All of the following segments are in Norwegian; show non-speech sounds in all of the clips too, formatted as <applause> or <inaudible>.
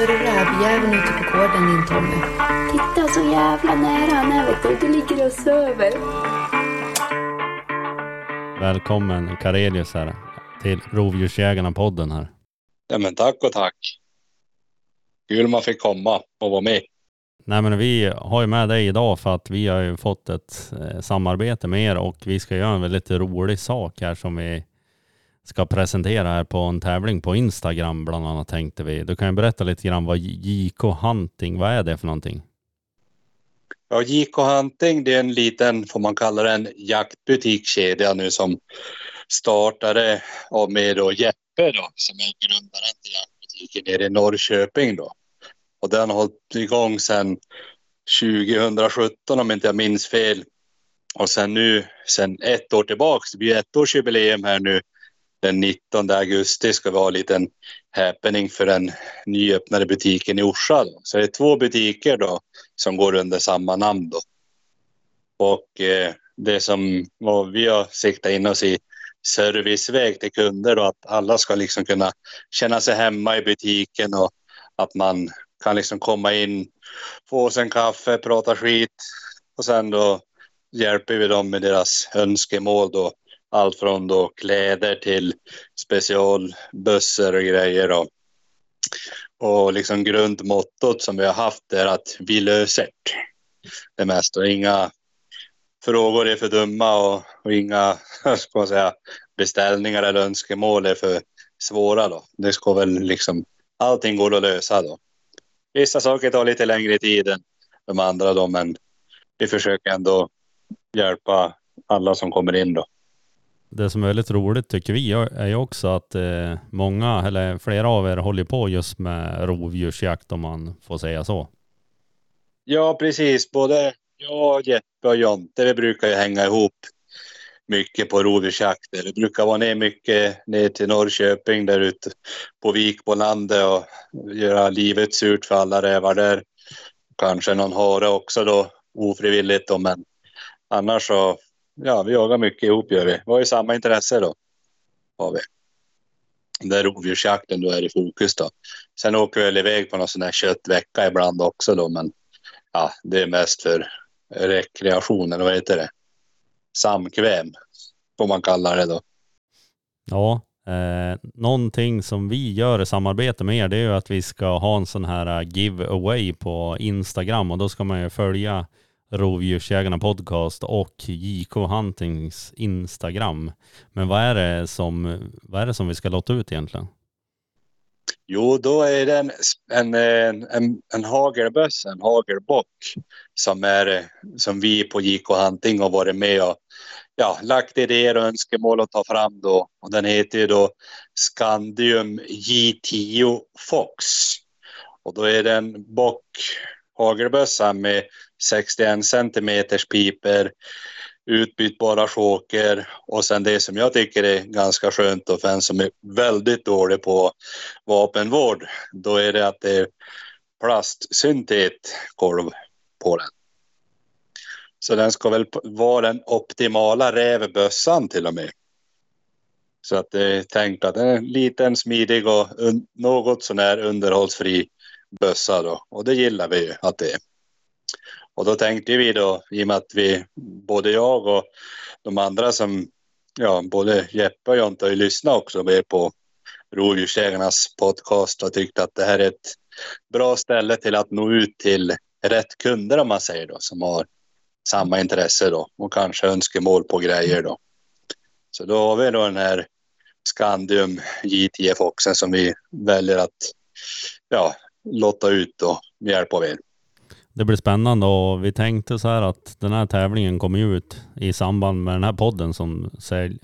så är det rävjäveln ute på gården din Tommy. Titta så jävla nära han är vet du. Du ligger och sover. Välkommen Karelius här till Rovdjursjägarna-podden här. Ja, men tack och tack. Kul man fick komma och vara med. Nej men vi har ju med dig idag för att vi har ju fått ett eh, samarbete med er och vi ska göra en väldigt rolig sak här som vi ska presentera här på en tävling på Instagram bland annat tänkte vi. Du kan ju berätta lite grann vad JK Hunting, vad är det för någonting? Ja, JK Hunting det är en liten, får man kalla det, en jaktbutikkedja som startade av med då Jeppe då, som är grundaren till jaktbutiken nere i Norrköping då. Och den har hållit igång sedan 2017 om inte jag minns fel. Och sen nu, sen ett år tillbaks, det blir ettårsjubileum här nu den 19 augusti ska vi ha en liten happening för den nyöppnade butiken i Orsa. Då. Så det är två butiker då som går under samma namn. Då. Och eh, det som vi har siktat in oss i serviceväg till kunder och att alla ska liksom kunna känna sig hemma i butiken och att man kan liksom komma in, få sig en kaffe, prata skit och sen då hjälper vi dem med deras önskemål då allt fra da klær til specialbössor og grejer. Og, og liksom grunnmottoet som vi har hatt, er at vi løser det meste. Inga frågor spørsmål er for dumme, og, inga <laughs> ingen si, bestillinger eller ønskemål er for svåra. Da. Det skal vel liksom, allting går å løse. da. Vissa saker tar litt lengre tid enn de andre, da, men vi forsøker å hjelpe alle som kommer inn. då. Det som är väldigt roligt tycker vi är ju också att eh, många, eller flera av er håller på just med rovdjursjakt om man får säga så. Ja, precis. Både jag, Jeppe och Jonte, vi brukar ju hänga ihop mycket på rovdjursjakt. Det brukar vara ner mycket ner till Norrköping där ute på Vik på landet och göra livet surt för alla rävar där. Kanske någon hare också då ofrivilligt då, men annars så ja, vi jagar mycket ihop gör vi. Vi har ju samma intresse då. Har vi. Där rovdjursjakten då är i fokus då. Sen åker vi väl iväg på någon sån här köttvecka ibland också då, men ja, det är mest för rekreationen, vad heter det? Samkväm får man kalla det då. Ja, eh, någonting som vi gör i samarbete med er, det är ju att vi ska ha en sån här giveaway på Instagram och då ska man ju följa Rovdjursjägarna podcast och JK Huntings Instagram. Men vad är det som, vad är det som vi ska låta ut egentligen? Jo, då är det en, en, en, en hagelböss, en hagelbock som, är, som vi på JK Hunting har varit med och ja, lagt idéer och önskemål att ta fram då. Och den heter ju då Scandium J10 Fox. Och då är det en bock hagelbössa med 61 centimeters piper, utbytbara choker och sen det som jag tycker är ganska skönt och för en som är väldigt dålig på vapenvård, då är det att det är plastsyntetkolv på den. Så den ska väl vara den optimala rävbössan till och med. Så att det är tänkt att den är liten, smidig och något sånär underhållsfri bössa då. Och det gillar vi ju att det är. Och då tänkte vi då, i och med att vi, både jag och de andra som, ja, både Jeppe och Jonte har ju lyssnat också på Rovdjursägarnas podcast och tyckte att det här är ett bra ställe till att nå ut till rätt kunder om man säger då, som har samma intresse då och kanske önskemål på grejer då. Så då har vi då den här Scandium J10 som vi väljer att ja, lotta ut hjelpe med. Det blir spennende, og vi tenkte så her at denne här tävlingen kommer ut i samband med denne podden som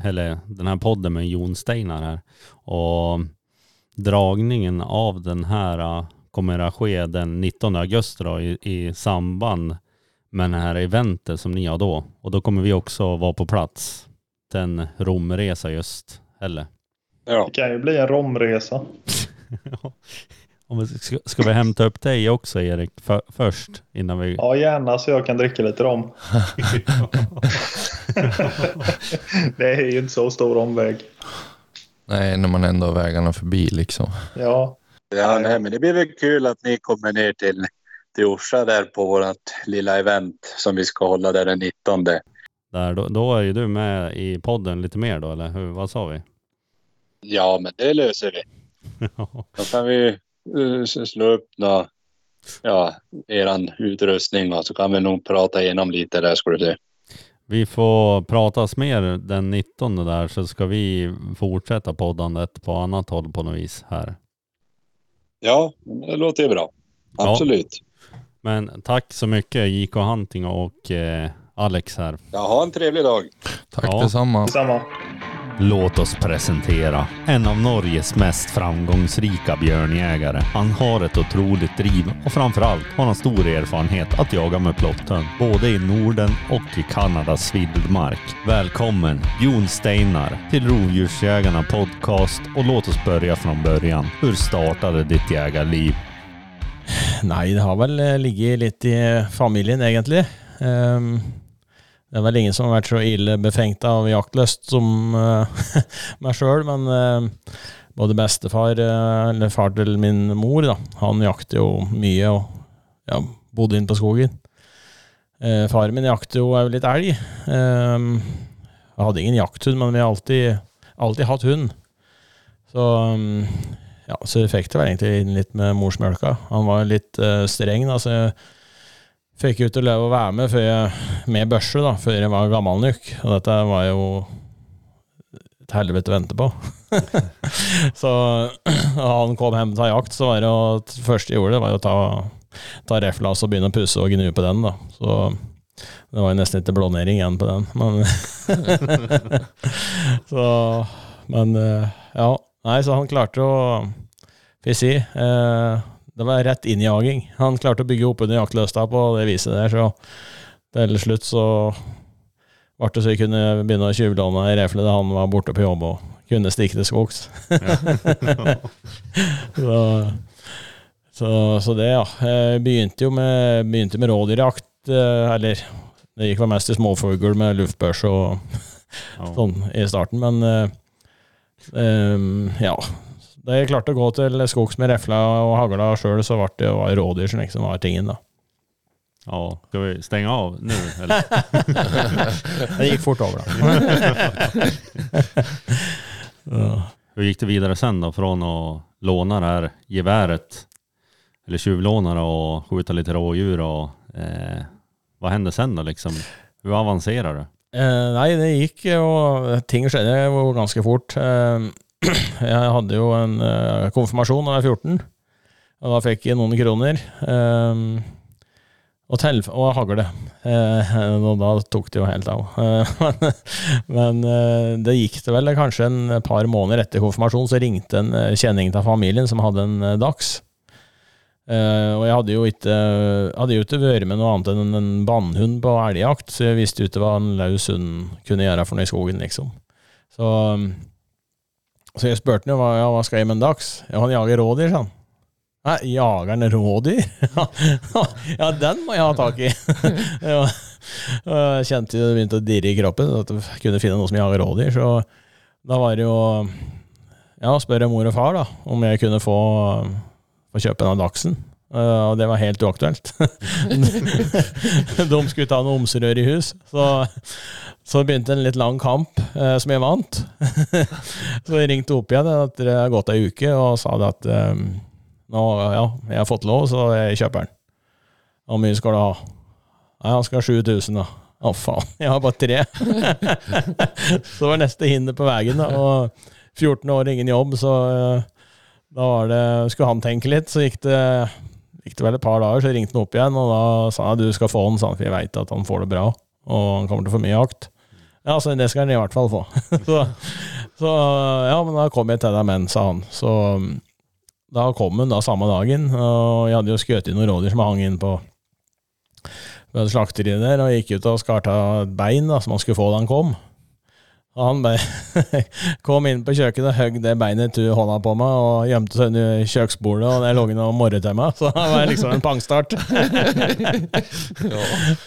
eller denne podden med Jon Steinar her. Og dragningen av den här äh, kommer att ske den 19 augusti då, i, i samband med denne här eventet som ni har då. Och då kommer vi också vara på plats. Den Romresa just eller? Ja. Det kan ju bli en Romresa. <laughs> Om vi ska, ska vi hämta upp dig också Erik för, först innan vi... Ja gärna så jag kan dricka lite rom. <laughs> det är ju inte så stor omväg. Nej, när man ändå har vägarna förbi liksom. Ja, Ja, nej, men det blir väl kul att ni kommer ner till, till Orsa där på vårt lilla event som vi ska hålla där den 19. Där, då, då är ju du med i podden lite mer då, eller hur? Vad sa vi? Ja, men det löser vi. <laughs> Då kan vi nå, ja, eran utrustning och så kan vi nog prata igenom lite där ska du se. Vi får pratas mer den 19 där så ska vi fortsätta poddandet på annat håll på något vis här. Ja, det låter ju bra. Ja. Absolut. Men tack så mycket JK Hunting och eh, Alex här. Ja, ha en trevlig dag. Tack Ja. detsamma. Detsamma. Låt oss presentera en av Norges mest framgångsrika björnjägare. Han har ett otroligt driv och framförallt har han stor erfarenhet att jaga med plotthund, både i Norden och i Kanadas vildmark. Välkommen Jon Steinar till Rovdjursjägarna podcast och låt oss börja från början. Hur startade ditt jägarliv? Nei, det har vel eh, ligget litt i familjen familien, egentlig. Det er vel ingen som har vært så ille befengt av jaktlyst som uh, <laughs> meg sjøl, men uh, både bestefar, uh, eller far til min mor, da, han jakter jo mye og ja, bodde inne på skogen. Faren min jakter jo litt elg. Jeg hadde ingen jakthund, men vi har alltid, alltid hatt hund. Så um, ja, så fikk det vel egentlig litt med morsmjølka. Han var litt streng, da, så fikk jo lov å være med jeg, med børse da, før jeg var gammel nok. Og dette var jo et helvete å vente på. <laughs> så <clears throat> da han kom hjem til jakt, så var det jo det første jeg gjorde, var å ta, ta reflas og begynne å pusse og gnu på den. da. Så det var jo nesten ikke blånering igjen på den. Men, <laughs> så, men eh, ja. Nei, så han klarte å Får jeg si eh, Det var rett innjaging. Han klarte å bygge opp under jaktløsta på det viset der, så til slutt så ble det så jeg kunne begynne å tjuvlåne ei refle da han var borte på jobb og kunne stikke til skogs. <laughs> så, så, så det, ja. Jeg begynte jo med, begynte med rådyrjakt, eh, eller det gikk vel mest i småfugl med luftbørs og sånn i starten, men ehm, ja. Da jeg klarte å gå til skogs med refla og hagla sjøl, så ble det var rådyr som liksom var tingen, da. Ja, skal vi stenge av nå, eller? <laughs> Det gikk fort over, da. <laughs> ja. Hur gick det videre sen då? Från å låne det här geväret eller tjuvlåna det och skjuta litt rådjur og eh, Hva hände sen då liksom? Hur avancerar du? Eh, nei, det gikk og Ting skjedde jo ganske fort. Eh, <clears throat> jeg hadde jo en uh, konfirmasjon da jeg var 14, og da fikk jeg noen kroner. Um, og, telf og hagle. Eh, <laughs> og da tok det jo helt av. <laughs> Eh, men eh, det gikk det vel kanskje en par måneder etter konfirmasjon, så ringte en eh, kjenning av familien som hadde en eh, dags. Og jeg hadde jo ikke hadde jo ikke vært med noe annet enn en bannhund på elgjakt, så jeg visste jo ikke hva en løs hund kunne gjøre for noe i skogen, liksom. Så, um, så jeg spurte han hva, ja, hva skal jeg med en dags. Ja, han jager rådyr, sa han. Nei, jager han rådyr? <laughs> ja, den må jeg ha tak i. <laughs> ja. Jeg kjente det begynte å dirre i kroppen, at jeg kunne finne noe som jager rådyr, så da var det jo ja, spørre mor og far da, om jeg kunne få få kjøpe den dagsen. Uh, og det var helt uaktuelt. <laughs> De skulle ta noe omserør i hus. Så, så begynte en litt lang kamp, eh, som jeg vant. <laughs> så jeg ringte opp igjen etter det har gått ei uke og sa det at eh, nå, ja, jeg har fått lov, så jeg kjøper den. Hvor mye skal du ha? Nei, han skal ha 7000, da. Å, faen. Jeg har bare tre. <laughs> så var neste hinder på veien, da. Og 14 år, ingen jobb, så eh, da var det, skulle han tenke litt, så gikk det, gikk det vel et par dager, så ringte han opp igjen, og da sa han du skal få den, for jeg veit at han får det bra, og han kommer til å få mye jakt. Ja, så det skal han i hvert fall få. <laughs> så, så ja, men da kom jeg til deg med sa han. Så da kom han da samme dagen, og jeg hadde jo skutt inn noen rådyr som hang inn på slakteriet der, og gikk ut og skar et bein da, som han skulle få da han kom. Og han bare <laughs> kom inn på kjøkkenet og høgg det beinet til hånda på meg og gjemte seg under kjøksbordet, og det lå noe og morret til meg. <laughs> Så det var liksom en pangstart. <laughs>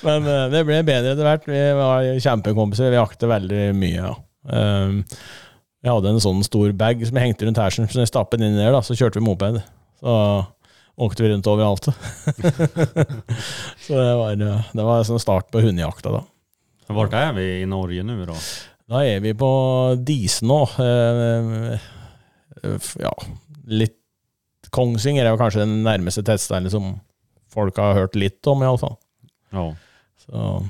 Men eh, det ble bedre etter hvert. Vi var kjempekompiser. Vi jakter veldig mye. Ja. Um, jeg hadde en sånn stor bag som jeg hengte rundt hersen, så jeg stappet inn der, da, så kjørte vi moped. Så åkte vi rundt overalt. så det var, det var sånn start på hundejakta, da. Hvor er vi i Norge nå, då? Da er vi på Disen nå ja, litt Kongsvinger er jo kanskje den nærmeste tettstedet som folk har hørt litt om, iallfall. Ja. Så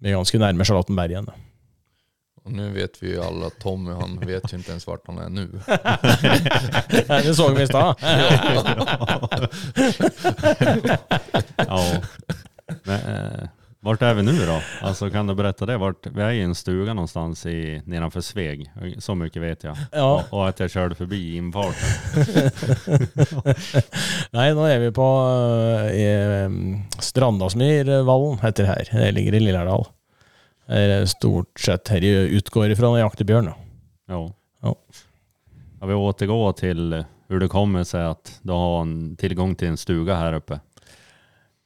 vi er ganske nærme Charlottenberg igjen. Og nå vet vi jo alle at Tommy, han vet jo ikke ens hvor han er nå. <laughs> Det så vi i stad. <laughs> ja. Men, eh, vart är vi nu då? Alltså kan du berätta det? Vart, vi är i en stuga någonstans i, nedanför Sveg. Så mycket vet jag. Ja. Och, och att jag körde förbi infarten. <laughs> Nei, nå er vi på uh, Strandasmyrvallen, heter det her. Det ligger i Lillerdal. Det er stort sett her jeg utgår ifra når jeg jakter bjørn. da. Ja. Ja. Ja, vi återgår till hur det kommer sig att du har en tillgång till en stuga här uppe.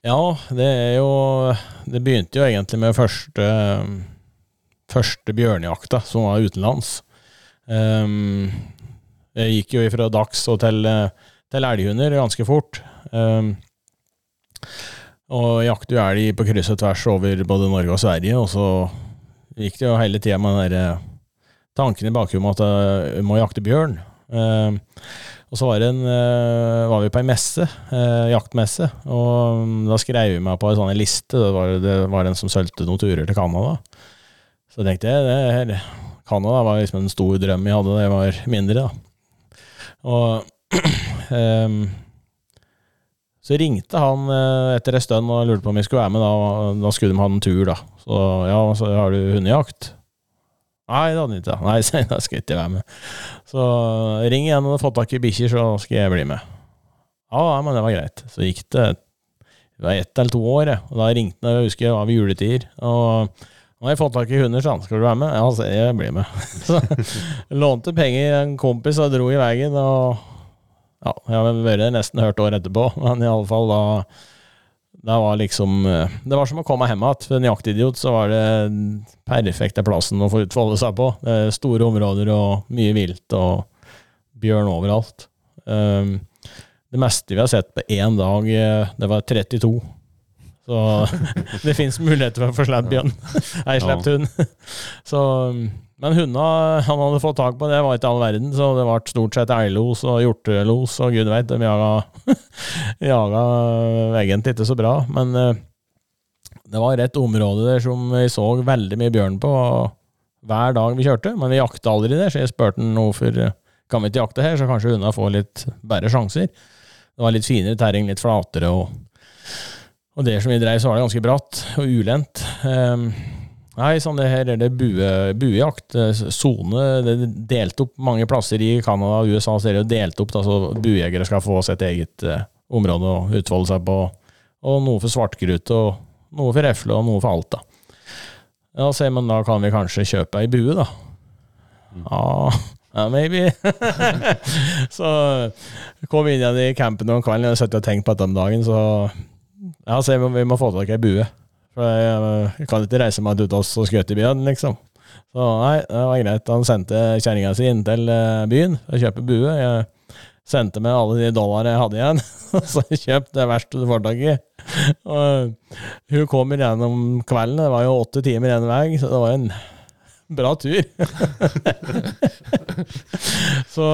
Ja, det er jo Det begynte jo egentlig med første Første bjørnejakta, som var utenlands. Um, jeg gikk jo fra dags og til, til elghunder ganske fort. Um, og jakter jo elg på kryss og tvers over både Norge og Sverige, og så gikk det jo hele tida med den der tanken i bakhuet om at jeg må jakte bjørn. Um, og så var, en, eh, var vi på ei messe, eh, jaktmesse, og mm, da skrev vi meg på ei sånn liste. Det var, det var en som solgte noen turer til Canada. Så tenkte jeg, det Canada var liksom en stor drøm jeg hadde da jeg var mindre. da. Og <clears throat> ehm, så ringte han eh, etter en stund og lurte på om jeg skulle være med. Da, da skulle de ha en tur, da. Så ja, så har du hundejakt? Nei, det hadde han ikke. Nei, <laughs> da skal jeg ikke være med. Så ring igjen når du har fått tak i bikkjer, så skal jeg bli med. Ja, ja, men det var greit. Så gikk det det var ett eller to år, jeg. og da ringte han, jeg husker det var ved juletider. Og nå har jeg fått tak i hunder, så. Skal du være med? Ja, så jeg blir med. <laughs> Så lånte penger en kompis og dro i veien, og ja, jeg har vært der nesten hørt år etterpå, men i alle fall da det var liksom eh, Det var som å komme hjem igjen. For en jaktidiot så var det perfekte plassen å få utfolde seg på. Store områder og mye vilt og bjørn overalt. Um, det meste vi har sett på én dag, eh, det var 32. Så <laughs> det fins muligheter for å få slått bjørn. <laughs> Ei sluppet hund. <laughs> Så, men hundene han hadde fått tak på, det var ikke all verden. Så det ble stort sett elglos og hjortelos og gud veit. De jaga, <laughs> jaga egentlig ikke så bra. Men eh, det var et område der som vi så veldig mye bjørn på hver dag vi kjørte. Men vi jakta aldri der, så jeg spurte han hvorfor eh, kan vi ikke jakte her, så kanskje hundene får litt bedre sjanser. Det var litt finere terreng, litt flatere, og, og der som vi dreiv, så var det ganske bratt og ulendt. Um, nei, sånn det her er det bue, buejakt. eh, Sone Det er delt opp mange plasser i Canada og USA, så er det jo delt opp, da, så buejegere skal få sitt eget eh, område å utfolde seg på. Og noe for svartkrut, og noe for refle, og noe for alt, da. Ja, sier man da kan vi kanskje kjøpe ei bue, da. Ja, ja, maybe. <laughs> så kom inn igjen i campen om kvelden, og satt og tenkte på dette om dagen, så ja, så vi må få tak i ei bue. For jeg, jeg kan ikke reise meg ut og skjøte i byen, liksom. Så nei, det var greit. Han sendte kjerringa si inn til eh, byen for å kjøpe bue. Jeg sendte med alle de dollarene jeg hadde igjen, <laughs> og så kjøpte det verste du får tak i. Og hun kommer gjennom kvelden, det var jo åtte timer én vei, så det var en bra tur. <laughs> så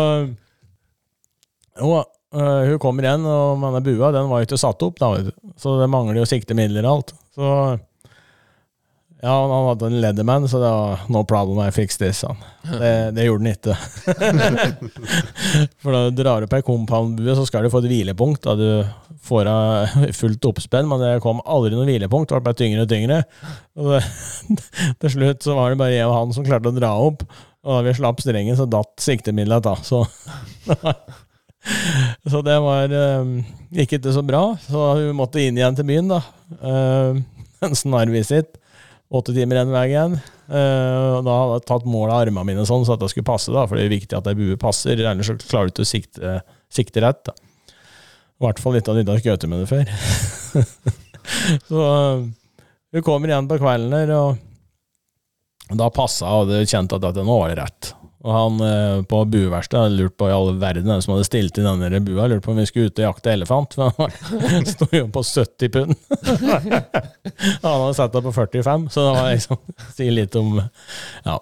jo, øh, hun kommer igjen, og denne bua den var jo ikke satt opp, da, så det mangler jo siktemidler og alt. Så ja, han hadde en Leatherman, så det var no problem, I fix this. Han. Det, det gjorde han ikke. <laughs> For da du drar opp ei compound-bue, så skal du få et hvilepunkt da du får av <laughs> fullt oppspenn, men det kom aldri noe hvilepunkt, det ble bare tyngre og tyngre. Og det, <laughs> til slutt så var det bare jeg og han som klarte å dra opp, og da vi slapp strengen, så datt siktemiddelet da. Så, <laughs> så det var um, ikke ikke så bra, så hun måtte inn igjen til byen, da. Uh, <laughs> en snarvisitt. Åtte timer en vei igjen. Uh, og da hadde jeg tatt mål av armene mine sånn, så at det skulle passe, da, for det er viktig at ei bue passer, ellers så klarer du ikke å sikte, sikte rett. da. I hvert fall litt av du ikke med det før. <laughs> så hun kommer igjen på kvelden her, og da passa og hadde kjent at, at nå var det rett. Og han eh, på bueverkstedet lurt på i all verden hvem som hadde stilt inn den bua. Lurte på om vi skulle ut og jakte elefant. For han <laughs> sto jo på 70 pund. <laughs> han hadde satt det på 45, så det var liksom sier litt om Ja.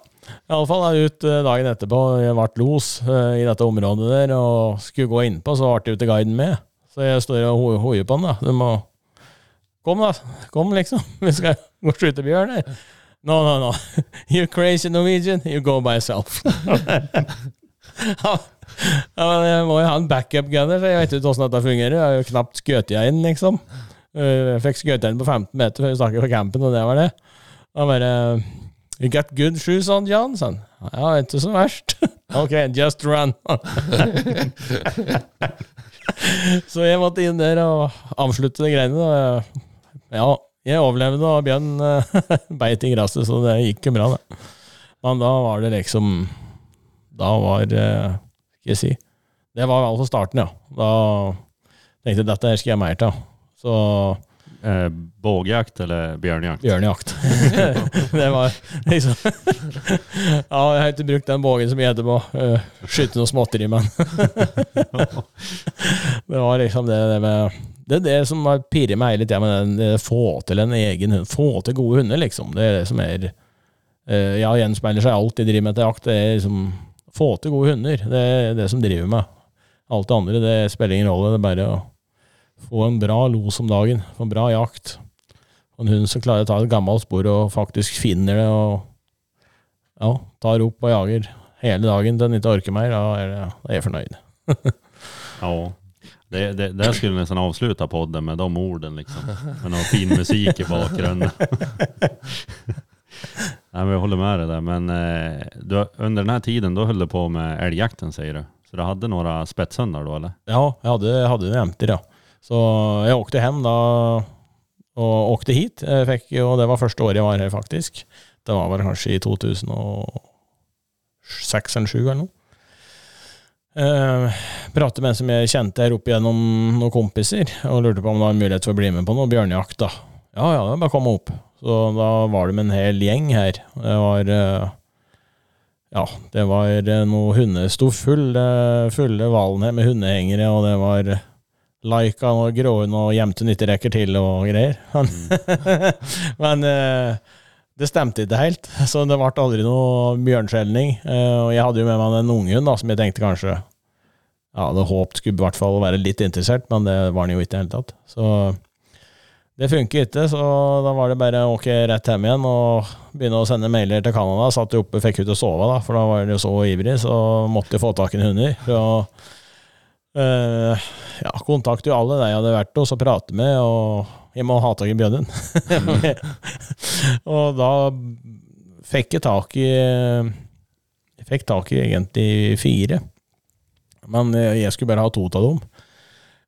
Iallfall ut eh, dagen etterpå. Jeg ble los eh, i dette området der og skulle gå innpå, så ble ikke guiden med. Så jeg står og ho- hoier på han, da. Du må Kom, da. Kom, liksom. <laughs> Vi skal gå og skyte bjørn her. No, no, no. <laughs> You crazy Norwegian. You go by yourself. <laughs> ja, men jeg må jo ha en backup gunner, så jeg vet ikke hvordan dette fungerer. Jeg har jo knapt skutt jeg inn, liksom. Eh, Jeg fikk skutt inn på 15 meter før vi snakket på campen, og det var det. Da bare You got good shoes on, John? Sånn. Ja, ikke så verst. <laughs> ok, just run. så jeg måtte inn der og avslutte de greiene. Da. Ja, jeg overlevde, og Bjørn eh, <laughs> beit i gresset, så det gikk jo bra, det. Men da var det liksom Da var eh, Skal jeg si Det var altså starten, ja. Da tenkte jeg dette her skal jeg mer til. Så Eh, bågjakt eller bjørnjakt? bjørnejakt. <laughs> det var liksom <laughs> Ja, jeg har ikke brukt den bågen som jeg etterpå. Uh, skyte noe småtteri, men Det var liksom det, det med Det er det som har pirret meg hele tida med den få til en egen hund. Få til gode hunder, liksom. Det er det som er uh, Ja, gjenspeiler seg alt jeg driver med til jakt. Det er liksom Få til gode hunder. Det er det som driver meg. Alt det andre det spiller ingen rolle. Det er bare å få en bra los om dagen. Få en bra jakt. Og en hund som klarer å ta et gammelt spor og faktisk finner det og ja, tar opp og jager hele dagen til den ikke orker mer, er, da er jeg fornøyd. <laughs> Ja. Det, det, där skulle nästan avsluta podden med de orden liksom. Med någon fin musik i bakgrunden. <laughs> Nej, men jag håller med dig där. Men eh, du, under den här tiden då höll du på med älgjakten säger du. Så du hade några spetshundar då eller? Ja, jeg hadde, jag hade empty, ja. Så jeg åkte hjem da, og åkte hit. Jag fick, og det var første året jeg var her, faktisk. Det var väl kanskje i 2006 eller 2007 eller noe. Eh, pratet med en som jeg kjente her oppe gjennom noen kompiser, og lurte på om det var mulighet for å bli med på noe bjørnejakt. da. Ja, ja, det er bare å komme opp. Så da var det med en hel gjeng her. Det var eh, ja, det var noen noe hunder sto fulle, fulle valen her med hundehengere, og det var Laika og gråhund og gjemte nytterekker til og greier. <laughs> <laughs> Men eh, det stemte ikke helt, <laughs> så det ble aldri noe bjørnskjelning. Eh, og jeg hadde jo med meg en unghund da, som jeg tenkte kanskje ja, hadde håpet skulle i hvert fall være litt interessert, men det var han jo ikke i det hele tatt. Så det funker ikke, så da var det bare å åke rett hjem igjen og begynne å sende mailer til Canada. Satt oppe, fikk ut å sove, da, for da var de jo så ivrig, så måtte jeg få tak i en hunder. Så eh, ja, kontakte jo alle de jeg hadde vært hos og pratet med, og jeg må ha tak i bjørnen. <laughs> og da fikk jeg tak i Jeg fikk tak i egentlig fire, men jeg skulle bare ha to av dem.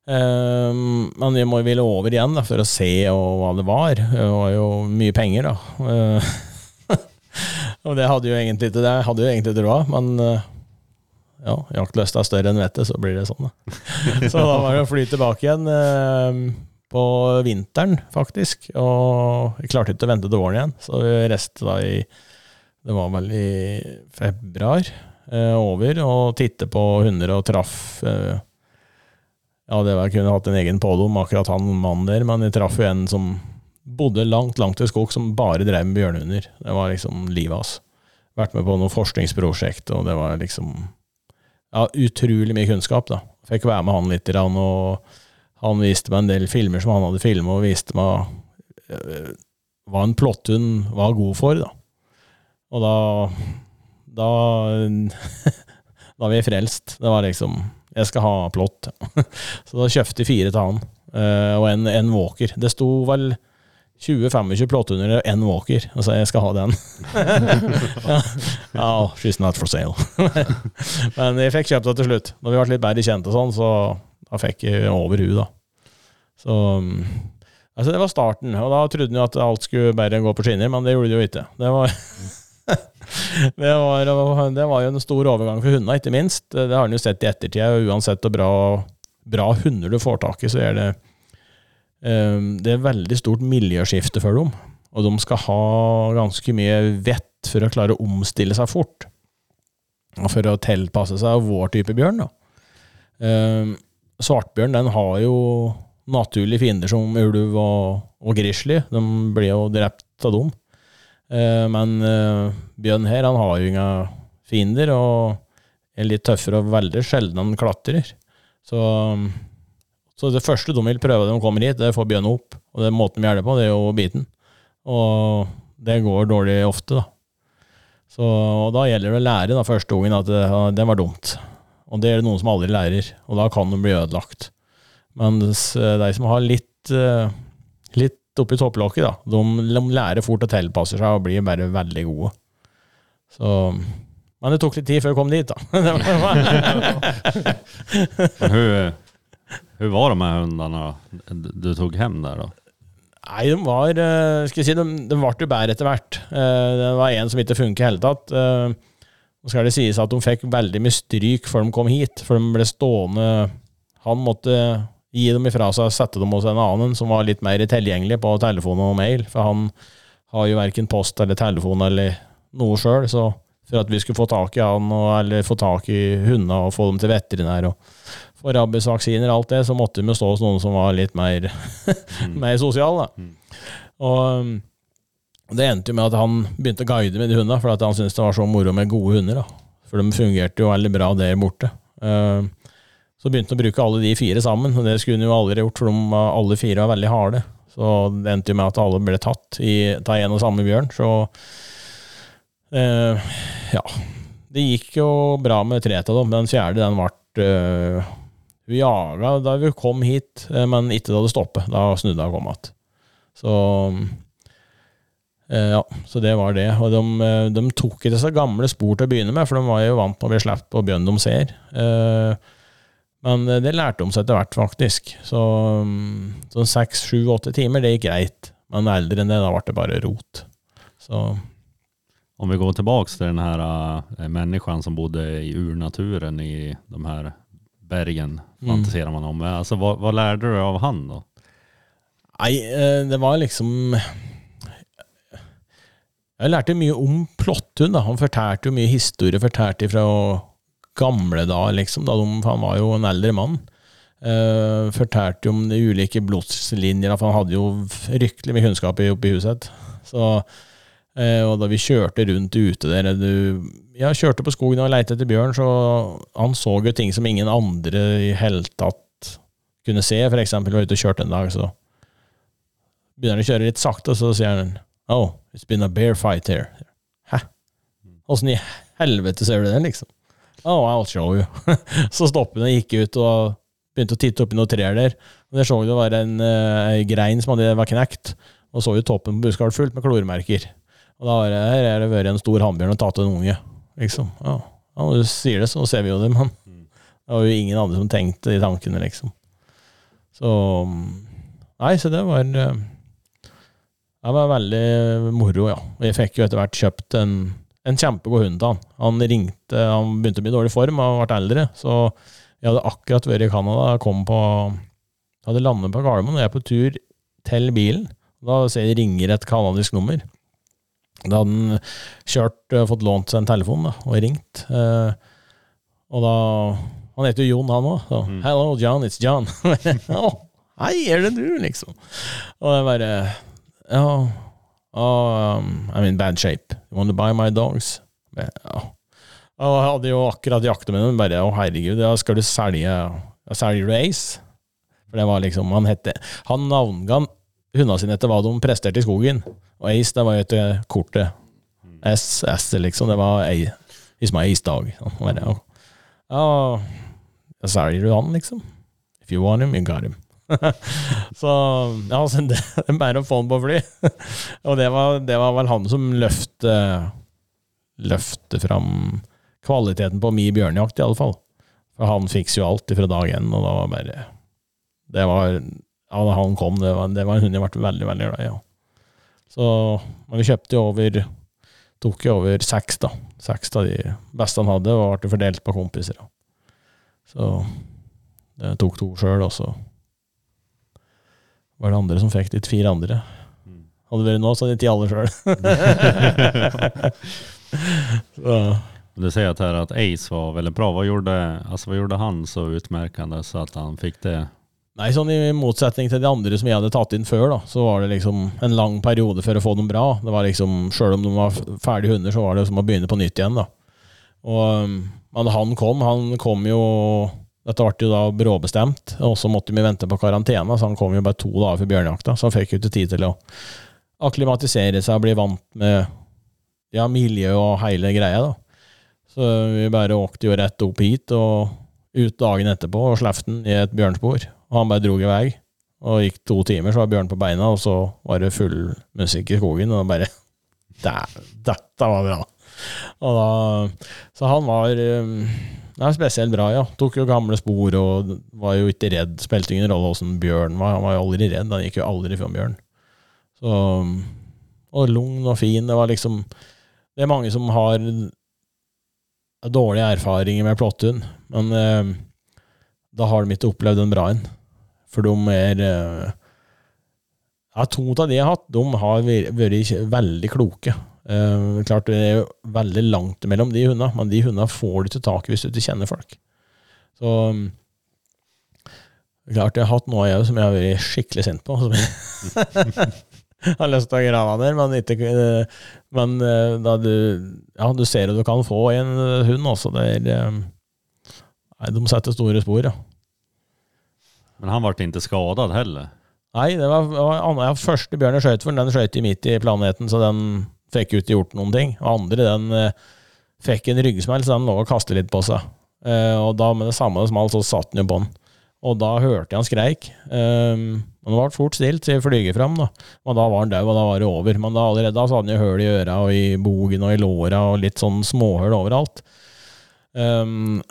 Um, men jeg må ville over igjen da, for å se og hva det var. Det var jo mye penger, da. Uh, <laughs> og det hadde jo egentlig ikke det. Hadde jo egentlig ikke råd, men uh, ja, jaktlysta er større enn vettet, så blir det sånn, da. <laughs> så da var det å fly tilbake igjen uh, på vinteren, faktisk. Og jeg klarte ikke å vente til våren igjen, så vi reiste da i Det var vel i februar over og titte på hunder og traff ja, det var, jeg kunne hatt en egen pådom, akkurat han mannen der, men jeg traff jo en som bodde langt, langt i skog, som bare drev med bjørnehunder. Det var liksom livet hans. Vært med på noen forskningsprosjekt, og det var liksom Ja, utrolig mye kunnskap, da. Fikk være med han litt, og han viste meg en del filmer som han hadde filmet, og viste meg øh, hva en plotthund var god for, da. Og da Da <laughs> Da var vi frelst. Det var liksom jeg skal ha plott. <laughs> Så da kjøpte jeg fire til han, eh, og en, en walker. Det sto vel 20-25 plotthunder og en walker, og så jeg skal ha den. <laughs> ja, oh, she's not for sale. Men jeg fikk kjøpt det til slutt. Når vi ble litt bedre kjent og sånn, så da fikk over huet, da. Så altså det var starten, og da trodde han jo at alt skulle bare gå på skinner, men det gjorde det jo ikke. Det var <laughs> det var, det var, jo en stor overgang for hundene, ikke minst. Det har han jo sett i ettertid. og Uansett hvor bra, bra, hunder du får tak i, så er det um, Det er veldig stort miljøskifte for dem. Og de skal ha ganske mye vett for å klare å omstille seg fort. for å tilpasse seg vår type bjørn. da. Eh, svartbjørn den har jo naturlige fiender som ulv og, og grizzly. De blir jo drept av dem. Eh, men eh, bjørn her han har jo ingen fiender, og er litt tøffere og veldig sjelden han klatrer. Så, så det første de vil prøve når de kommer hit, det er å få bjørn opp. Og det måten vi gjør på, det er å bite den. Og det går dårlig ofte, da. Så, og da gjelder det å lære da, første gangen at det, det var dumt. Og det er det noen som aldri lærer, og da kan de bli ødelagt. Mens eh, de som har litt, eh, litt oppi topplokket, da, de, de lærer fort og tilpasser seg og blir bare veldig gode. Så men det tok litt tid før jeg kom dit, da. <laughs> Hur var de <laughs> med hundene du tok hjem der, da? Nei, de var eh, Skal vi si, de, de ble jo bedre etter hvert. Det var en som ikke funket i hele tatt. Nå skal det sies at de fikk veldig mye stryk før de kom hit, for de ble stående Han måtte gi dem ifra seg sette dem hos en annen som var litt mer tilgjengelig på telefon og mail, for han har jo verken post eller telefon eller noe sjøl, så for at vi skulle få tak i han, og, eller få tak i hundene og få dem til veterinær og få rabiesvaksiner og alt det, så måtte vi stå hos noen som var litt mer, <laughs> mer sosial, da. Og um, det endte jo med at han begynte å guide med de hundene, for han syntes det var så moro med gode hunder. da. For de fungerte jo veldig bra der borte. Uh, så begynte han å bruke alle de fire sammen, og det skulle han jo aldri gjort, for de alle fire var veldig harde. Så det endte jo med at alle ble tatt av en og samme bjørn. Så eh, ja. Det gikk jo bra med tre av dem. Den fjerde den ble eh, jaga da vi kom hit, eh, men ikke da det stoppet. Da snudde hun og kom igjen. Så eh, ja, så det var det. Og de, eh, de tok ikke så gamle spor til å begynne med, for de var jo vant med å bli sluppet på bjørn de ser. Eh, men eh, det lærte de seg etter hvert, faktisk. Så sånn seks, sju, åtte timer, det gikk greit. Men eldre enn det, da ble det bare rot. Så Om vi går tilbake til den her äh, människan som bodde i urnaturen i de her bergen, Mm. man om. Altså, hva, hva lærte du av han da? Nei, eh, det var liksom Jeg lærte mye om Plåttun. da. Han fortalte jo mye historie, fortalte fra gamle dager, liksom. Da de, han var jo en eldre mann. Uh, fortalte om de ulike blodslinjene, for han hadde jo fryktelig mye kunnskap oppe i- huset. Så, uh, og da vi kjørte rundt ute der du, Ja, kjørte på skogen og lette etter bjørn, så han så jo ting som ingen andre i hele tatt kunne se. For eksempel var ute og kjørte en dag, så begynner han å kjøre litt sakte, og så sier han Oh, it's been a bear fight here. Hæ? Åssen i helvete ser du det, liksom? Oh, I'll show you. <laughs> så stoppet han og gikk ut og begynte å titte oppi noen trær der. Og der så vi det var en, uh, grein som hadde var knekt, og så jo toppen på buskadet fullt med klormerker. Og da var det, her er det vært en stor hannbjørn og tatt en unge, liksom. Ja, ja, du sier det, så ser vi jo det, men det var jo ingen andre som tenkte de tankene, liksom. Så Nei, så det var eh, Det var veldig moro, ja. Vi fikk jo etter hvert kjøpt en, en kjempegod hund til han. Han ringte, han begynte å bli i dårlig form og ble eldre, så jeg hadde akkurat vært i Canada. Kom på hadde landet på Gardermoen, og jeg er på tur til bilen. Da ser jeg ringer et canadisk nummer. Da hadde han kjørt, eh, fått lånt seg en telefon da, og ringt. Eh, og da Han heter jo Jon, han òg. Mm. 'Hello, John, it's John'. <laughs> Hei, er det du, liksom? Og jeg bare oh, um, I'm in bad shape. You want to buy my dogs? Ja. Og jeg hadde jo akkurat jakta med dem, Bare å herregud, ja, skal du selge Selger du Ace? For det var liksom Han hette Han navnga hundene sine etter hva de presterte i skogen. Og Ace, det var jo etter kortet. S, S, liksom. Det var A, It's my Ace dog. Bare, ja, ja, selger du han, liksom? If you want him, you got him. <laughs> så ja, altså, det, det er bare å få han på fly. <laughs> og det var, det var vel han som løfte løfte fram kvaliteten på mi bjørnejakt, i alle fall. For han fikser jo alt fra dag én, og da var bare Det var Ja, da han kom, det var, det var en hund jeg ble veldig, veldig glad i. Ja. Så Men vi kjøpte jo over Tok jo over seks, da. Seks av de beste han hadde, og ble fordelt på kompiser. Ja. Så det tok to sjøl, og så var det andre som fikk de fire andre. Hadde det vært nå, så hadde de ti alle sjøl. <laughs> Du sier at här att Ace var veldig bra. Hva gjorde, altså, hva gjorde han så utmerkende så at han fikk det? Nei, sånn i motsetning til de andre som jeg hadde tatt inn før, da, så var det liksom en lang periode for å få dem bra. Det var liksom, Sjøl om de var ferdige hunder, så var det som å begynne på nytt igjen. da. Og, men han kom, han kom jo Dette ble jo da bråbestemt, og så måtte vi vente på karantene, så han kom jo bare to dager før bjørnejakta, så han fikk jo ikke tid til å akklimatisere seg og bli vant med ja, miljøet og hele greia. da. Så vi bare åkte jo rett opp hit og ut dagen etterpå og slapp den i et bjørnspor. Og han bare drog i vei. Og gikk to timer, så var bjørnen på beina, og så var det full musikk i skogen. Og bare "Dæ- Dette var bra! Og da, så han var um, er spesielt bra, ja. Tok jo gamle spor og var jo ikke redd. Spilte ingen rolle åssen bjørn var. Han var jo aldri redd. Han gikk jo aldri fra bjørn. Så, og lugn og fin. Det var liksom Det er mange som har dårlige erfaringer med plotthund, men eh, da har de ikke opplevd en bra en. For de er eh, Ja, to av de jeg har hatt, de har vært veldig kloke. Eh, klart det er jo veldig langt mellom de hundene, men de hundene får du til tak i hvis du ikke kjenner folk. Så mm, klart jeg har hatt noe jeg som jeg har vært skikkelig sint på. Som jeg <laughs> har lyst til å grave der, men ikke eh, Men eh, da du Ja, du ser at du kan få i en hund også. Det er Nei, de setter store spor, ja. Men han ble ikke skadet heller. Nei, det var, det var første bjørn jeg skjøt for, den skjøt midt i planeten, så den fikk ikke gjort noen ting. Og andre, den eh, fikk en ryggsmell, så den lå og kastet litt på seg. Eh, og da med det samme det smalt, så satt den jo på den. Og da hørte jeg han skreik. Um, men det ble fort stilt til flyger fram, da. Og da var han død, og da var det over. Men da allerede da så hadde han jo høl i øra og i bogen og i låra og litt sånn småhull overalt. Um,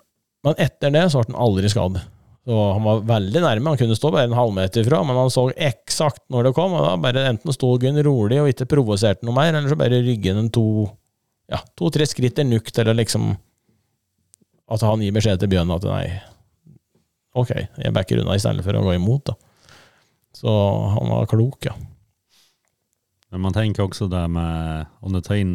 men etter det så ble han aldri skadd. Så han var veldig nærme. Han kunne stå bare en halvmeter fra, men han så eksakt når det kom. og da bare Enten sto Gunn rolig og ikke provoserte noe mer, eller så bare ryggen en to ja, to-tre skritt i nukt, å liksom At han gir beskjed til Bjørn at nei, ok, jeg backer unna i stedet for å gå imot. da. Så han var klok, ja. Men man tenker også det med, å ta tar in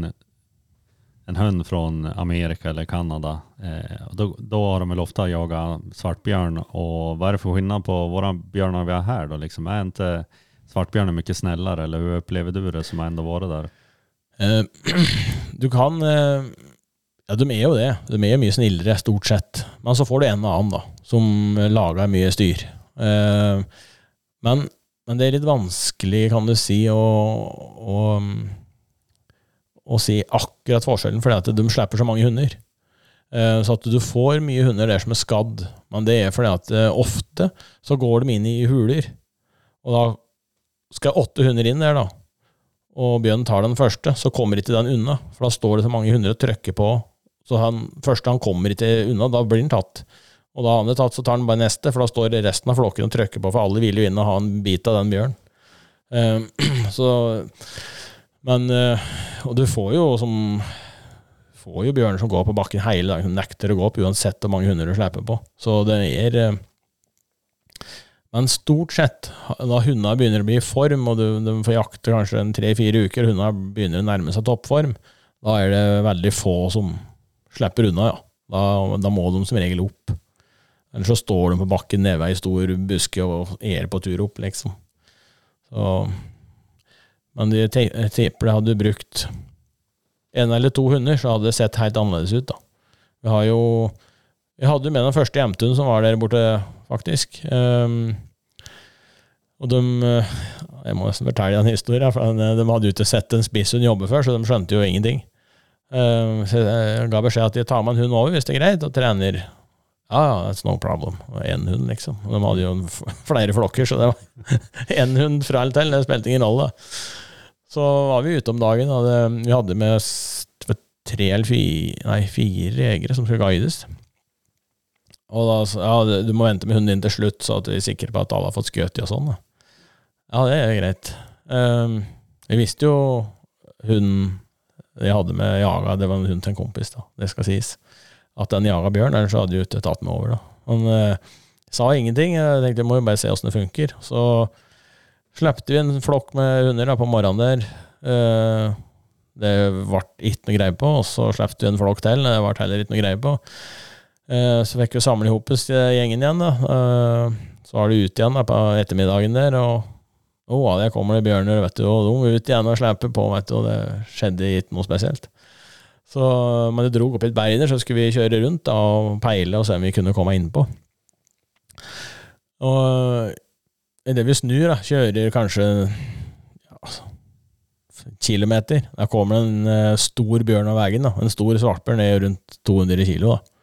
en hund från Amerika eller Kanada, eh, då, då har de väl ofta jagat svartbjörn. Och vad är det för skillnad på våra björnar vi har här då? Liksom, är inte svartbjörnen mycket snällare eller hur upplever du det som har ändå varit där? Eh, <clears throat> du kan eh, Ja, de er jo det. De er mye snillere, stort sett. Men så får du en og annen, da, som lager mye styr. Eh, men, men det er litt vanskelig, kan du si, å, å, å si akkurat forskjellen, fordi at de slipper så mange hunder. Eh, Så at du får mye hunder der som er skadd, men det er fordi at eh, ofte så går de inn i huler, og da skal åtte hunder inn der, da og Bjørn tar den første, så kommer ikke den unna. For da står det så mange hunder og trykker på. Så han første han kommer ikke unna, da blir han tatt. Og da han er tatt, så tar han bare neste, for da står resten av flokken og trykker på, for alle vil jo inn og ha en bit av den bjørnen. Eh, <clears throat> så Men Og du får jo som får jo bjørner som går på bakken hele dagen, som nekter å gå opp, uansett hvor mange hunder du slipper på. Så det er eh, men stort sett, da hundene begynner å bli i form, og du, de får jakte kanskje tre-fire uker, og hundene begynner å nærme seg toppform, da er det veldig få som slipper unna, ja. Da, da må de som regel opp. Eller så står de på bakken nede ei stor buske og er på tur opp, liksom. Så, men de tipper det hadde brukt en eller to hunder, så hadde det sett helt annerledes ut, da. Vi har jo Vi hadde jo med den første jevntunden som var der borte, faktisk. Um, og de eh, Jeg må nesten fortelle en historie, for de de hadde jo ikke sett en spisshund jobbe før, så de skjønte jo ingenting. Um, så jeg ga beskjed at de tar med en hund over hvis det er greit, og trener ja, ja, that's no problem. Én hund, liksom. De hadde jo flere flokker, så det var <laughs> én hund fra eller til. Det spilte ingen rolle. Så var vi ute om dagen, det, vi hadde med tre eller fire, nei, fire jegere som skulle guides. Og da sa ja, du- må vente med hunden din til slutt, så at vi er sikre på at alle har fått skutt i og sånn. Ja, det er greit. Um, vi visste jo hunden jeg hadde med jaga, det var en hund til en kompis, da. Det skal sies. At den jaga bjørn, ellers hadde de ikke tatt meg over, da. Han uh, sa ingenting. Jeg tenkte jeg må jo bare se åssen det funker. Så slepte vi en flokk med hunder da, på morgenen der. Uh, Det ble ikke noe greie på, og så slapp vi en flokk til. Det ble heller ikke noe greie på. Eh, så fikk vi samle oss gjengen igjen. da. Eh, så var det ut igjen da, på ettermiddagen der, og oh, der kommer det bjørner, vet du, og de ut igjen og slipper på, vet du, og det skjedde ikke noe spesielt. Så men det dro opp et berg der, så skulle vi kjøre rundt da, og peile og se om vi kunne komme innpå. Og idet vi snur, da, kjører kanskje ja, kilometer, der kommer det en uh, stor bjørn av veien. da, En stor svartbjørn er rundt 200 kilo. da.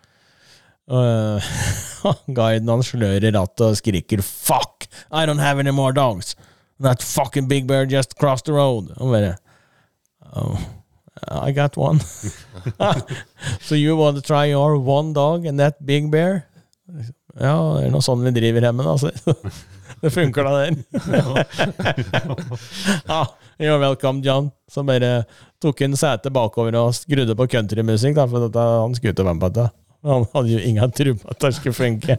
Uh, <laughs> guiden hans slører i rattet og skriker 'fuck, I don't have any more dogs'. That fucking big bear just crossed the road. Og bare oh, I got one. <laughs> <laughs> so you want to try your one dog and that big bear? Ja, det er noe sånn vi driver hjemme, da. Det funker da, der. <laughs> ja, you're welcome, John. Som bare tok en sete bakover og skrudde på countrymusikk, da, for dette, han skulle ut og være med på dette. Han hadde jo ingen tro på at det skulle funke.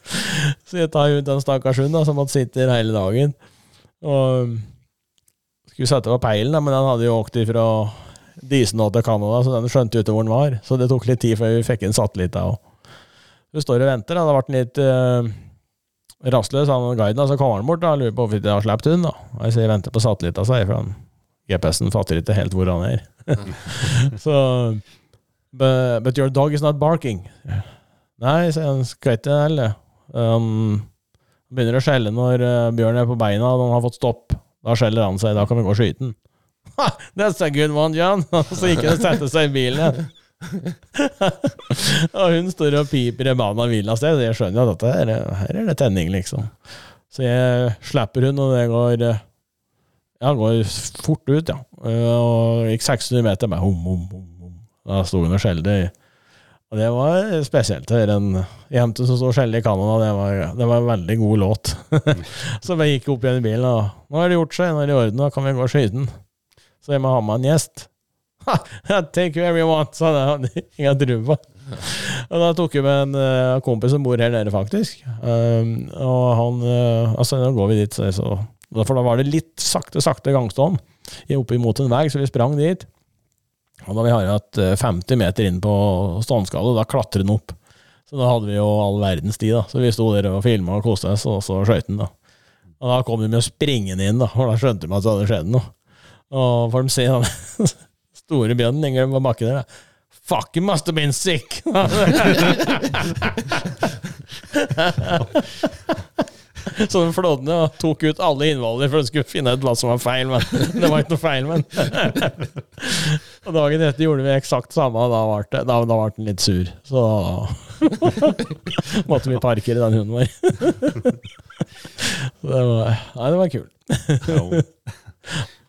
<laughs> Så jeg tar ut den stakkars hunden som måtte sitte her hele dagen. Og skulle sette på peilen, men den hadde jo åkt fra Disenå til Canada, så den skjønte jo ikke hvor den var. Så det tok litt tid før vi fikk inn satellitten. Hun står og venter, da. Det ble litt uh, rastløs, han guiden. Så kommer han bort og lurer på hvorfor de har sluppet hunden. Jeg sier venter på satellitter, sier for GPS-en fatter ikke helt hvor han er. <laughs> så but, but, your dog is not barking. Nei, sier han. Skal ikke heller. Um, begynner å skjelle når uh, bjørnen er på beina og han har fått stopp. Da skjeller han seg. Da kan vi gå og skyte den. <laughs> That's a good one, John! <laughs> så gikk han og satte seg i bilen igjen. <laughs> og hun står og piper i banen av bilen av sted. Jeg skjønner jo at dette her, her er det tenning, liksom. Så jeg slipper hun, og det går Ja, går fort ut, ja. Og gikk 600 meter bare hum, hum, hum, hum. Da sto hun og skjelte. Og det var spesielt å høre en jente som sto og skjelte i Canada. Det var, det var en veldig god låt. <laughs> så jeg gikk opp igjen i bilen, og nå har det gjort seg, nå er det i orden, da kan vi gå og skyte den. Så jeg må ha med en gjest. <laughs> Take whoever you want, sa han. Ingen <laughs> drue på. Og da tok vi med en uh, kompis som bor her nede, faktisk. Um, og han uh, Altså, nå går vi dit, så, For da var det litt sakte, sakte gangstånd oppimot en vei, så vi sprang dit. Og da vi har hatt 50 meter inn på ståndskallet, da klatrer den opp. Så da hadde vi jo all verdens tid, da. Så vi sto der og filma og koste oss, og så skøyt den, da. Og da kom de med springende inn, da, og da skjønte de at det hadde skjedd noe. Og får de se den store bjørnen lenger var bakken der. Fuck, you must have been sick! <laughs> Så den flådde og tok ut alle innvoller for å skulle finne ut hva som var feil. Men <laughs> det var ikke noe feil, men <laughs> Og dagen etter gjorde vi eksakt samme, og da ble, det, da, da ble den litt sur. Så da måtte vi parkere den hunden vår. Det var, nei, det var kult.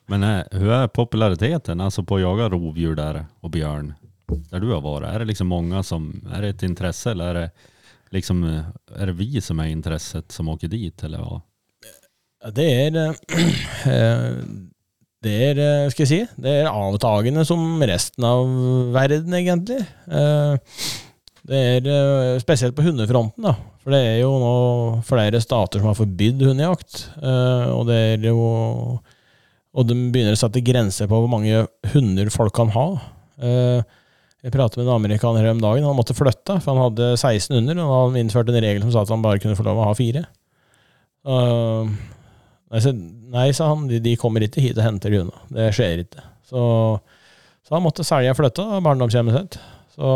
Men eh, hur är populariteten alltså på att jaga rovdjur där och björn? Där du har varit. Är det liksom många som, är det ett intresse eller är det liksom, eh, är det vi som är intresset som åker dit eller vad? Det är, <clears throat> eh, det er, skal jeg si, det er avtagende som resten av verden, egentlig. Det er spesielt på hundefronten da. For det er jo nå flere stater som har forbydd hundejakt. Og det er jo og de begynner å sette grenser på hvor mange hunder folk kan ha. Eh, jeg pratet med en amerikaner om dagen. Han måtte flytte, for han hadde 16 hunder. Og han innførte en regel som sa at han bare kunne få lov å ha fire. nei, sa han, de, kommer ikke hit og henter de hundene. Det skjer ikke. Så, så han måtte selge og flytte, barndomshjemmet sitt. Så,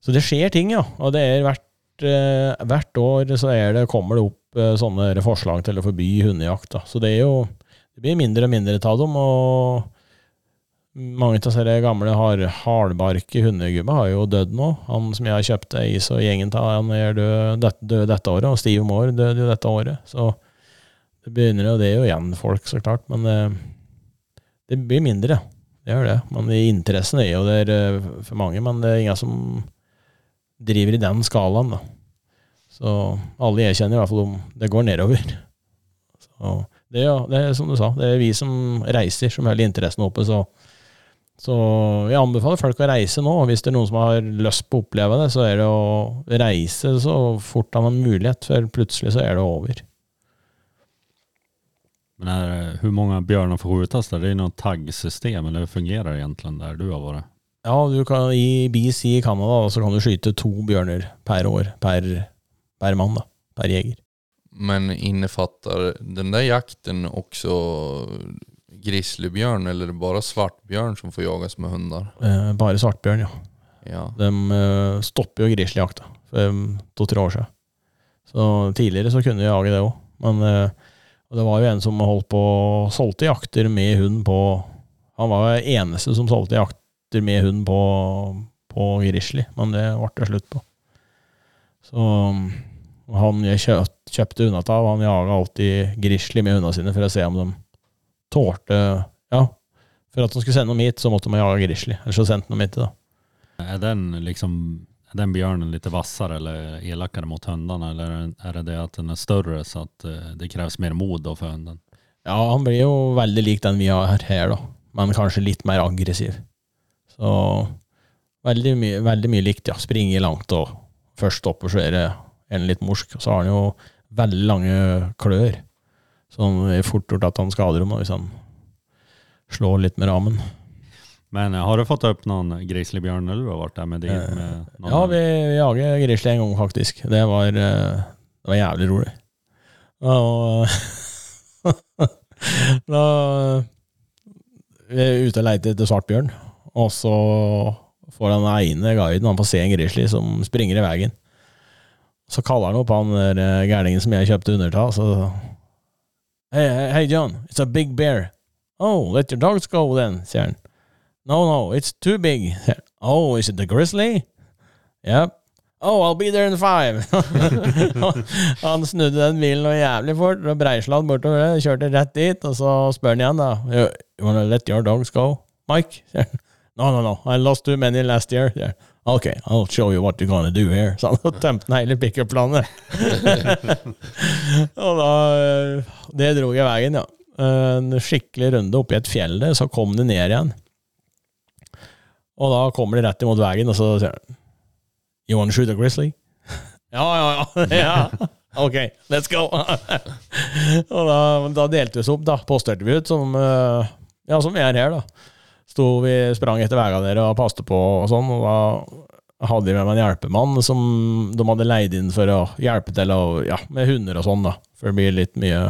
så, det skjer ting, ja. Og det er hvert, eh, hvert år så det, kommer det opp eh, sånne forslag til å forby hundejakt. Da. Så det er jo det blir mindre og mindre av dem, og mange av disse gamle har hardbarke hundegubber har jo dødd nå. Han som jeg har kjøpt is og gjengen av, han er død, død, dette året, og Steve Moore døde jo dette året. Så det begynner jo det er jo igjen folk, så klart, men det, eh, det blir mindre. Det gjør det. Men interessen er jo der eh, for mange, men det er ingen som driver i den skalaen, da. Så alle jeg kjenner, i hvert fall om det går nedover. <laughs> Så det, ja, det er som du sa, det er vi som reiser som holder interessen oppe. Så, så jeg anbefaler folk å reise nå. Hvis det er noen som har lyst på å oppleve det, så er det å reise så fort han har mulighet, for plutselig så er det over. Men er, Hvor mange bjørner får hovedtast? Er Det är något taggsystem eller fungerer det egentlig der du har vært? Ja, du kan, i BC i Canada så kan du skyte to bjørner per år, per, per mann, da, per jeger. Men innefatter den der jakten også grizzlybjørn, eller bare svartbjørn som får jages med hunder? Eh, bare svartbjørn, ja. Ja. De eh, stopper jo grizzlyjakta for um, to-tre år siden. Så tidligere så kunne de jage det òg. Men eh, det var jo en som holdt på solgte jakter med hund på Han var jo eneste som solgte jakter med hund på, på grizzly, men det ble det slutt på. Så um, han jeg kjøpt, kjøpte hundene av, han jaga alltid grizzly med hundene sine for å se om de tålte Ja, for at de skulle sende dem hit, så måtte de jage grizzly. Ellers så sendte de dem hit. da. Er den liksom er den bjørnen litt vassare eller elakere mot hundene, eller er det det at den er større, så att eh, det kreves mer mod for hunden? Ja, han blir jo veldig lik den vi har her, da. Men kanskje litt mer aggressiv. Så veldig mye, veldig mye likt, ja. Springer langt og først stopper, så er det en litt morsk. Og så har han jo veldig lange klør. Så det er fort gjort at han skader dem hvis han slår litt med ramen. Men eh, har du fått opp noen grizzlybjörn eller du har vært der med? Eh, Med Ja, vi, vi jager grizzly en gang, faktisk. Det var, eh, det var jævlig rolig. Og <laughs> da Vi er ute og leter etter svartbjørn, og så får den ene guiden han får se en grizzly som springer i veien. Så kaller han opp han der eh, gærningen som jeg kjøpte under av, så Hey, hey, hey, John, it's a big bear. Oh, let your dogs go then, sier han. No, no, it's too big. Oh, is it the grizzly? Yep. Oh, I'll be there in five. <laughs> han snudde den bilen noe jævlig fort og breisladd bortover det, kjørte rett dit, og så spør han igjen, da. You, wanna let your dogs go, Mike? No, no, no, I lost too many last year. Ok, I'll show you what you're gonna do here. Så han tømte hele pickup-planet. <laughs> og da eh, Det dro jeg veien, ja. En skikkelig runde oppi et fjell der, så kom det ned igjen. Og da kommer de rett imot veien, og så sier han You wanna shoot a grizzly? <laughs> ja, ja, ja. <laughs> ja. Ok, let's go. og da, da delte vi oss opp, da. Posterte vi ut som eh, Ja, som vi er her, da. Sto vi sprang etter veiene der og passet på og sånn, og da hadde de med meg en hjelpemann som de hadde leid inn for å hjelpe til og, ja, med hunder og sånn, da. For det blir litt mye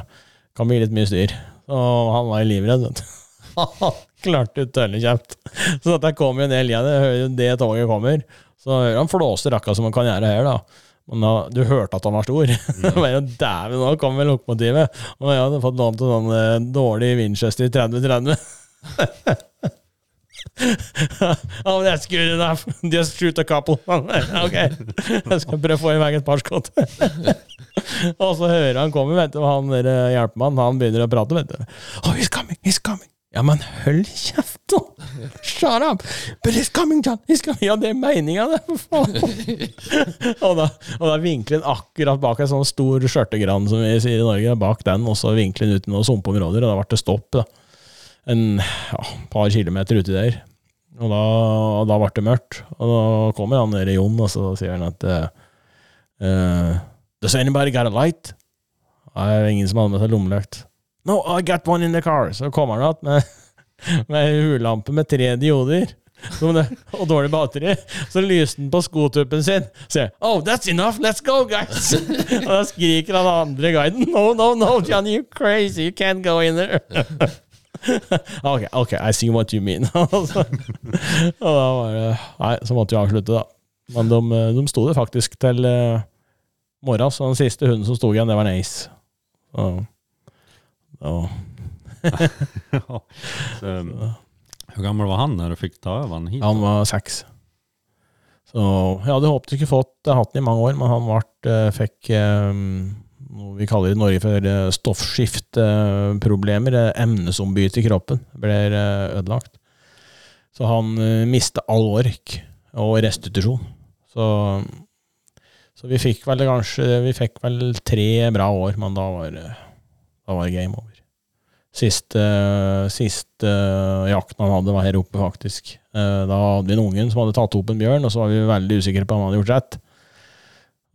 kan bli litt mye styr. Og han var livredd, vet du. Han <laughs> klarte ut tølle kjeft. Så dette kom jo ned igjen. jeg hører det toget kommer. Så han flåser akkurat som han kan gjøre her, da. Men da, du hørte at han var stor. <laughs> Men dæven, nå kommer lokomotivet. Og jeg hadde fått lånt en sånn eh, dårlig Winchester 3030. <laughs> oh, that's good enough. Just shoot a couple. ok, jeg skal prøve å få i vei et par skudd. <laughs> og så hører han kommer, vet du, og han der eh, hjelpemannen, han begynner å prate, vet du. Oh, he's coming, he's coming. Ja, men hold kjeft, da! Shut up! But he's coming, John! He's coming. Ja, det er meninga, det! For faen! <laughs> og, da, og da vinkler han akkurat bak en sånn stor skjørtegran, som vi sier i Norge, bak den, og så vinkler han ut noen sumpområder, og da ble det stopp. da en ja, par kilometer uti der. Og da, og da ble det mørkt. Og da kommer han der Jon, og så sier han at uh, Does anybody got a light? Det er ingen som hadde med seg lommelykt. No, I got one in the car. Så kommer han igjen med, <laughs> med hulampe med tre dioder. Og dårlig batteri. Så lyste han på skotuppen sin. Sier Oh, that's enough, let's go, guys! <laughs> og da skriker han andre guiden No, no, no, Johnny, you're crazy, you can't go in there. <laughs> <laughs> ok, ok, I see what you mean. <laughs> og da var det Nei, så måtte vi avslutte, da. Men de, de sto det faktisk til uh, morgen, så den siste hunden som sto igjen, det var en ace. Og, <laughs> og. Så, hvor gammel var han når du fikk ta over han hit? Han var seks. Så jeg hadde håpet ikke fått hatt den i mange år, men han ble, eh, fikk um, noe vi kaller i Norge for stoffskiftproblemer. Emnesombytet eh, emnesombyte i kroppen, blir eh, ødelagt. Så han mista all ork og restitusjon. Så, så vi fikk vel kanskje Vi fikk vel tre bra år, men da var det game over. Siste, siste jakten han hadde, var her oppe, faktisk. Da hadde vi en ungen som hadde tatt opp en bjørn, og så var vi veldig usikre på om han hadde gjort rett.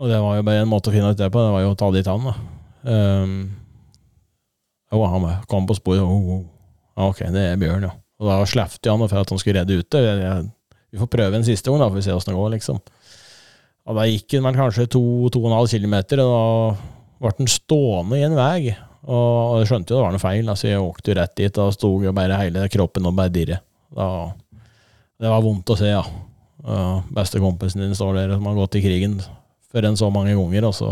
Og det var jo bare en måte å finne ut det på, det var jo å ta dit han, da. Um, Jo, han kom på sporet. Oh, oh. Ok, det er bjørn, ja. Og da slefte han for at han skulle redde ute. Jeg, vi får prøve en siste gang, da, for vi se åssen det går, liksom. Og da gikk han kanskje to-to-og-en-halv kilometer, og da ble han stående i en vei. Og jeg skjønte jo det var noe feil, så jeg åkte jo rett dit, og sto jo bare hele kroppen og bare dirre. Det var vondt å se, ja. Uh, Bestekompisen din står der som har gått i krigen for en så mange ganger, og så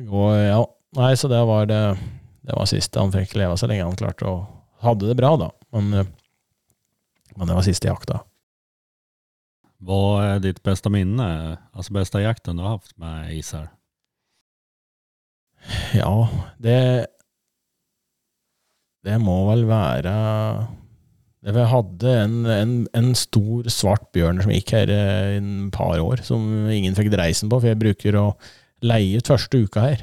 går Ja. Nei, så det var det Det var siste han fikk leve så lenge han klarte å Hadde det bra, da. Men, uh, men det var siste jakta. Hva er ditt beste minne, altså beste jakten du har hatt med isar? Ja, det Det må vel være Vi hadde en, en, en, stor, svart bjørn som gikk her i en par år, som ingen fikk dreisen på, for jeg bruker å leie ut første uka her.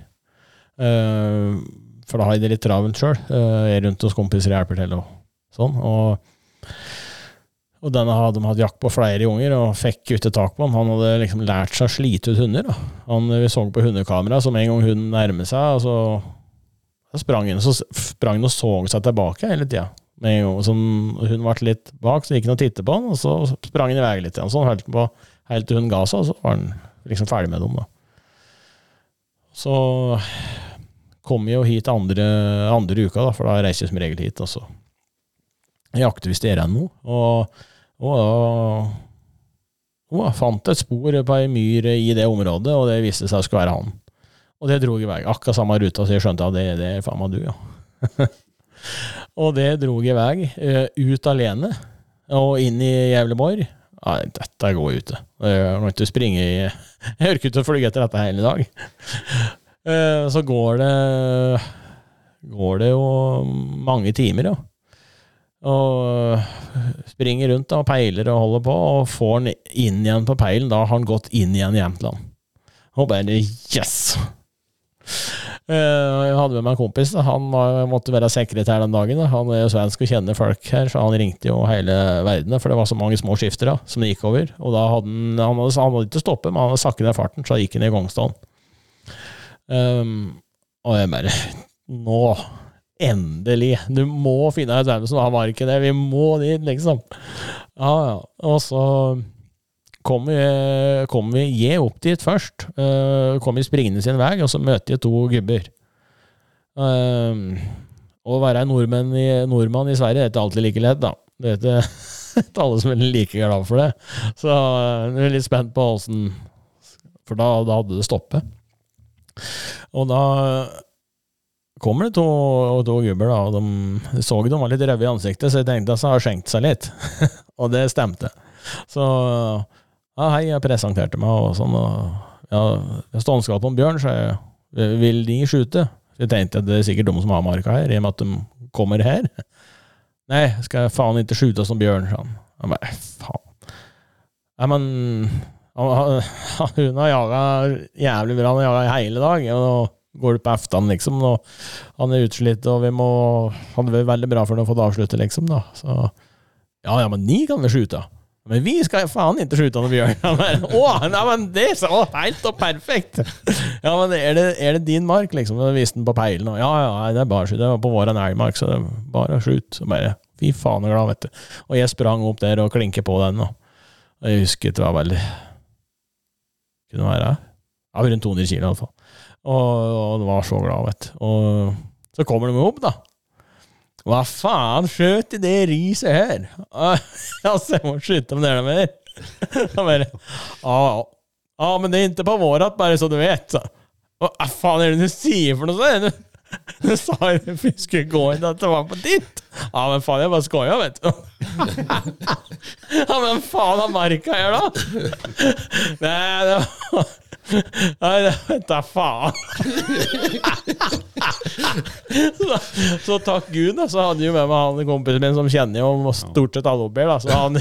Uh, for da har jeg det litt travelt sjøl. Uh, jeg er rundt hos kompiser og hjelper til og sånn. Og og denne hadde de hatt jakt på flere ganger, og fikk ikke tak på han. Han hadde liksom lært seg å slite ut hunder. Da. Han, vi så på hundekamera, som en gang hunden nærmet seg, så, så sprang han så sprang og så seg tilbake hele tida. Med en gang som hun ble litt bak, så gikk han og tittet på han, og så sprang han i vei litt. Sånn holdt han på helt til hun ga seg, og så var han liksom ferdig med dem. da. Så jeg jo hit andre, andre uka, da, for da reiser jeg som regel hit. og så jakter visst RNO. Og, og da og fant et spor på ei myr i det området, og det viste seg å skulle være han. Og det dro i vei. Akkurat samme ruta, så jeg skjønte at det, det er faen meg du, ja. <laughs> og det dro i vei, uh, ut alene, og inn i Gävleborg. Nei, dette går ute. Jeg må ikke springe i <laughs> Jeg orker ikke å fly etter dette hele dag. Uh, <laughs> så går det går det jo mange timer, jo. Og springer rundt da, og peiler og holder på, og får han inn igjen på peilen. Da har han gått inn igjen i Jämtland. Og bare yes! Eh, jeg hadde med meg en kompis. Han måtte være sekretær den dagen. Han er jo svensk og kjenner folk her, så han ringte jo hele verden. For det var så mange små skifter da, som det gikk over. Og da hadde han, han, hadde, han hadde ikke stoppet, men han hadde sakket ned farten, så gikk han i gangstand. Um, og jeg bare Nå Endelig! Du må finne ut hvem som har marken. Vi må dit, liksom. Ja, ja. Og så kom vi, kom vi jeg opp dit først. Uh, kom vi springende sin vei, og så møter jeg to gubber. Uh, å være nordmann i, nordmann i Sverige er ikke alltid like lett, da. Det er ikke <laughs> alle som er like glad for det. Så uh, jeg er litt spent på åssen For da, da hadde det stoppet. Og da kommer det to, to gubber, da, og de så de var litt røde i ansiktet, så jeg tenkte at de har skjenkt seg litt. <laughs> og det stemte. Så ja, hei, jeg presenterte meg og sånn, og ja, jeg på en bjørn, så jeg vil de skyte? Jeg tenkte at det er sikkert de som har marka her, i og med at de kommer her. Nei, skal jeg faen ikke skyte som bjørn, sa han. Jeg bare, faen. Nei, men <laughs> hun har jaga jævlig bra, han har jaga hele dag. og går det på eftan, liksom. Og han er utslitt, og vi må Han er veldig bra for å få det avsluttet, liksom. da. Så ja, ja, men ni kan vi skyte. Men vi skal faen ikke skyte noen bjørn. Å, nei, men det så helt og perfekt! Ja, men er det, er det din mark, liksom? Da viste den på peilen, og ja, ja, det er bare. Det var på vår elgmark, så det er bare skyt. Bare fy faen og glad, vet du. Og jeg sprang opp der og klinket på den, og jeg husker det var veldig Kunne være ja, rundt 200 kilo, iallfall. Og, og var så glad, vet du. Og så kommer de opp, da. Hva faen skjøt i det riset her? <laughs> Altså, jeg må skyte om det de er. Han bare Ja, ah, men det er ikke på vårat, bare så du vet. Hva faen er det du sier for noe sånt? Du sa jo gå inn at det var på ditt. Ja, men faen, jeg bare skoja, vet du. Ja, <laughs> men faen, har marka her, da? <laughs> Nei, det var Nei, da faen. så, så, takk Gud, da, så hadde jeg med meg han kompisen min som kjenner jo stort sett alle oppi her. Så han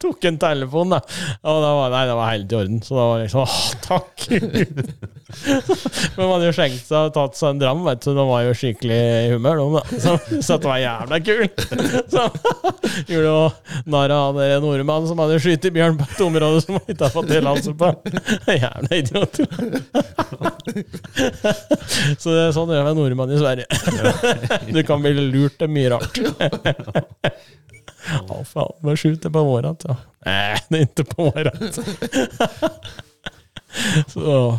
tok en telefon, da. Og da var, nei, det var helt i orden. Så da var det liksom Åh, takk! <laughs> Men man hadde jo skjenkt seg og tatt seg en dram, vet du, de var jo skikkelig i humør, de, da. Så, så det var jævla kult. Så gjorde jo narr av han nordmannen som hadde skutt bjørn på et område som han ikke hadde fått tillatelse på. Jævla idiot. Så det er sånn gjør en nordmann i Sverige. Du kan bli lurt til mye rart. Ja, faen. Bare skjut det på våren. ja. Nej, <laughs> det är inte på våren. <laughs> Så,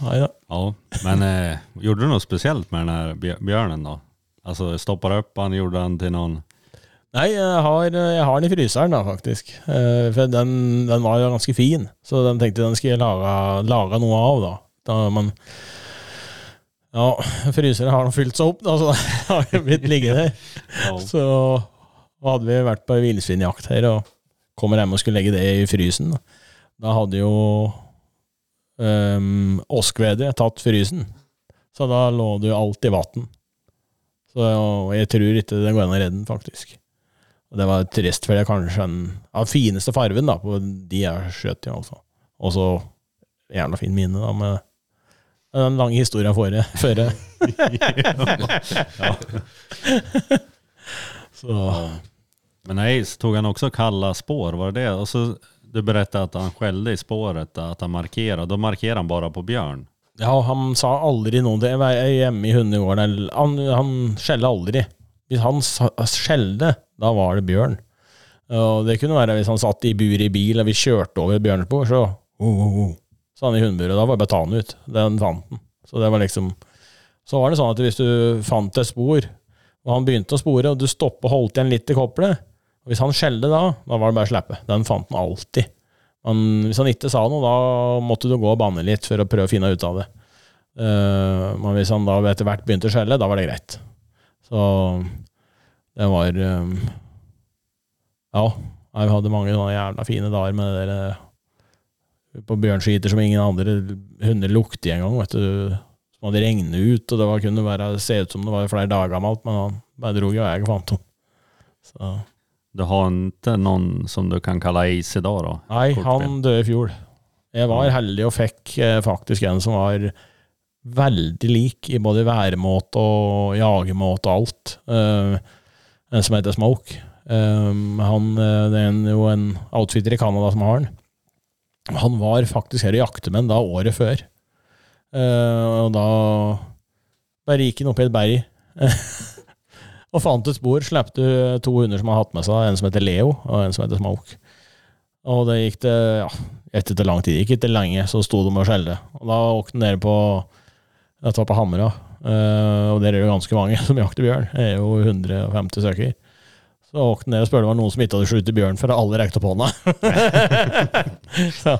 ja då. Ja, men eh, gjorde du något speciellt med den här bjö- björnen då? Alltså stoppade upp han, gjorde han till någon... Nei, jeg har, jeg har den i fryseren da, faktisk. Eh, For den, den var jo ganske fin, så den tenkte den skulle jeg lage, lage noe av, da. da men ja, fryseren har nå fylt seg opp, da, så <laughs> det har jo blitt liggende der. Ja. Så hadde vi vært på villsvinjakt her og kommer hjem og skulle legge det i frysen. Da, hadde jo um, åskvedet tatt frysen, så da lå det jo alt i vann. Så jeg tror ikke det går an å redde den, faktisk. Og det var trist, for det er kanskje den ja, fineste farven da, på de jeg skjøt i, altså. Og så jævla fin minne, da, med den lange historien for det. Før det. <laughs> <laughs> Så Men Ace tog han också kalla spår, var det det? Och så du berättade att han skällde i spåret, att han markerade. Då markerade han bara på björn. Ja, han sa aldri noe. Det var hjemme i hundegården. Han, han skjelte aldri. Hvis han skjelte, da var det bjørn. Og det kunne være hvis han satt i bur i bil, og vi kjørte over bjørnespor, så oh, oh, oh, sa han i hundeburet. Da var det bare å ta ut. Den fant han. Så det var liksom Så var det sånn at hvis du fant et spor, og han begynte å spore, og du stoppet og holdt igjen litt i koppelet, og hvis han skjelte da, da var det bare å slippe. Den fant han alltid. Men hvis han ikke sa noe, da måtte du gå og banne litt for å prøve å finne ut av det. Uh, men hvis han da etter hvert begynte å skjelle, da var det greit. Så det var um, Ja, jeg hadde mange sånne jævla fine dager med det der eh, på bjørnskiter som ingen andre hunder lukter engang, vet du. Som hadde regnet ut, og det var, kunne være, se ut som det var flere dager gammelt, men han bare dro jo jeg fant henne. Så Du har ikke noen som du kan kalle Ace da da? Nei, han døde i fjor. Jeg var heldig og fikk eh, faktisk en som var veldig lik i både væremåte og jagemåte og alt. Eh, en som heter Smoke. Eh, han, eh, det er en, jo en outfitter i Canada som har den. Han var faktisk her og Jaktemenn da året før. Eh, og da bare gikk han opp i et berg <laughs> og fant et spor. Slepte to hunder som har hatt med seg, en som heter Leo og en som heter Smoke. Og det gikk det, ja, etter lang tid, gikk ikke lenge, så sto de og skjelte. Og da åkte de ned på, dette var på Hamra, Uh, og der er jo ganske mange <laughs> som jakter bjørn. Det er jo 150 stykker. Så åkte han ned og spurte om det var noen som ikke hadde skutt bjørn, for alle rekte opp hånda. <laughs> så,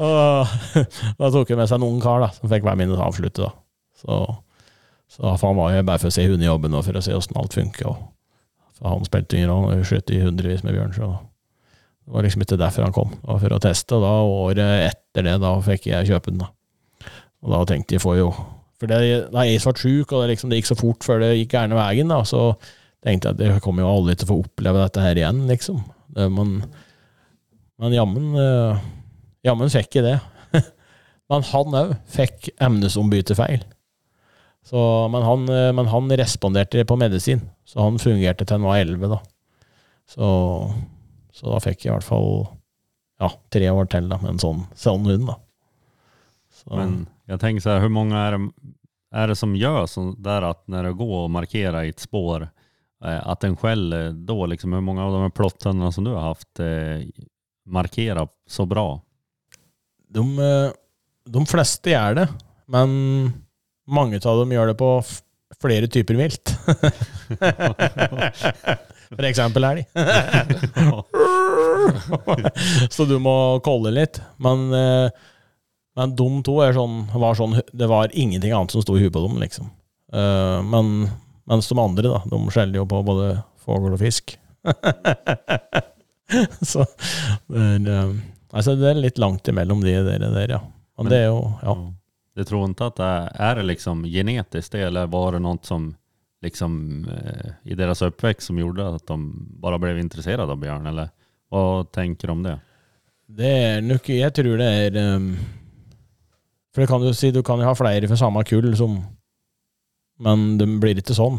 og <laughs> da tok han med seg en ung kar da, som fikk inn og avslutte. da. Så, så for han var jo bare for å se hundejobben og for å se hvordan alt for han spilte rolle, han skjøt i hundrevis med bjørn. så det var liksom ikke derfor han kom, det var for å teste. Da året etter det, da fikk jeg kjøpe den. da. Og da tenkte jeg, får jo For det, da jeg var sjuk, og det, liksom, det gikk så fort før det gikk gærne veien, da, så tenkte jeg at jeg kommer jo aldri til å få oppleve dette her igjen, liksom. Det, men men jammen eh, Jammen fikk jeg det. <laughs> men han òg fikk emnesombytefeil. Så, men, han, eh, men han responderte på medisin, så han fungerte til han var 11, da. Så så da fikk jeg i hvert fall ja, tre år til da, med en sånn, sånn hund. da. Så, Men jeg tenker så her, hvor mange er, det, det som gjør sånn der at når det går og markerer i et spår, at en den da då, liksom, Hvor mange av de här som du har haft markerer så bra? de, eh, de fleste gjør det, men mange av dem gjør det på flere typer vilt. <laughs> For eksempel elg. <laughs> Så du må kolle litt. Men, eh, men de to sånn, var sånn Det var ingenting annet som sto i huet på dem, liksom. Eh, Men mens de andre, da, de skjeller jo på både fugl og fisk. <laughs> Så det er, eh, altså det er litt langt imellom de der, der ja. Men Men- det er jo Ja. Du tror inte att det är, är det liksom eller var det något som liksom eh, i deras uppväxt som gjorde att de bara blev intresserade av björn? Eller Hva tenker du om det? Det er nok Jeg tror det er um, For det kan du si, du kan jo ha flere fra samme kull som Men de blir ikke sånn.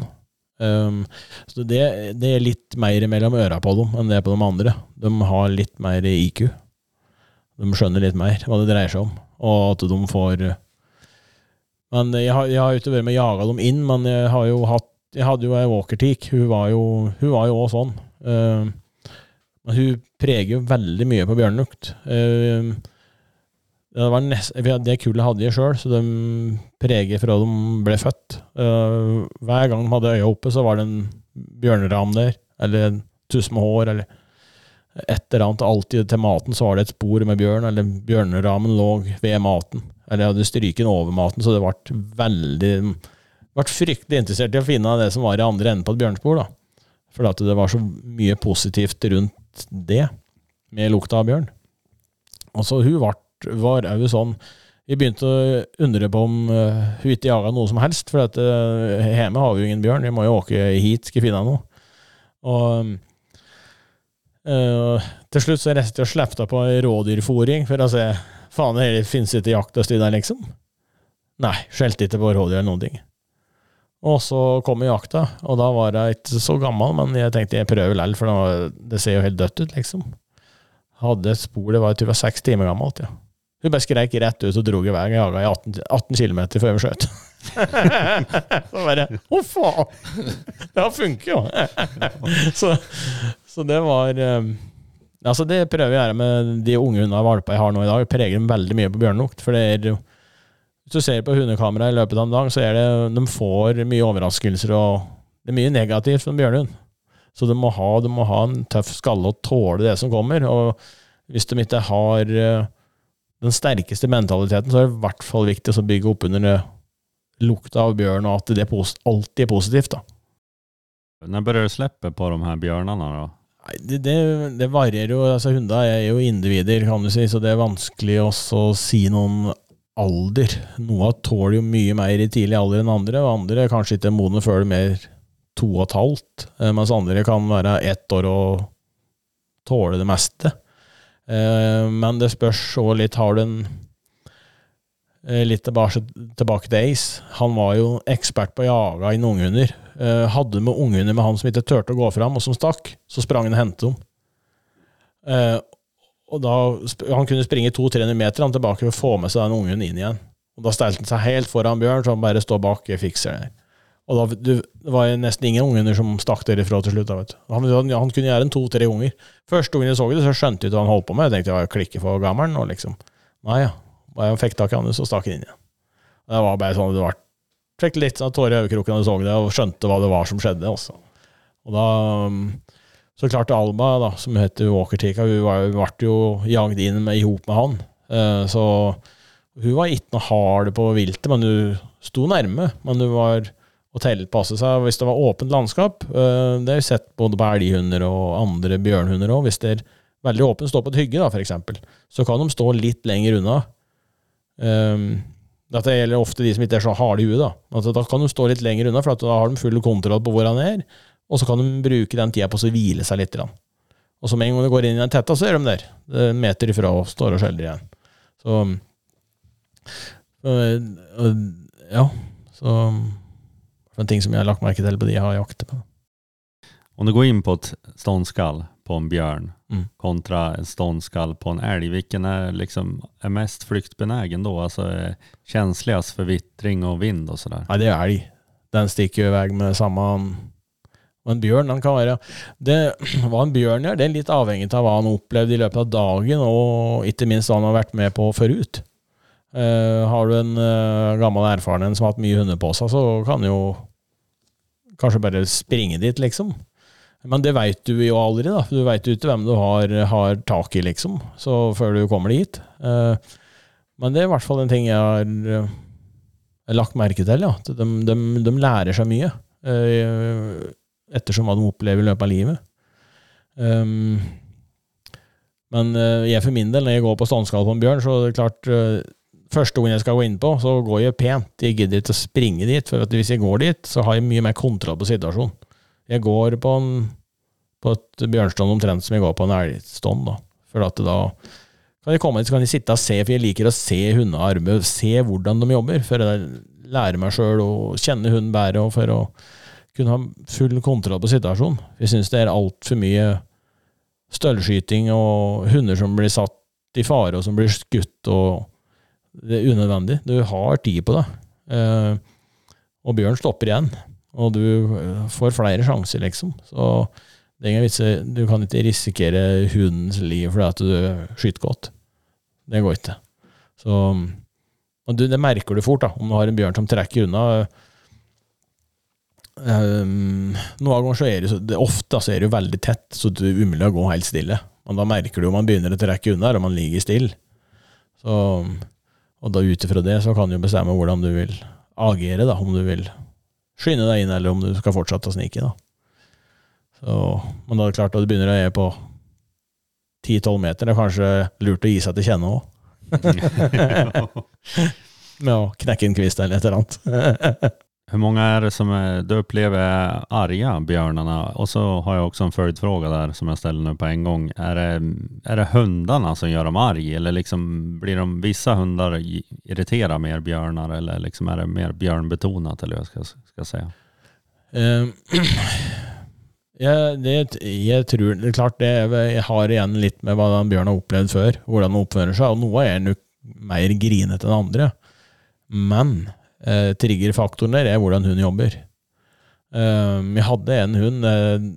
Um, så det, det er litt mer mellom øra på dem enn det er på de andre. De har litt mer IQ. De skjønner litt mer hva det dreier seg om, og at de får Men jeg har, jeg har ikke vært med å jage dem inn, men jeg har jo hatt Jeg hadde jo ei walkerteak. Hun var jo òg sånn. Uh, men hun preger jo veldig mye på bjørnlukt. Uh, det, var nest, det kullet hadde jeg sjøl, så de preger fra de ble født. Uh, hver gang de hadde øya oppe, så var det en bjørneram der, eller en tuss med hår, eller et eller annet. Alltid til maten så var det et spor med bjørn, eller bjørneramen lå ved maten. Eller hadde stryket over maten, så det ble veldig ble fryktelig interessert i å finne det som var i andre enden på et bjørnspor. da. For at det var så mye positivt rundt det, med lukta av bjørn. Og så hun ble var òg sånn Vi begynte å undre på om uh, hun ikke jaga noe som helst, for at, uh, hjemme har vi jo ingen bjørn. Vi må jo åke hit skal finne noe. Og øh, til slutt så reiste jeg og slepte på rådyrfòring for å se Faen, det finnes ikke jakt og styr der, liksom? Nei, skjelte ikke på rådyr eller noen ting. Og så kom jakta, og da var jeg ikke så gammel, men jeg tenkte jeg prøver likevel, for det ser jo helt dødt ut, liksom. Hadde et spor, det var, jeg tror seks timer gammelt, ja. Hun bare skreik rett ut og dro i vei. Jeg jaga i 18, 18 km før vi skjøt. <laughs> så bare Å, faen! <laughs> Det har funket, jo! <laughs> så, så, det var um, Altså, det prøver jeg å gjøre med de unge hundene og valpene jeg har nå i dag. Preger dem veldig mye på bjørnelukt. For det er Hvis du ser på hundekamera i løpet av en dag, så er det De får mye overraskelser, og det er mye negativt for en bjørnehund. Så de må, ha, må ha en tøff skalle og tåle det som kommer. Og hvis de ikke har uh, den sterkeste mentaliteten, så er det i hvert fall viktig å bygge opp under lukta av bjørn, og at det alltid er positivt. da. Når bør du slippe på de her bjørnene? da? Nei, det, det, det, varierer jo. altså Hunder er jo individer, kan du si, så det er vanskelig også å si noen alder. Noe tåler jo mye mer i tidlig alder enn andre, og andre er kanskje ikke modne før de er mer to og et halvt, eh, mens andre kan være ett år og tåle det meste. Eh, men det spørs òg litt Har du en eh, Litt tilbake, tilbake til Ace. Han var jo ekspert på å jage inn unghunder. Eh, hadde med ungene med han som ikke turte å gå fram, og som stakk, så sprang han og hentet dem. Og da, Han kunne springe 200-300 meter han tilbake for å få med seg den ungen inn igjen. Og Da stelte han seg helt foran Bjørn, så han bare står bak. Jeg fikser det. Og da, du, det var nesten ingen unger som stakk derifra til slutt. vet du. Han, han, kunne gjøre en to-tre unger. Første gangen jeg så det, så skjønte jeg hva han holdt på med. Jeg tenkte jeg var klikke for gammel. Og liksom, nei ja. Bare jeg fikk tak i han, så stakk han inn igjen. Det var bare sånn, det var, fikk litt sånn tårer i øyekroken da jeg så det, og skjønte hva det var som skjedde. også. Og da Så klarte Alba, da, som heter Walker-Tika, hun ble jo jagd inn i hop med han. Eh, så hun var ikke noe hard på viltet, men hun sto nærme. Men hun var å tilpasse seg hvis det var åpent landskap. Eh, det har vi sett både på elghunder og andre bjørnhunder òg. Hvis det er veldig åpent, står på et hygge, da, f.eks., så kan de stå litt lenger unna. Dette gjelder ofte de som ikke er så harde i huet. Da. Altså, da kan de stå litt lenger unna, for da har de full kontroll på hvor han er. Og så kan de bruke den tida på å hvile seg litt. Og så med en gang de går inn i den tetta, så er de der. En meter ifra og står og skjelver igjen. Så øh, Ja, så en ting som jeg har lagt merke til på de jeg har jaktet på. Om du går inn på et ståndskall på en bjørn mm. kontra et ståndskall på en elg, hvilken er, liksom, er mest flyktbenägen da? Altså känsligast for vittring og vind og sådär? Ja, det er elg. Den stikker jo i vei med samme og en bjørn den kan være det, <clears throat> Hva en bjørn gjør, det er litt avhengig av hva han har opplevd i løpet av dagen, og ikke minst hva han har vært med på forut. Uh, har du en uh, gammel erfaren en som har hatt mye hunder på seg, så kan jo kanskje bare springe dit, liksom. Men det veit du jo aldri, da. Du veit jo ikke hvem du har, har, tak i, liksom, så før du kommer dit. Uh, men det er i hvert fall en ting jeg har lagt merke til, ja. De, de, de lærer seg mye ettersom hva de opplever i løpet av livet. Um, men jeg for min del, når jeg går på standskall på en bjørn, så er det klart Første gang jeg skal gå inn på, så går jeg pent. Jeg gidder ikke å springe dit, for hvis jeg går dit, så har jeg mye mer kontroll på situasjonen. Jeg går på en på et bjørnstånd omtrent som jeg går på en elgstånd. da. For at da kan de komme hit, så kan de sitte og se, for jeg liker å se hunder arbeide, se hvordan de jobber. For jeg lærer meg sjøl å kjenne hunden bedre, og for å kunne ha full kontroll på situasjonen. Jeg syns det er altfor mye støllskyting og hunder som blir satt i fare, og som blir skutt, og det er unødvendig. Du har tid på det. Eh, og bjørn stopper igjen, og du eh, får flere sjanser, liksom. Så det er ingen vits Du kan ikke risikere hundens liv fordi at du skyter godt. Det går ikke. Så og du, Det merker du fort, da, om du har en bjørn som trekker unna. Um, noen ganger så er det, det ofte så er det veldig tett, så det er umulig å gå helt stille. Men da merker du om man begynner å trekke unna, om man ligger stille. Så, og da ut ifra det så kan du bestemme hvordan du vil agere, da, om du vil skynde deg inn, eller om du skal fortsette å snike. da. Så, men da er det klart at du begynner å gjøre på 10-12 meter, det er kanskje lurt å gi seg til kjenne òg. <laughs> <laughs> Med å knekke en kvist eller et eller annet. <laughs> Hur många är det som är, du upplever arga björnarna? Och så har jag också en följdfråga där som jag ställer nu på en gång. Är det, är det hundarna som gör dem arg? Eller liksom blir de vissa hundar irriterar mer björnar? Eller liksom är det mer björnbetonat? Eller vad jag ska, ska säga? Um, <clears throat> ja, det, jeg tror det er klart det jeg har igjen litt med hva den bjørnen har opplevd før. Hvordan den oppfører seg. Og noe er nok mer grinete enn andre. Men eh, triggerfaktoren der er hvordan hun jobber. Vi hadde en hund eh,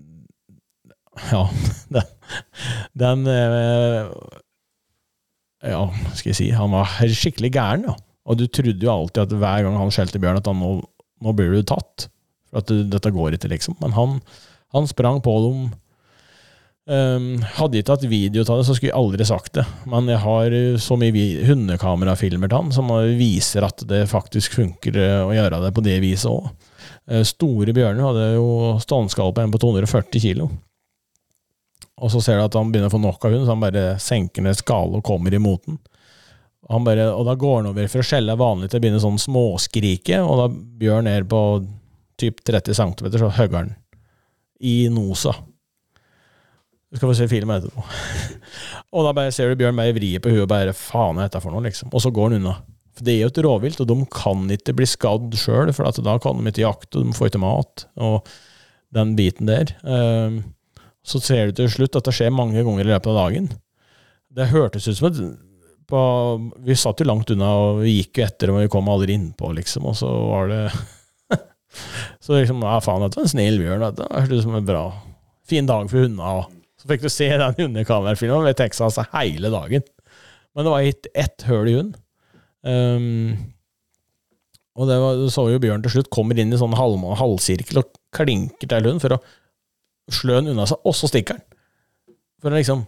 Ja, <laughs> den, den eh, Ja, skal jeg si Han var skikkelig gæren, ja. Og du trodde jo alltid at hver gang han skjelte bjørn, at han nå, nå blir du tatt. For at dette går ikke, liksom. Men han, han sprang på dem Um, hadde jeg tatt video av det, så skulle jeg aldri sagt det. Men jeg har eh, så mye hundekamerafilmer til han som viser at det faktisk funker eh, å gjøre det på det viset òg. Uh, store Bjørner hadde jo ståndskall på en på 240 kilo. Og så ser du at han begynner å få nok av hund, så han bare senker ned skala og kommer imot den. Bare, og da går han over for å skjelle vanlig til å begynne sånn småskrike, og da Bjørn ned på typ 30 cm, så hogger han i nosa. Du skal få se filmen etterpå. <laughs> og da bare ser du Bjørn bare vrie på huet og bare faen er dette for noe, liksom. Og så går han unna. For det er jo et rovvilt, og de kan ikke bli skadd sjøl, for da kan de ikke jakte, og de får ikke mat, og den biten der. Um, så ser du til slutt at det skjer mange ganger i løpet av dagen. Det hørtes ut som et på, Vi satt jo langt unna, og vi gikk jo etter, og vi kom aldri innpå, liksom, og så var det <laughs> Så liksom, ja faen, dette var en snill bjørn, det hørtes ut som en bra, fin dag for hundene. Så fikk du se den hundekamerafilmen ved Texas hele dagen. Men det var ett et høl i hund. Um, og det var, du så jo Bjørn til slutt kommer inn i sånn halv, halvsirkel og klinker til hund for å slø den unna seg, og så stikker den. For den liksom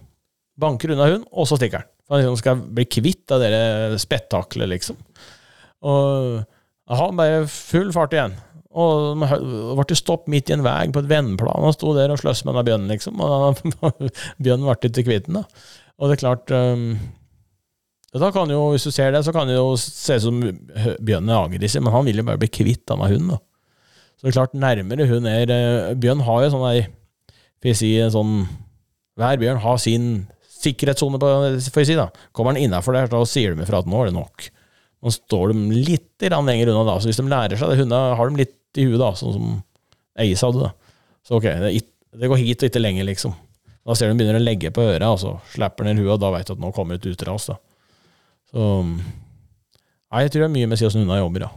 banker unna hund, og så stikker den. For han liksom skal bli kvitt av det spettaklet, liksom. Og aha, bare full fart igjen. Og ble stopp midt i en vei på et vennplan. Han sto der og sløss med denne bjørnen, liksom. Og <laughs> bjørnen ble ikke kvitt den. da. Og det er klart um, da kan jo, Hvis du ser det, så kan det jo se ut som bjørnen er aggressiv, men han vil jo bare bli kvitt denne hunden. da. Så det er klart, nærmere hun er uh, Bjørn har jo sånn ei Får jeg si en sånn Hver bjørn har sin sikkerhetssone, får jeg si. da. Kommer han innafor der, da sier de ifra at nå er det nok. Nå står de litt lenger unna, da. Så hvis de lærer seg det, hundene har de litt i huet, da, sånn som Eise hadde. da. Så ok, det, det, går hit og ikke lenger, liksom. Da ser du den begynner å legge på øret, og så slipper ned huet, og da vet du at nå kommer et utras. da. Så Nei, jeg tror det er mye med å si hvordan unna jobber, ja.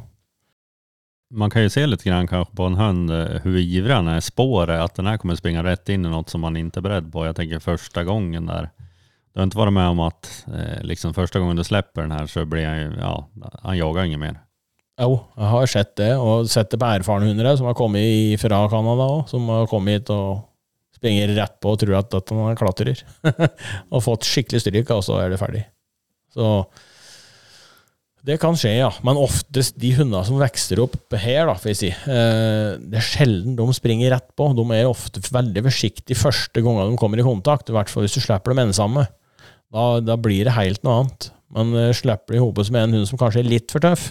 Man kan jo se litt grann kanskje på en hund hvor ivrig han är. Spåret, at den her kommer springe rett inn i noe som man ikke er beredd på. Jeg tenker første gangen der. Du har ikke vært med om at eh, liksom første gangen du slipper den her, så blir han jo ja, han jager ingen mer. Jo, jeg har sett det, og sett det på erfarne hunder som har kommet fra Canada òg, som har kommet hit og springer rett på og tror at, at han klatrer. <laughs> og fått skikkelig stryk, og så er det ferdig. Så det kan skje, ja. Men oftest de hundene som vokser opp her, da, får jeg si, eh, det er sjelden de springer rett på. De er ofte veldig forsiktige første gangen de kommer i kontakt, i hvert fall hvis du slipper dem ensomme. Da, da blir det helt noe annet. Men eh, slipper de i hopet med en hund som kanskje er litt for tøff,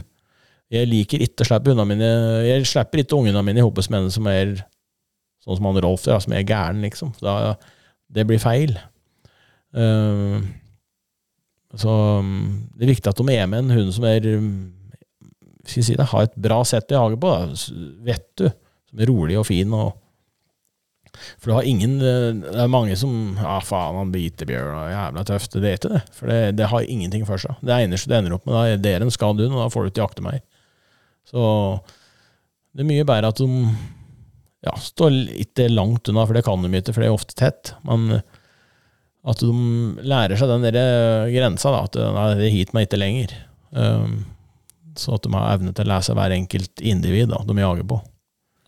jeg liker ikke å slippe hundene mine Jeg slipper ikke ungene mine i hopet med en som er sånn som han Rolf, ja, som er gæren, liksom. Da, det blir feil. Uh, så det er viktig at de er med en hund som er skal si det, har et bra sett i jage på, da. vet du. Som er rolig og fin. og for du har ingen Det er mange som Ja, faen, han biter bjørn, og jævla tøft. Det er ikke det. For det, det, har ingenting for seg. Det eneste det ender opp med, da er dere en skadd hund, og da får du ikke jakte mer. Så det er mye bedre at de ja, står litt langt unna, for det kan de ikke, for det er ofte tett. Men at de lærer seg den der grensa, da, at nei, det er hit meg ikke lenger. Um, så at de har evne til å lese hver enkelt individ da, de jager på.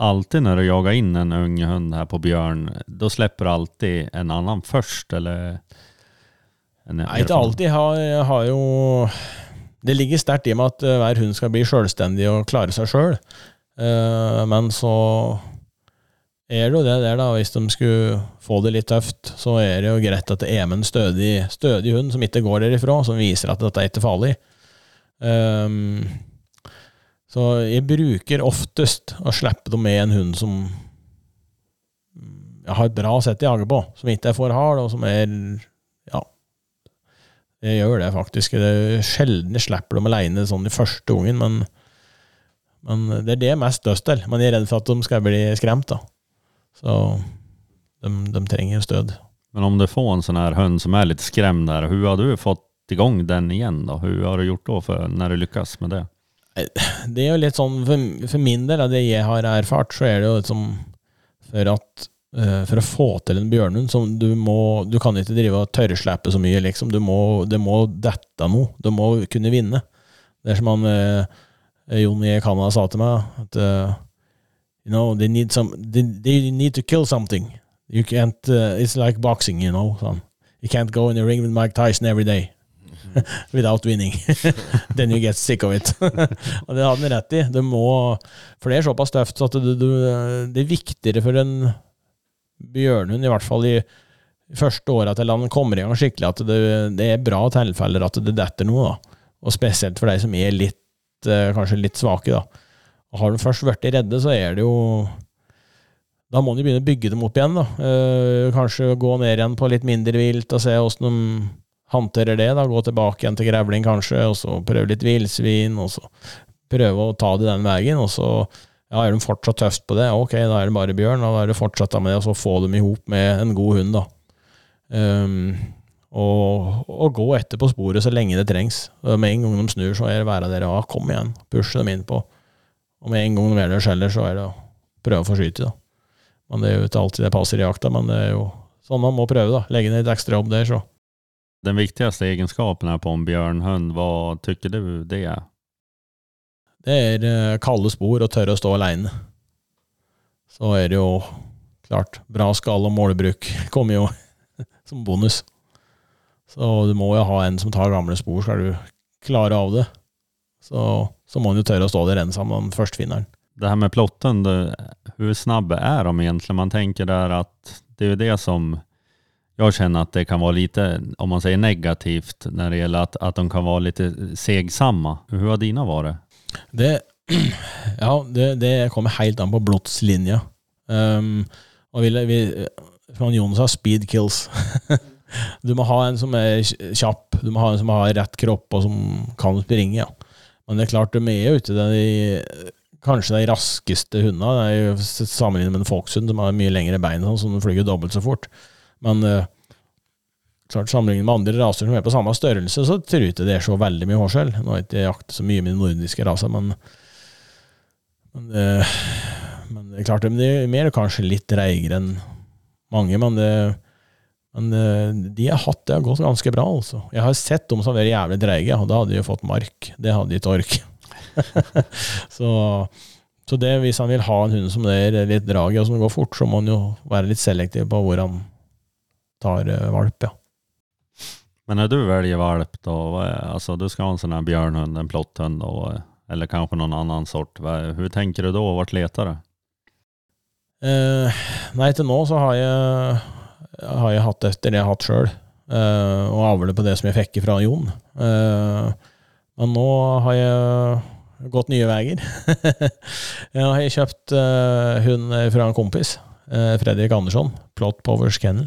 Alltid når du jager inn en ung hund her på bjørn, da slipper du alltid en annen først, eller? Nei, ikke alltid. Jeg Har, jeg har jo Det ligger sterkt i meg at eh, hver hund skal bli selvstendig og klare seg sjøl. Uh, men så er det jo det der, da. Hvis de skulle få det litt tøft, så er det jo greit at det er med en stødig, stødig hund som ikke går derifra, som viser at dette er ikke farlig. Um, så jeg bruker oftest å slippe dem med en hund som jeg har et bra sett i jage på, som ikke er for hard, og som er. Jeg gjør det, faktisk. Det er sjelden jeg slipper dem aleine sånn i første gangen, men, men det er det jeg mest lyst til. Men jeg er redd for at de skal bli skremt, da. Så de, de trenger stød. Men om du får en sånn her hund som er litt skremt der, hvordan har du fått i gang den igjen? da? Hvordan har du gjort da for, når du lykkes med det? Det er jo litt sånn, for, for min del av det jeg har erfart, så er det jo liksom for at for å få til en bjørnhund, som du må Du kan ikke drive og tørrslippe så mye, liksom. Du må, det må dette noe. Du må kunne vinne. Det er som han uh, Jon i Canada sa til meg, at uh, You know, they need some they, they, need to kill something. You can't It's like boxing, you know. Sånn. You can't go in the ring with Mike Tyson every day. <laughs> without winning. <laughs> Then you get sick of it. <laughs> og det hadde han rett i. Det må, for det er såpass tøft at du, du, det er viktigere for en bjørnhund, i hvert fall i første året til han kommer i gang skikkelig, at det, det er bra tilfeller at det detter noe. da. Og spesielt for de som er litt, eh, kanskje litt svake. da. Og Har de først blitt redde, så er det jo da må de begynne å bygge dem opp igjen. da. Eh, kanskje gå ned igjen på litt mindre vilt og se åssen de håndterer det, da, gå tilbake igjen til grevling kanskje, og så prøve litt villsvin, og så prøve å ta det den veien, og så ja, er de fortsatt tøft på det, ok, da er det bare bjørn, da er det fortsatt med det, og så få dem i hop med en god hund, da. Um, og, og, gå etter på sporet så lenge det trengs. Med en gang de snur, så er det være der, ja, kom igjen, pushe dem innpå. Og med en gang de gjør det skjeller, så er det å prøve å få skyte, da. Men det er jo ikke alltid det passer i jakta, men det er jo sånn man må prøve, da. Legge ned et ekstra jobb der, så den viktigste egenskapen på en bjørnhund, hva tykker du det er? Det er eh, kalde spor og tørre å stå aleine. Så er det jo klart, bra skall og målbruk <laughs> kommer jo <laughs> som bonus. Så du må jo ha en som tar gamle spor, skal du klare av det. Så, så må han jo tørre å stå der ensam når han først finner. Det her med plotten, hvor snabbe er de egentlig? Man tenker der at det er jo det som jag känner att det kan vara lite, om man säger negativt, när det gäller att, att de kan vara lite segsamma. Hur har dina varit? Det, <clears throat> ja, det, det kommer helt an på blodslinja. Um, og vil, vi, från Jon sa speed kills. <laughs> du må ha en som er kjapp, du må ha en som har rett kropp og som kan springe. ja. Men det er klart, de er ute de, kanskje de raskeste hundene. Sammenlignet med en folkshund som har mye lengre bein, sånn, som flyger dobbelt så fort. Men uh, klart sammenlignet med andre raser som er på samme størrelse, så tror jeg ikke det er så veldig mye forskjell. Nå har jeg ikke jakter så mye med de nordiske raser, men, men, uh, men, det er klart de er mer kanskje litt treigere enn mange, men, det, men uh, de har hatt det har gått ganske bra, altså. Jeg har sett dem som har vært jævlig dreige, og da hadde de jo fått mark. Det hadde de ikke ork. <laughs> så så det, hvis han vil ha en hund som det er litt drag i, og som går fort, så må han jo være litt selektiv på hvor han tar eh, valp, ja. Men när du väljer valp då, alltså du ska ha en sån här björnhund, en plotthund eller kanske någon annan sort. Hur tänker du då? Vart letar du? Eh, nei, til nå så har jeg, har jeg hatt etter det jeg har hatt sjøl, eh, og avler på det som jeg fikk fra Jon. Eh, men nå har jeg gått nye veier. <laughs> jeg har kjøpt eh, hund fra en kompis eh, Fredrik Andersson, Plot Powers Kennel.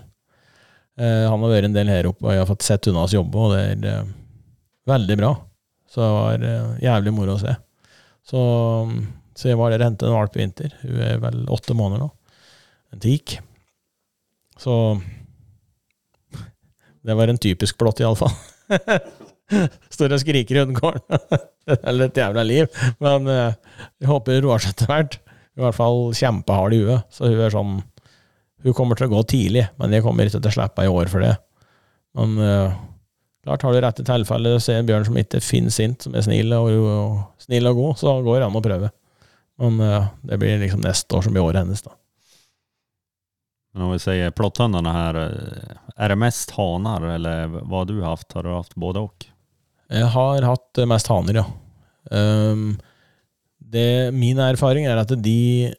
Eh, han har vært en del her oppe, og jeg har fått sett unna oss jobbe, og det er eh, veldig bra. Så det var eh, jævlig moro å se. Så, så jeg var der og hentet en valp i vinter. Hun er vel åtte måneder nå. En tik. Så <laughs> det var en typisk plott, iallfall. <laughs> Står og skriker i hundegården. <laughs> er litt jævla liv. Men jeg håper hun roer seg etter hvert. I hvert fall kjempehard i huet. Så hun er sånn Hun kommer til å gå tidlig, men jeg kommer ikke til å slippe i år for det. Men uh, klart, har du rette tilfellet, ser en bjørn som ikke finner sint, som er snill og, og, snill og god, så går det an å prøve. Men uh, det blir liksom neste år som blir året hennes, da. Men om vi sier plotthønene her, er det mest haner, eller hva har du hatt? Har du hatt både og? Jeg har hatt eh, mest haner, ja. Um, det, min erfaring er at de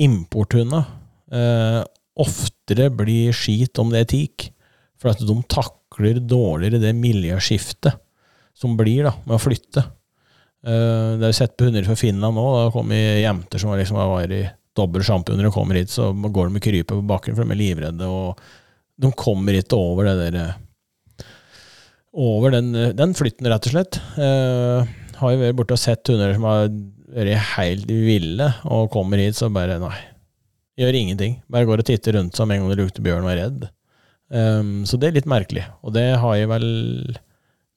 importhundene uh, oftere blir skit om det er teak. for at de takler dårligere det miljøskiftet som blir da, med å flytte. Eh, det har vi sett på hunder fra Finland nå. Har kommet jenter som liksom har vært i dobbel sjampuner og kommer hit, så går de med krypet på bakken, for de er livredde. og De kommer ikke over det der eh, Over den, den flytten, rett og slett. Eh, har jo vært borte og sett hunder som har vært helt ville, og kommer hit, så bare nei. Gjør ingenting. Bare går og titter rundt seg med en gang det lukter bjørn og er redd. Um, så det er litt merkelig. Og det har jeg vel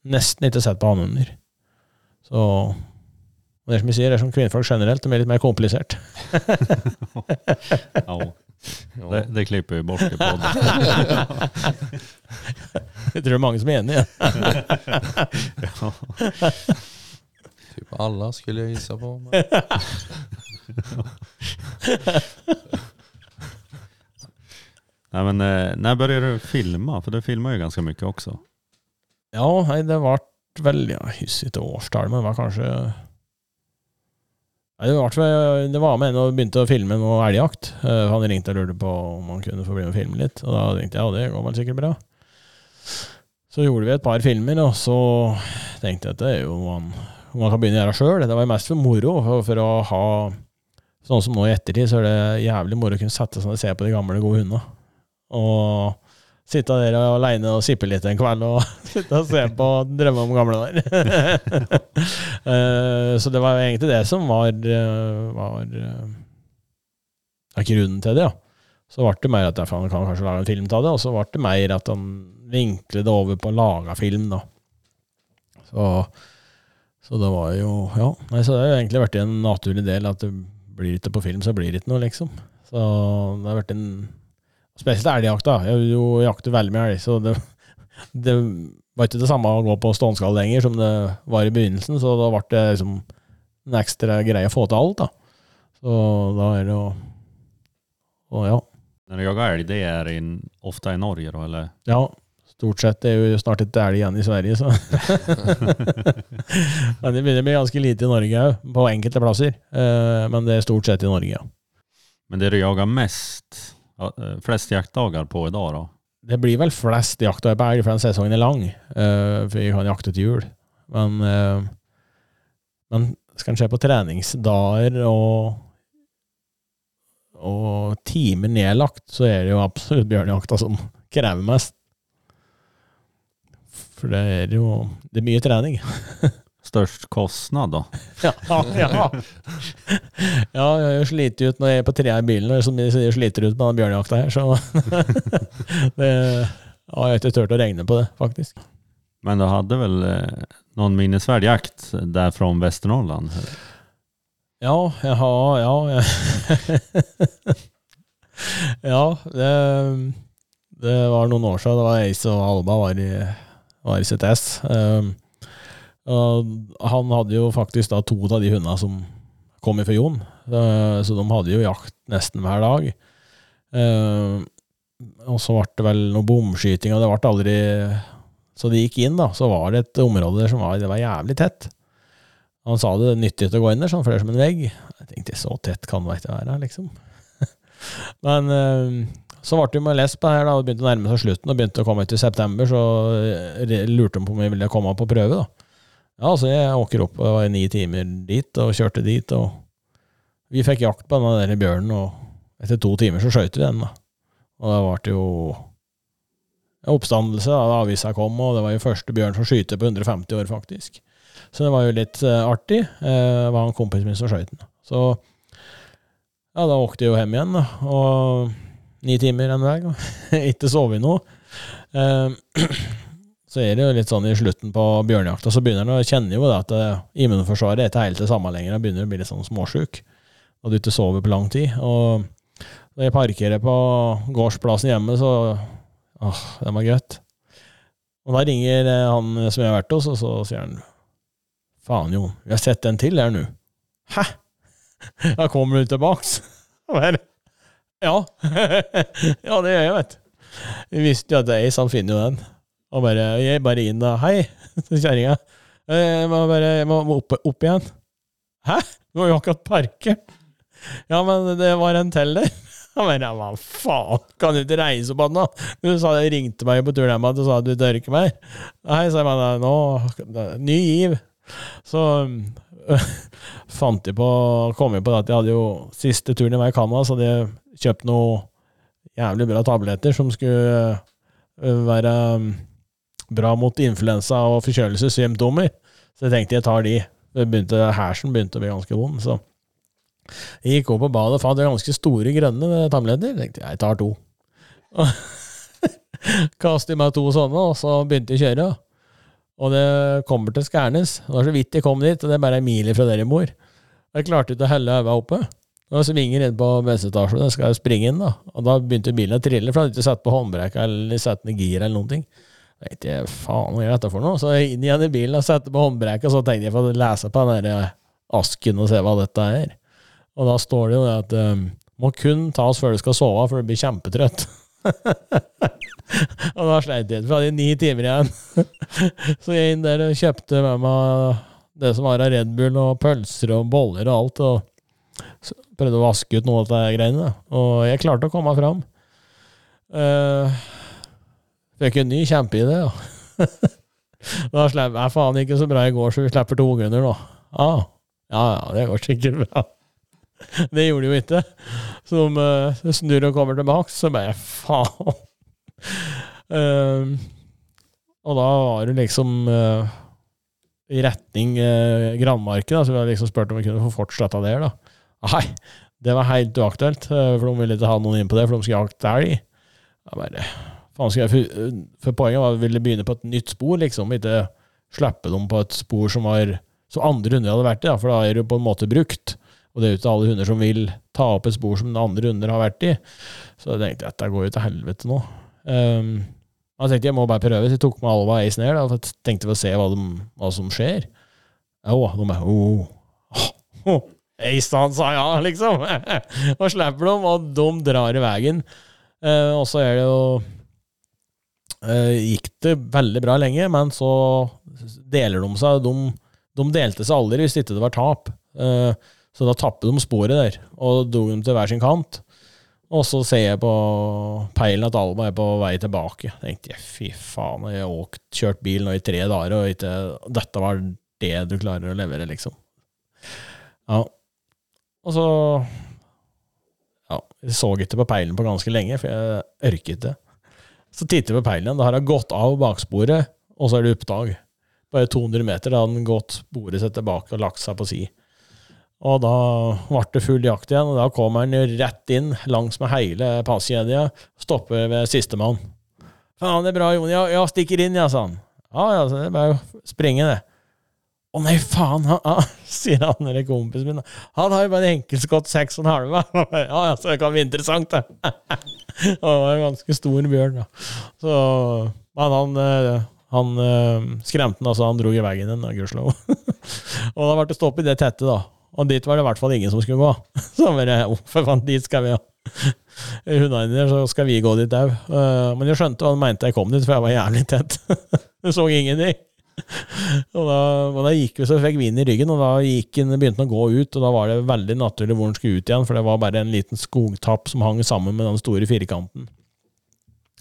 nesten ikke sett på hannhunder. Så og det som jeg sier, det er som kvinnfolk generelt, de er litt mer komplisert. <laughs> Det, det klipper vi bort i podden. <laughs> Jeg tror det er mange som er enig i det. <laughs> Typ alla skulle jeg gissa på. Men... <laughs> Nej, men, Når när började du filma? För du filmar ju ganska mycket också. Ja, nei, det ble veldig Jeg husker årstall, men det var kanskje Nei, det, var, det var med en og begynte å filme noe elgjakt. Uh, han ringte og lurte på om han kunne få bli med og filme litt, og da tenkte jeg ja, det går vel sikkert bra. Så gjorde vi et par filmer, og så tenkte jeg at det er jo noe man, man kan begynne å gjøre sjøl. Det var mest for moro, for, for, å ha Sånn som nå i ettertid, så er det jævlig moro å kunne sette seg ned og se på de gamle, gode hundene. Og sitte der aleine og sippe litt en kveld og <laughs> sitte og se på og drømme om gamle der. uh, <laughs> så det var egentlig det som var, uh, var uh, grunnen til det. ja. Så ble det mer at han kan kanskje lage en film av det, og så ble det mer at han vinklet det over på å lage film. da. Så, så det var jo Ja. Nei, så det har egentlig vært en naturlig del at det blir ikke på film, så blir det ikke noe, liksom. Så det har vært en Spesielt elgjakt. da. Jeg jo jakter veldig mye elg, så det, <laughs> det, var ikke det samme å gå på ståendskall lenger som det var i begynnelsen, så da ble det liksom en ekstra greie å få til alt. da. Så da er det jo Å, ja. Når du jager elg, det er in, ofta i Norge da, eller? Ja, stort sett. Det er jo snart et elg igjen i Sverige, så <laughs> Men det begynner å bli ganske lite i Norge òg, på enkelte plasser. Eh, Men det er stort sett i Norge, ja. Men det du jager mest, eh, flest jaktdager på i dag, da? Det blir vel flest jaktdager på elg, for den sesongen er lang. eh, for jeg kan jakte til jul. Men, men skal en se på treningsdager og, og timer nedlagt, så er det jo absolutt bjørnejakta som krever mest. For det er jo det er mye trening. <laughs> Størst kostnad da? <laughs> Ja, ja. ja jeg sliter ut når jeg er på trea i bilen, og som de sier, sliter ut med den bjørnejakta her, så <laughs> det har jeg ikke turt å regne på det, faktisk. Men du hadde vel noen minnesverd jakt der fra Västernorrland? Ja, jeg har Ja, jeg, ja det, det var noen år siden. Det var Ace og Alba var i, RCTS. Um, og han hadde jo faktisk da to av de hundene som kom ifra Jon, uh, så de hadde jo jakt nesten hver dag. Uh, og så ble det vel noe bomskyting, og det ble aldri Så de gikk inn, da, så var det et område der som var, det var jævlig tett. Han sa det nyttig å gå inn der, for det er som en vegg. Jeg tenkte så tett kan det ikke være, liksom. <laughs> Men så ble det med det her, da, og begynte å nærme seg slutten, og begynte å komme ut i september, så lurte de på om jeg ville komme på prøve, da. Ja, så jeg åker opp og var ni timer dit, og kjørte dit, og vi fikk jakt på denne der bjørnen, og etter to timer så skjøt vi den, da. Og det ble jo oppstandelse da avisa kom, og det var jo første bjørn som skyter på 150 år, faktisk. Så det var jo litt uh, artig. Uh, var han kompisen min som skjøt den. Så ja, da åkte jeg jo hjem igjen, da. Og ni timer en vei. <laughs> Ikke sovet noe. Uh, <clears throat> så er det jo litt sånn i slutten på bjørnejakta, så begynner en å kjenne jo det at uh, immunforsvaret er ikke helt det samme lenger. En begynner å bli litt sånn småsjuk, og du ikke sover på lang tid. Og når jeg parkerer på gårdsplassen hjemme, så Åh, det var godt. Og da ringer han som jeg har vært hos, og så sier han Faen, Jon, vi har sett en til her nå. Hæ? <laughs> Da kommer du tilbake? <laughs> Ja. <laughs> ja, det gjør jeg, vet du. Vi visste jo at Ace, han finner jo den. Og bare, jeg bare inn da. Hei, <laughs> til kjerringa. Jeg må bare jeg må opp, opp igjen. Hæ? Du har jo akkurat parkert. Ja, men det var en til der. <laughs> Han bare hva faen, kan du ikke reise opp igjen, da? Du sa, ringte meg på turen hjem og sa at du tør ikke mer. Nei, sa jeg bare nå, ny giv. Så fant jeg på, kom jeg på at jeg hadde jo siste turen i vei Canada, så jeg kjøpt noe jævlig bra tabletter som skulle øh, være øh, bra mot influensa og forkjølelsessymptomer. Så jeg tenkte jeg tar de. Begynte, hersen begynte å bli ganske vond. så jeg gikk opp på badet og fant ganske store grønne tabletter. Jeg tenkte jeg tar to. <laughs> Kastet meg to sånne, og så begynte jeg å kjøre. Og det kommer til Skærnes. Det var så vidt jeg kom dit, og det er bare en mil fra der jeg bor. Jeg klarte ikke å helle øynene oppe. Og så svinger inn på bensinstasjonen, jeg skal springe inn, da. Og da begynte bilen å trille, for jeg hadde ikke satt på håndbrekka eller satt ned gir eller noen ting. Jeg vet ikke faen hva jeg dette for noe. Så jeg inn igjen i bilen og satte på håndbrekka, så tenkte jeg for å lese på den der asken og se hva dette er. Og da står det jo det at um, må kun tas før du skal sove, for du blir kjempetrøtt. <laughs> og da sleit jeg, for jeg hadde ni timer igjen. <laughs> så jeg inn der og kjøpte med meg det som var av Red Bull og pølser og boller og alt, og prøvde å vaske ut noe av de greiene. Og jeg klarte å komme fram. Uh, fikk en ny kjempeidé, ja. <laughs> da slipper jeg faen ikke så bra i går, så vi slipper to ungene nå. Ah, ja, ja, det går sikkert bra. <laughs> Det gjorde de jo ikke. Så de uh, snur og kommer tilbake, så bare faen. Uh, <laughs> og da var det liksom uh, i retning uh, Granmarken, så vi hadde liksom spurt om vi kunne få fortsette der. da. Nei, det var helt uaktuelt, for de ville ikke ha noen inn på det, for de skulle jakte elg. Bare, faen skal jeg, for, for poenget var at vi ville begynne på et nytt spor, liksom, ikke slippe dem på et spor som var så andre hunder hadde vært i, for da er jo på en måte brukt. Og det er jo ikke alle hunder som vil ta opp et spor som andre hunder har vært i. Så jeg tenkte dette går jo til helvete nå. Um, jeg tenkte jeg må bare prøve, så jeg tok med Alva Ace ned og tenkte å se hva, de, hva som skjer. Jo, de er oh, oh, Ace, han sa ja, liksom! <laughs> og slipper dem, og de drar i veien. Eh, og så er det jo eh, Gikk det veldig bra lenge, men så deler de seg. De, de delte seg aldri hvis ikke det var tap. Eh, så da tapper de sporet der, og dro dem til hver sin kant. Og så ser jeg på peilen at Alba er på vei tilbake. Tenkte jeg, fy faen, jeg har åkt, kjørt bil nå i tre dager, og ikke, dette var det du klarer å levere, liksom. Ja. Og så Ja, jeg så ikke på peilen på ganske lenge, for jeg ørket det. Så titter jeg på peilen da har jeg gått av baksporet, og så er det oppdag. Bare 200 meter, da har den gått sporet seg tilbake og lagt seg på si. Og da ble det full jakt igjen, og da kom han rett inn langs med hele passkjedia. Stopper ved sistemann. 'Faen, det er bra, Jon. Ja, ja, stikker inn, ja', sa han. 'Ja, ja, så det er bare å springe, det'. 'Å nei, faen', han, han, sier han eller kompisen min. 'Han har jo bare en enkeltskott seks og en halve'. <laughs> ja, ja, så det kan bli interessant, det. det <laughs> var en ganske stor bjørn, da. Så, men han, eh, han eh, skremte den, altså. Han dro i veggen den, gudskjelov. <laughs> og da ble det stopp i det tette, da. Og dit var det i hvert fall ingen som skulle gå. Så bare, oh, for faen, dit skal vi, ja. Hundene dine, så skal vi gå dit òg. Uh, men jeg skjønte hva han mente jeg kom dit, for jeg var jævlig tett. du så ingenting. Og, da, og da gikk vi så fikk vi inn i ryggen, og da han, begynte han å gå ut, og da var det veldig naturlig hvor han skulle ut igjen, for det var bare en liten skogtapp som hang sammen med den store firkanten.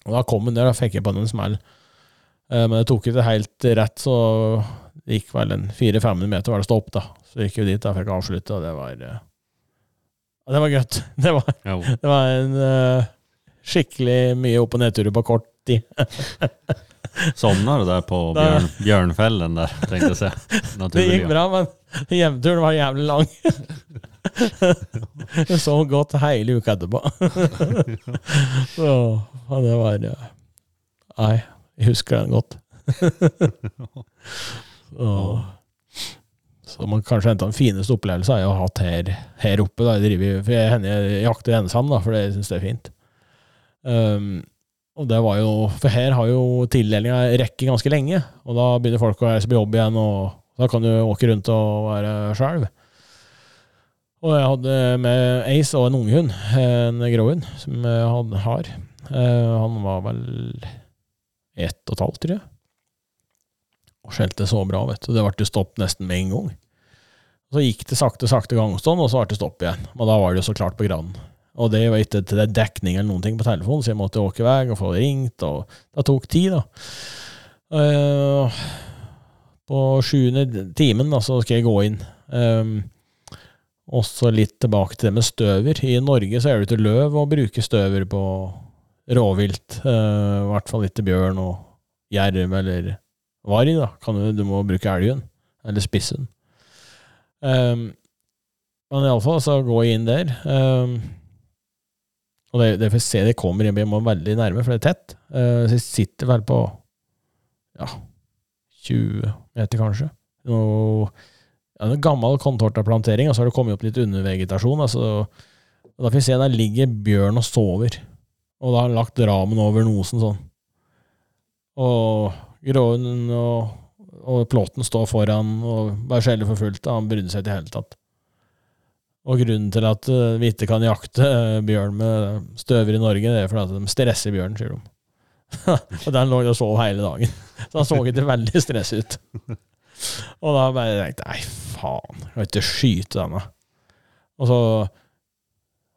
Og da kom han der, da fikk jeg på den en smell. Uh, men det tok ikke helt rett, så det gikk vel en 400-500 meter var det stopp, da. Så gikk vi dit, da fikk avslutte, og det var eh, Det var godt. <laughs> Det var, det var en eh, skikkelig mye opp- og nedturer på kort tid. <laughs> <laughs> Somnade du der på <laughs> bjørn, Bjørnfellen der, tenkte jeg se. <laughs> Det gikk bra, men hjemturen var jævlig lang. Jeg så godt hele uka etterpå. Så ja, det var Nei, jeg husker den godt. Så, så man kanskje en av de fineste opplevelsene jeg har hatt her, her oppe. Da. Jeg, driver, for jeg, jeg jakter ensam, da, for jeg syns det er fint. Um, og det var jo, For her har jo tildelinga rekke ganske lenge, og da begynner folk å reise på jobb igjen, og da kan du åke rundt og være sjøl. Og jeg hadde med Ace og en unghund, en gråhund, som hadde, har. Eh, han var vel ett og et halvt, tror jeg. Og skjelte så bra, vet du. Det ble stopp nesten med en gang. Så gikk det sakte, sakte gangstånd, og så ble det stopp igjen. Og da var det jo så klart på grannen. Og det var ikke til det dekning eller noen ting på telefonen, så jeg måtte åke vei og få ringt, og det tok tid, da. Uh, på sjuende timen da, så skal jeg gå inn. Um, og så litt tilbake til det med støver. I Norge så er det ikke løv å bruke støver på rovvilt. Uh, I hvert fall ikke bjørn og jerv eller varg. da. Kan du, du må bruke elgen, eller spissen. Um, men iallfall så går jeg inn der. Um, og det, det får se det kommer inn, må veldig nærme, for det er tett. Uh, så jeg sitter vel på ja, 20 meter, kanskje. Noe, ja, en gammel contorta-plantering, og så har det kommet opp litt undervegetasjon. Altså, og da får vi se der ligger bjørn og sover. Og da har han lagt ramen over nosen sånn. Og gråhunden og, og plåten står foran og bare skjeller for fullt. Og Han brydde seg ikke i det hele tatt. Og grunnen til at eh, vi ikke kan jakte eh, bjørn med støver i Norge, det er fordi at de stresser bjørnen, sier de. <laughs> og den lå og sov hele dagen. <laughs> Så han så ikke veldig stress ut. Og da bare tenkte jeg nei, faen, jeg kan ikke skyte denne. Og så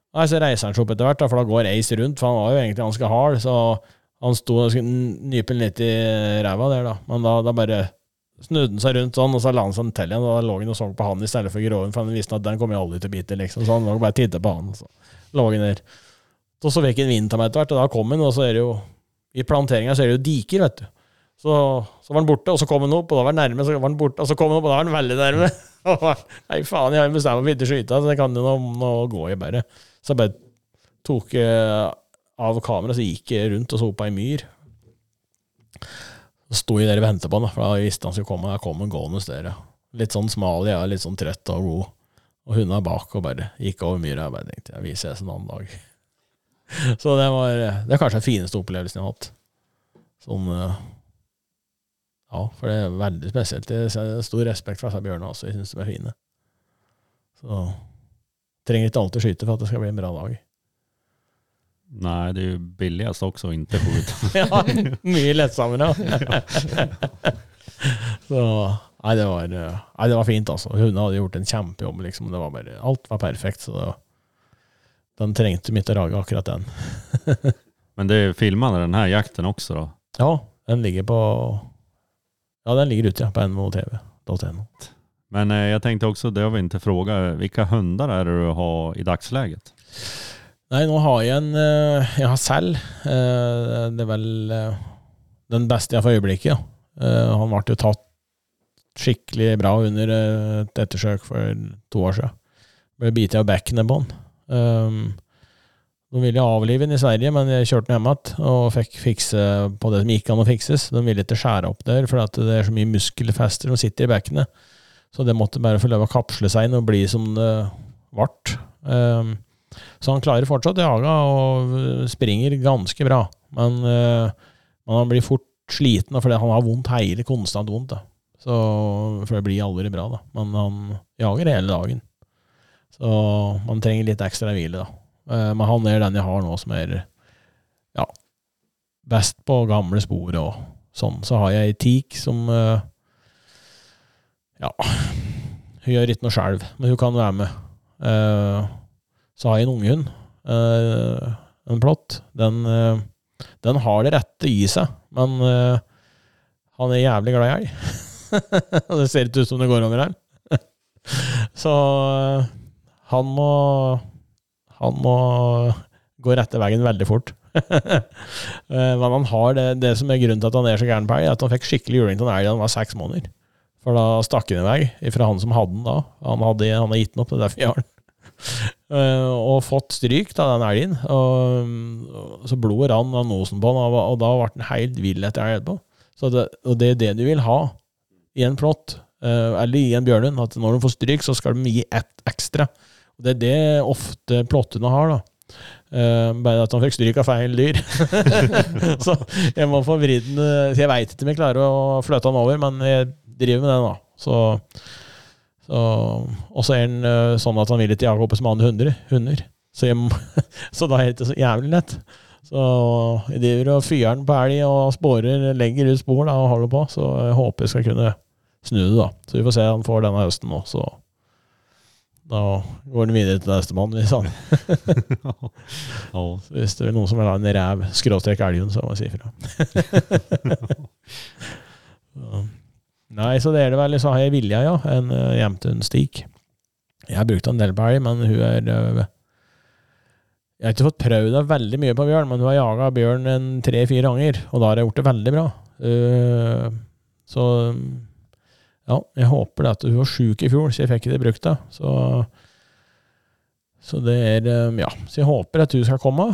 Nei, så reiser han seg opp etter hvert, for da går Ace rundt, for han var jo egentlig ganske hard, så han sto og skulle nype den litt i ræva der, da. Men da, da bare snudde han seg rundt sånn, og så la han seg til igjen, og da lå han og så på han i stedet for gråen, for han visste at den kom jo aldri til å bite, liksom. Så han lå bare og tittet på han, og så lå han der. Så, så fikk han vind til meg etter hvert, og da kom han, og så er det jo I planteringa så er det jo diker, vet du. Så, så var han borte, og så kom han opp, og da var han nærme, så var han borte, og så kom han opp, og da var han veldig nærme. <laughs> Nei, faen, jeg har bestemt meg for ikke å skyte, så det kan jo nå, nå gå i bare. Så jeg bare tok eh, av kameraet, så gikk jeg rundt og så på ei myr. Så sto jeg der og ventet på han, for da visste han skulle komme. Jeg kom en gående der. Litt sånn smal, jeg er litt sånn trøtt og god. Og hundene bak og bare gikk over myra. Jeg bare tenkte, jeg vi ses en annen dag. <laughs> Så det var Det er kanskje den fineste opplevelsen jeg har hatt. Sånn eh, Ja, for det er veldig spesielt. Jeg har stor respekt for disse bjørnene også. Jeg syns de er fine. Så trenger ikke alltid skyte for at det skal bli en bra dag. Nej, det är ju billigast också att inte skjuta. <laughs> ja, mye lettsommere. <laughs> Så Nei, det var, eh, nei, det var fint, altså. Hundene hadde gjort en kjempejobb, liksom. Det var bare, alt var perfekt, så det, den trengte mitt å rage, akkurat den. <laughs> Men det filmade den här jakten också då? Ja, den ligger på Ja, den ligger ute ja, på nmotv.no. Men eh, jag tänkte också, det har vi inte frågat, vilka hundar är det du har i dagsläget? Nei, nå har jeg en eh, Jeg har selv. Eh, Det er vel eh, den beste jeg har for øyeblikket. Han ble jo tatt skikkelig bra under et ettersøk for to år siden. Ble bitt av bekkenet på han. Um, de ville avlive den i Sverige, men jeg kjørte den hjem igjen og fikk fikse på det som gikk an å fikses. De ville ikke skjære opp der, for det er så mye muskelfester som sitter i bekkenet. Så det måtte bare få lov å kapsle seg inn og bli som det ble. Så han klarer fortsatt jaga og springer ganske bra. Men, eh, men han blir fort sliten, fordi han har vondt hele, konstant vondt. Da. Så, for det blir aldri bra, da. Men han jager hele dagen. Så man trenger litt ekstra hvile, da. Eh, Men han er den jeg har nå som er ja, best på gamle spor og sånn. Så har jeg ei teak som eh, ja, hun gjør ikke noe skjelv, men hun kan være med. Så har jeg en unghund, Uh, en plott. Den, uh, den har det rette i seg, men uh, han er jævlig glad i elg. <laughs> Det ser ikke ut som det går over her. <laughs> så han må Han må gå rette veien veldig fort. <laughs> Men han har det, det som er grunnen til at han er så gæren på elg, er at han fikk skikkelig juling til en elg da han var seks måneder. For da stakk han i vei fra han som hadde den da. Han, hadde, han hadde gitt den opp, det er derfor jeg har den. Eh, og fått stryk av den elgen. Og, så blodet rann av nosen på han, og, da ble han helt vill etter elg etterpå. Så det, og det er det du vil ha i en plott, eh, eller i en bjørnhund. At når de får stryk, så skal de gi ett ekstra. Og det er det ofte plottene har, da. Uh, bare at han fikk stryk av feil dyr. <laughs> så jeg må få vridd den jeg veit ikke om jeg klarer å fløte han over, men jeg driver med det. Så, så Og så er han eh, sånn at han vil ikke jage opp som andre hunder. Så, jeg, <laughs> så da er det ikke så jævlig lett. Så jeg driver og fyrer den på elg og sporer, legger ut spor da, og holder på. Så jeg håper jeg skal kunne snu det, da. Så vi får se han får denne høsten nå. Så da går han videre til nestemann. Hvis, <laughs> han- hvis det er noen som vil ha en ræv skråstrek elgen, så må jeg si ifra. <laughs> Nei, så det er det vel. Så har jeg Vilja, ja. En uh, Jämtun-stik. Jeg har brukt en del på elg, men hun er uh, Jeg har ikke fått prøvd det veldig mye på bjørn, men hun har jaga bjørn en tre-fire ganger, og da har jeg gjort det veldig bra. Uh, så ja, jeg håper det at hun var sjuk i fjor, så jeg fikk ikke det brukt det. Så, så det er Ja, så jeg håper at hun skal komme.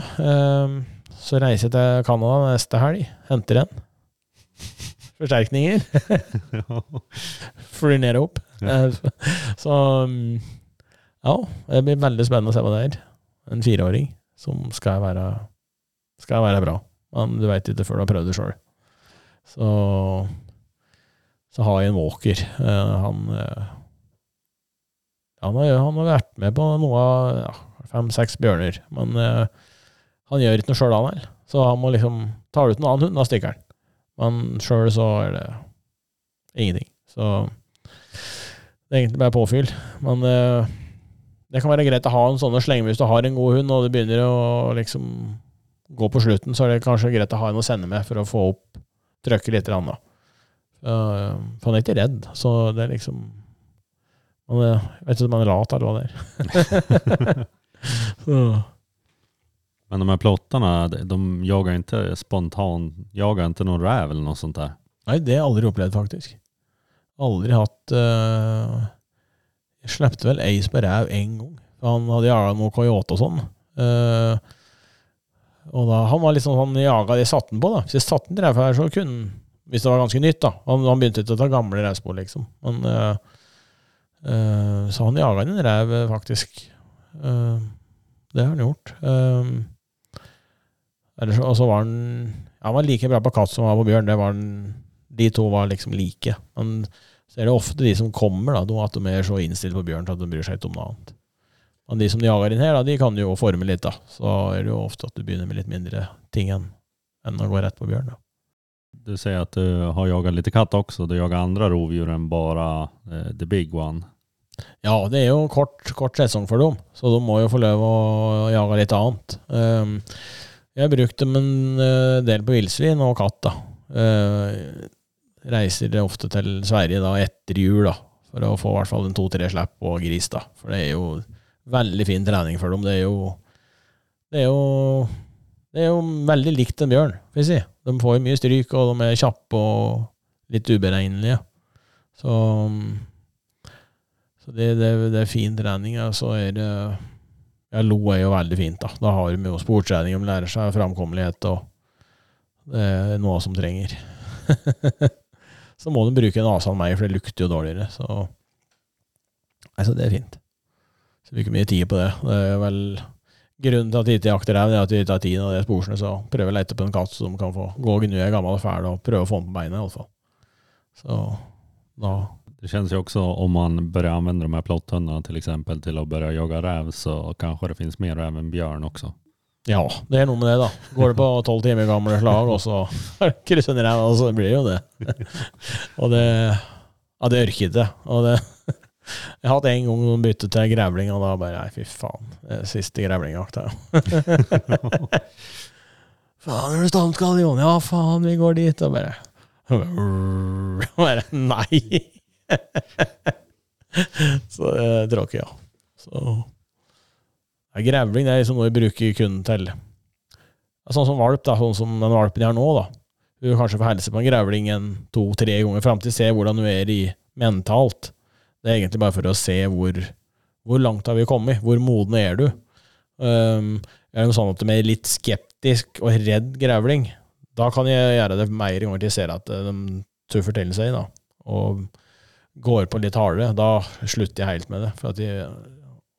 Så reiser jeg til Canada neste helg. Henter en. Forsterkninger. <laughs> Flyr ned og opp. <laughs> Så um, ja, det blir veldig spennende å se hva det er. En fireåring som skal være, skal være bra. Men du veit ikke før du har prøvd det sjøl. Så så har jeg en walker. Eh, han, eh, han, har, han har vært med på noe av ja, fem-seks bjørner, men eh, han gjør ikke noe sjøl, han heller. Så han må liksom ta ut en annen hund, da stikker han. Men sjøl så er det ingenting. Så det er egentlig bare påfyll. Men eh, det kan være greit å ha en sånn slenge hvis du har en god hund, og det begynner å liksom gå på slutten, så er det kanskje greit å ha en å sende med for å få opp trøkket litt. Eller Da. Uh, for han er ikke redd, så det er liksom er, Jeg vet ikke om han er lat eller hva det er. <laughs> så, Men de här plottarna, de- jagar inte spontant, jagar inte någon räv eller något sånt där? nei, det har jeg aldri opplevd, faktisk. Aldri hatt uh, Jeg släppte vel Ace på ræv en gang. Han hadde jagat noe coyote og sånn. Uh, og da, han var liksom sånn jaga de satte den på, da. Hvis jeg satte en ræv her, så kunne han Hvis det var ganske nytt, da. Han, han begynte ikke å ta gamle rævspor, liksom. Men uh, uh, Så han jaga en eh, faktisk. Eh, det har han gjort. Og så var han ja, Han var like bra på katt som han var på bjørn. Det var han, de to var liksom like. Men så er det ofte de som kommer, da, at de er så innstilt på bjørn at de bryr seg ikke om noe annet. Men de som de jager inn her, da, de kan jo forme litt, da. Så er det jo ofte at du begynner med litt mindre ting enn enn å gå rett på bjørn. da. Du sier at du har jaget litt katt også. Du jager andre rovdjur enn bare uh, the big one. Ja, det er jo kort, kort sesong for dem, så de må jo få lov å jage litt annet. Um, jeg har brukt dem en eh, del på villsvin og katt, da. Uh, reiser ofte til Sverige da etter jul, da, for å få i hvert fall en to-tre slipp på gris, da. For det er jo veldig fin trening for dem. Det er jo Det er jo, det er jo veldig likt en bjørn, vil jeg si. De får mye stryk, og de er kjappe og litt uberegnelige. Så så det, det, det er fin trening. Og så er det Ja, lo er jo veldig fint, da. Da har de jo sportstrening, de lærer seg framkommelighet, og det er noe som trenger. <laughs> så må de bruke en asan meg, for det lukter jo dårligere. Så altså, det er fint. Så bruker mye tid på det. Det er vel Grunnen til at de ikke jakter rev, er at de ikke har tid når det er sporsene, så prøver å lete på en katt som kan få gå og gnu ei gammel og fæl, og prøve å få den på beinet, iallfall. Så da Det känns ju också om man börjar använda de här plotthundarna till exempel till att börja jaga räv så kanske det finns mer räv än björn också. Ja, det er noe med det, da. Går det på <laughs> tolv timer gamle slag, og så krysser den ræva, så blir det jo det. <laughs> og det Ja, det orker ikke. Og det Jeg har hatt en gang noen bytte til grevling, og da bare Nei, fy faen. Siste grevlingjakta. <laughs> faen, er du stamskallion? Ja, faen, vi går dit. Og bare Bare Nei! <laughs> så det drar ikke, ja. Så Ja, grevling det er liksom noe vi bruker kun til Sånn som valp, da, sånn som den valpen jeg har nå. da. Du vil kanskje få helse på en grevling en to-tre ganger fram til se hvordan du er i mentalt. Det er egentlig bare for å se hvor, hvor langt har vi kommet, hvor modne er du. Um, er det sånn at du er litt skeptisk og redd grevling, da kan jeg gjøre det mer ganger til jeg ser at de tør fortelle seg, da. Og går på litt hardere. Da slutter jeg helt med det. For at de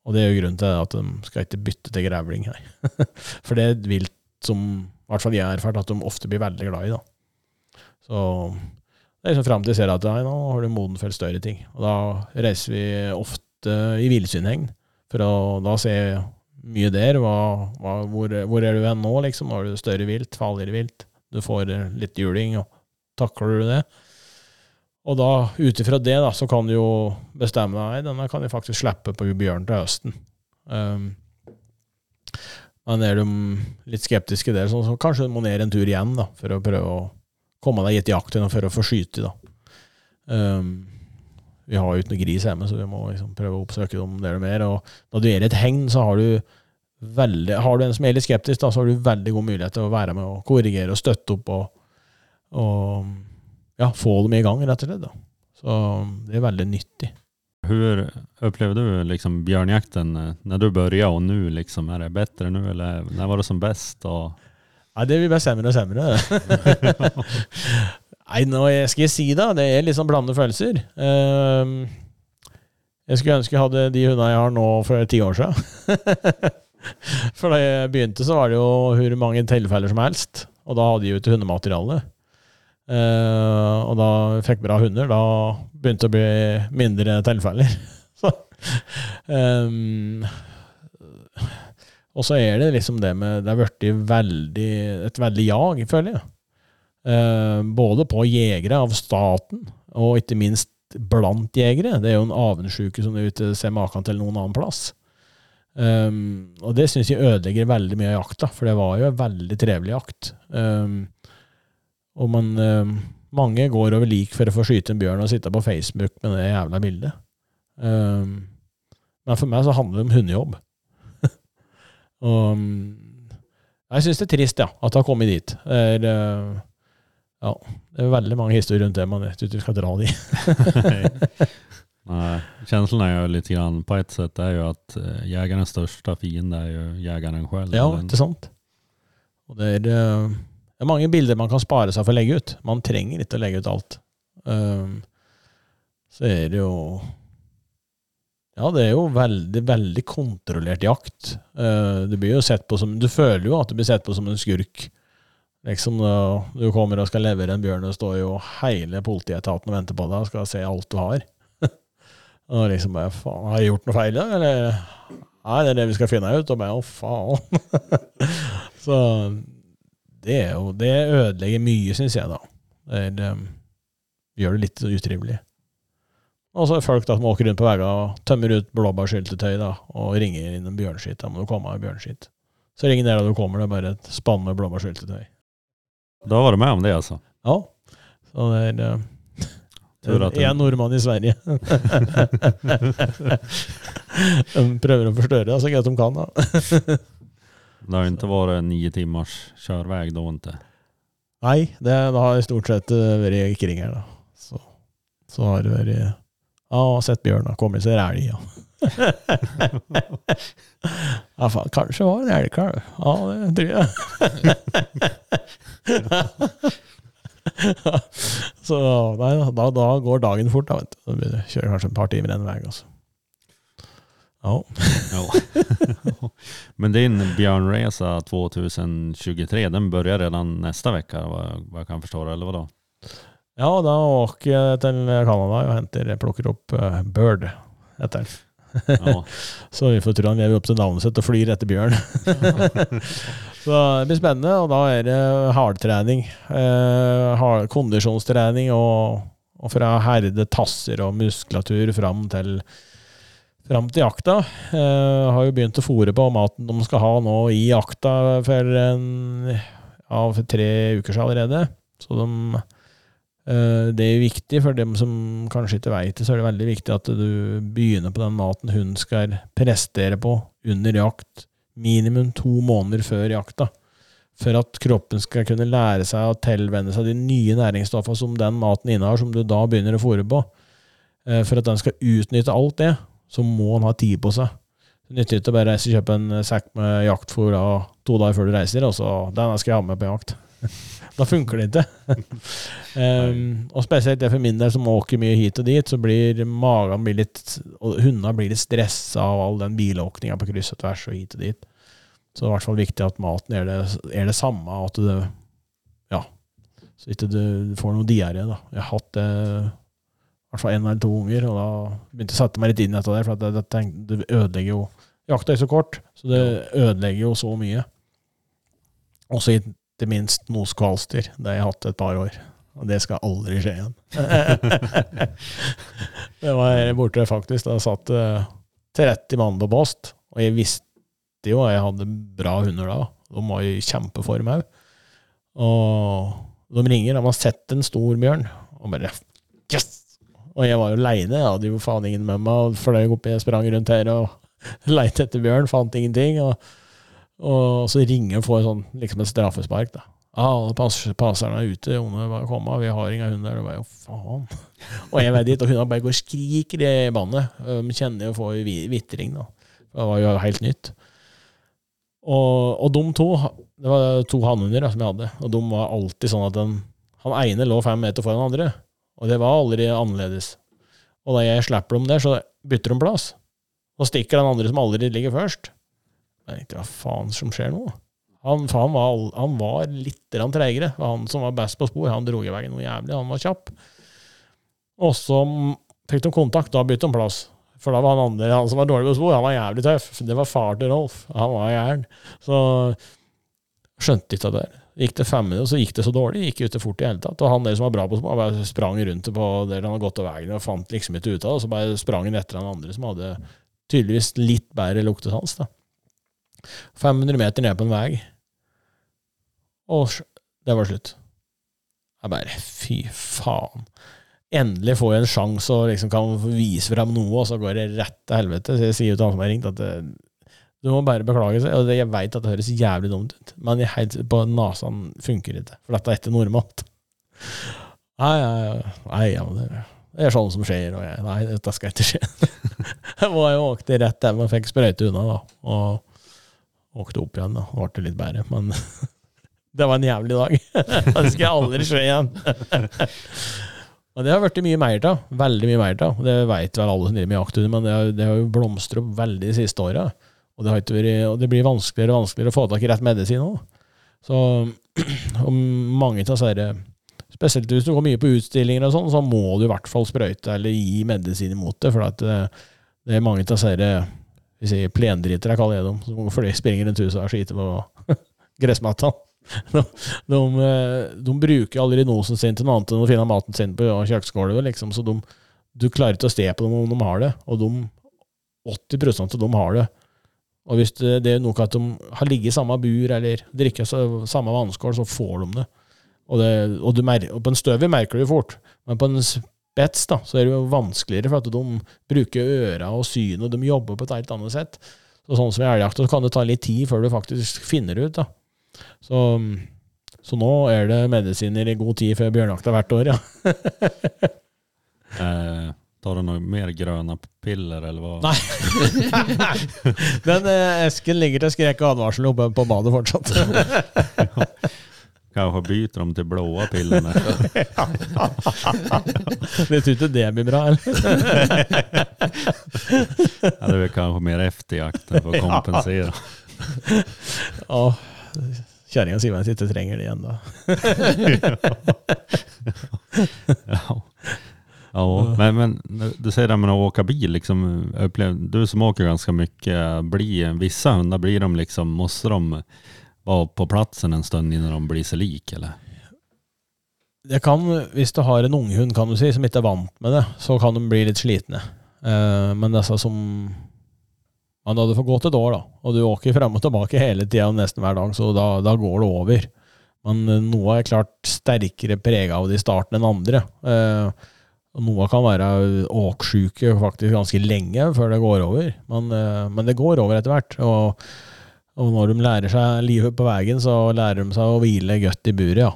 og det er jo grunnen til at de skal ikke bytte til grevling. her, <laughs> For det er et vilt som i hvert fall jeg har erfart at de ofte blir veldig glad i. da. Så det er liksom fram til jeg ser at nei, nå har du moden for større ting. Og da reiser vi ofte i villsynhegn for å da se mye der. Hva, hva, hvor, hvor, er du hen nå, liksom? Har du større vilt, farligere vilt? Du får litt juling, og takler du det? Og da, ut ifra det, da, så kan du jo bestemme deg denne kan jeg faktisk slippe på bjørn til høsten. Um, men er de litt skeptiske der, så, så kanskje du må ned en tur igjen da, for å prøve å komme deg gitt i og for å få skyte. da. Um, vi har jo ikke noe gris hjemme, så vi må liksom prøve å oppsøke dem der de er. Og når du er i et hegn, så har du veldig, har du en som er litt skeptisk, da, så har du veldig god mulighet til å være med og korrigere og støtte opp. og, og ja, få dem i gang, rett og slett. Da. Så det er veldig nyttig. Hur upplever du liksom björnjakten når när du började och nu? Liksom, är det bättre nu eller när var det som bäst? Och... Ja, det blir bare sämre og sämre. <laughs> Nei, nå skal jeg si det. Det er liksom blandede følelser. Um, jeg skulle ønske jeg hadde de hundene jeg har nå for ti år siden. <laughs> for da jeg begynte, så var det jo hvor mange tilfeller som helst. Og da hadde jeg jo ikke hundemateriale. Uh, og da fikk bra hunder. Da begynte det å bli mindre tilfeller. <laughs> um, og så er det liksom det med Det har blitt veldig, et veldig jag, føler jeg. Uh, både på jegere av staten, og ikke minst blant jegere. Det er jo en avundsjuke som du ikke ser maken til noen annen plass. Um, og det syns jeg ødelegger veldig mye av jakta, for det var jo en veldig trevelig jakt. Um, og man, uh, mange går over lik for å få skyte en bjørn og sitte på Facebook med det jævla bildet. Um, men for meg så handler det om hundejobb. <laughs> og mm, jeg syns det er trist, ja, at det har kommet dit. Det er, uh, ja, det er veldig mange historier rundt det men jeg tror ikke skal dra de. <laughs> Nei, känslan är ju lite grann, på ett sätt är ju att eh, jägarens största fiende är ju jägaren själv. Ja, inte sant. Og det er, uh, det er mange bilder man kan spare seg for å legge ut. Man trenger ikke å legge ut alt. Um, så er det jo Ja, det er jo veldig, veldig kontrollert jakt. Uh, du blir jo sett på som Du føler jo at du blir sett på som en skurk. Liksom uh, Du kommer og skal levere en bjørn, og står jo hele politietaten og venter på deg og skal se alt du har. <laughs> og liksom bare Faen, har jeg gjort noe feil, da? Eller Nei, det er det vi skal finne ut. Og bare å, faen. <laughs> så det, er jo, det ødelegger mye, syns jeg, da. Det, det, gjør det litt utrivelig. Og så er folk da som åker rundt på veiene og tømmer ut blåbærsyltetøy da, og ringer inn en bjørnskitt. Da må du komme av bjørnskitt. Så ringer ned da du kommer, det er bare et spann med blåbærsyltetøy. Da var du med om det, altså? Ja. Så det er <laughs> uh, en nordmann i Sverige. <laughs> <laughs> de prøver å forstørre det så greit de kan. da. Det har ikke vært nio timmars kjørvei da ikke? Nei, det, det har stort sett eh, vært kringer. da. Så, så har det vært Ja, sett bjørn, kommet seg elg, ja. <laughs> ja, faen, kanskje var en elgkalv. Ja, det tror jeg. <laughs> <laughs> så nei, da, da, går dagen fort, da. vet du. Kjører kanskje et par timer en vei. Altså. Ja. ja. <laughs> Men din björnresa 2023, den börjar redan nästa vecka vad, vad jag kan förstå eller vadå? Ja, da åker jeg til Canada og henter, plukker opp uh, Bird, heter den. Ja. <laughs> så vi får tro han lever opp til navnet sitt og flyr etter bjørn. <laughs> så det blir spennende, og da er det hardtrening. Eh, hard, kondisjonstrening og, og fra herde tasser og muskulatur fram til fram til jakta. Uh, har jo begynt å fòre på maten de skal ha nå i jakta for, en, ja, for tre uker siden allerede. Så de, uh, det er viktig for dem som kanskje ikke veit det, så er det veldig viktig at du begynner på den maten hun skal prestere på under jakt minimum to måneder før jakta. For at kroppen skal kunne lære seg å tilvenne seg de nye næringsstoffene som den maten innehar, som du da begynner å fòre på. Eh, for at den skal utnytte alt det, så må han ha tid på seg. Det nytter ikke å bare reise og kjøpe en sekk med jaktfôr da, to dager før du reiser, og så den skal jeg ha med på jakt. <laughs> da funker det ikke. <laughs> um, og spesielt det for min del, som åker mye hit og dit, så blir magen blir litt, og hundene blir litt stressa av all den bilåkninga på kryss og tvers og hit og dit. Så det er i hvert fall viktig at maten er det, er det samme, og at du Ja. Så ikke du får noe diaré, da. Jeg har hatt det hvert fall én eller to unger, og da begynte jeg å sette meg litt inn i dette der, for jeg tenkte, det ødelegger jo Jakta er så kort, så det ødelegger jo så mye. Og så ikke minst moskvalster. Det har jeg hatt et par år. Og det skal aldri skje igjen. <laughs> det var borte, faktisk. Da satt 30 mann på post, og jeg visste jo at jeg hadde bra hunder da. De var i kjempeform òg. Og de ringer. De har sett en stor bjørn. Og bare Yes! Og jeg var jo aleine. Jeg hadde jo faen ingen med meg. Og fløy opp, jeg sprang rundt her og <laughs> leite etter bjørn. Fant ingenting. Og, og så ringer og får sånn, liksom et straffespark. da. Ja, ah, passerne er ute, Jone bare komme, vi har ingen hunder. Det var jo faen. Og jeg <laughs> vet dit, og hundene bare går og skriker i bandet. De kjenner jo får vitring, da. Det var jo helt nytt. Og, og de to, det var to hannhunder som jeg hadde, og de var alltid sånn at den, han ene lå fem meter foran den andre. Og det var aldri annerledes. Og da jeg slipper dem der, så bytter de plass. Og stikker den andre som aldri ligger først. Jeg tenkte, hva faen som skjer nå? Han, han, var, han var litt treigere. Han som var best på spor, han dro i veien noe jævlig. Han var kjapp. Og så fikk de kontakt, da bytte de plass. For da var han andre, han som var dårlig på spor, han var jævlig tøff. Det var far til Rolf. Han var gæren. Så skjønte ikke det. Gikk det fem minutter, og så gikk det så dårlig. Gikk ikke fort i hele tatt. Og han der som var bra på små, bare sprang rundt på der han hadde gått av veien og fant liksom ikke ut av det. Og så bare sprang han etter han andre som hadde tydeligvis litt bedre luktesans. da. 500 meter ned på en vei. Og det var slutt. Jeg bare Fy faen endelig får jeg en sjanse og liksom kan vise frem noe, og så går det rett til helvete. Så jeg sier jo til han som har ringt, at det, du må bare beklage seg. Og jeg veit at det høres jævlig dumt ut, men helt på nesen funker ikke. For dette er ikke normalt. Nei, nei, ja, det, er sånn som skjer, og jeg Nei, dette skal ikke skje. <laughs> jeg var jo åkte rett hjem og fikk sprøyte unna, da. Og åkte opp igjen, da. og ble litt bedre, men <laughs> det var en jævlig dag. <laughs> det skal aldri skje igjen. Og det har blitt mye mer av. Veldig mye mer av. Det vet vel alle som driver med jakthunder, men det har, det har jo blomstret opp veldig de siste åra. Og, vært, og, det blir vanskeligere og vanskeligere å få tak i rett medisin òg. Så <clears throat> mange av disse Spesielt hvis du går mye på utstillinger og sånn, så må du i hvert fall sprøyte eller gi medisin imot det. For det, eh, det, er mange av disse sier plendritere, kaller jeg dem, som for de springer rundt huset og skiter på <laughs> gressmatta. <laughs> De, de, eh, de, bruker aldri nosen sin til noe annet enn å finne maten sin på kjøkkengulvet, Liksom, så de, du klarer ikke å se på dem om de har det. Og de, 80 av dem har det. Og hvis det, det er noe at de har ligget i samme bur eller drikker samme vannskål, så får de det. Og, det, og, og på en støver merker du det fort, men på en spets da, så er det jo vanskeligere, for at de bruker øra og synet, de jobber på et helt annet sett. Så sånn som i elgjakt, så kan det ta litt tid før du faktisk finner ut. da. Så, så, nå er det medisiner i god tid før bjørnjakta hvert år, ja. <laughs> eh, tar du noe mer grønne piller, eller hva? Nei. <laughs> Men eh, esken ligger til skrekk og advarsel oppe på badet fortsatt. <laughs> Kanskje byter dem til blåa pillene. <laughs> Vet du ikke det blir bra, eller? ja, det blir kanskje mer efterjakt for å kompensere. ja. Kjerringa sier at jeg ikke trenger det igjen, da. ja. Ja. Men, men du säger det med å åke bil, liksom, du som åker ganske mye, blir, vissa hundar, blir de liksom, måste de være på platsen en stund innan de blir så lik, eller? Det kan, hvis du har en unghund kan du si, som ikke er vant med det, så kan de bli litt slitne. Uh, men disse som Man hadde fått får gått et år, da, og du åker frem og tilbake hele tida nesten hver dag, så da, da, går det over. Men eh, noe er klart sterkere prega av det i starten enn andre. Eh, noe kan være åksjuke faktisk ganske lenge før det går over, men, eh, men det går over etter hvert. Og, og, når de lærer seg livet på veien, så lærer de seg å hvile godt i buret, ja.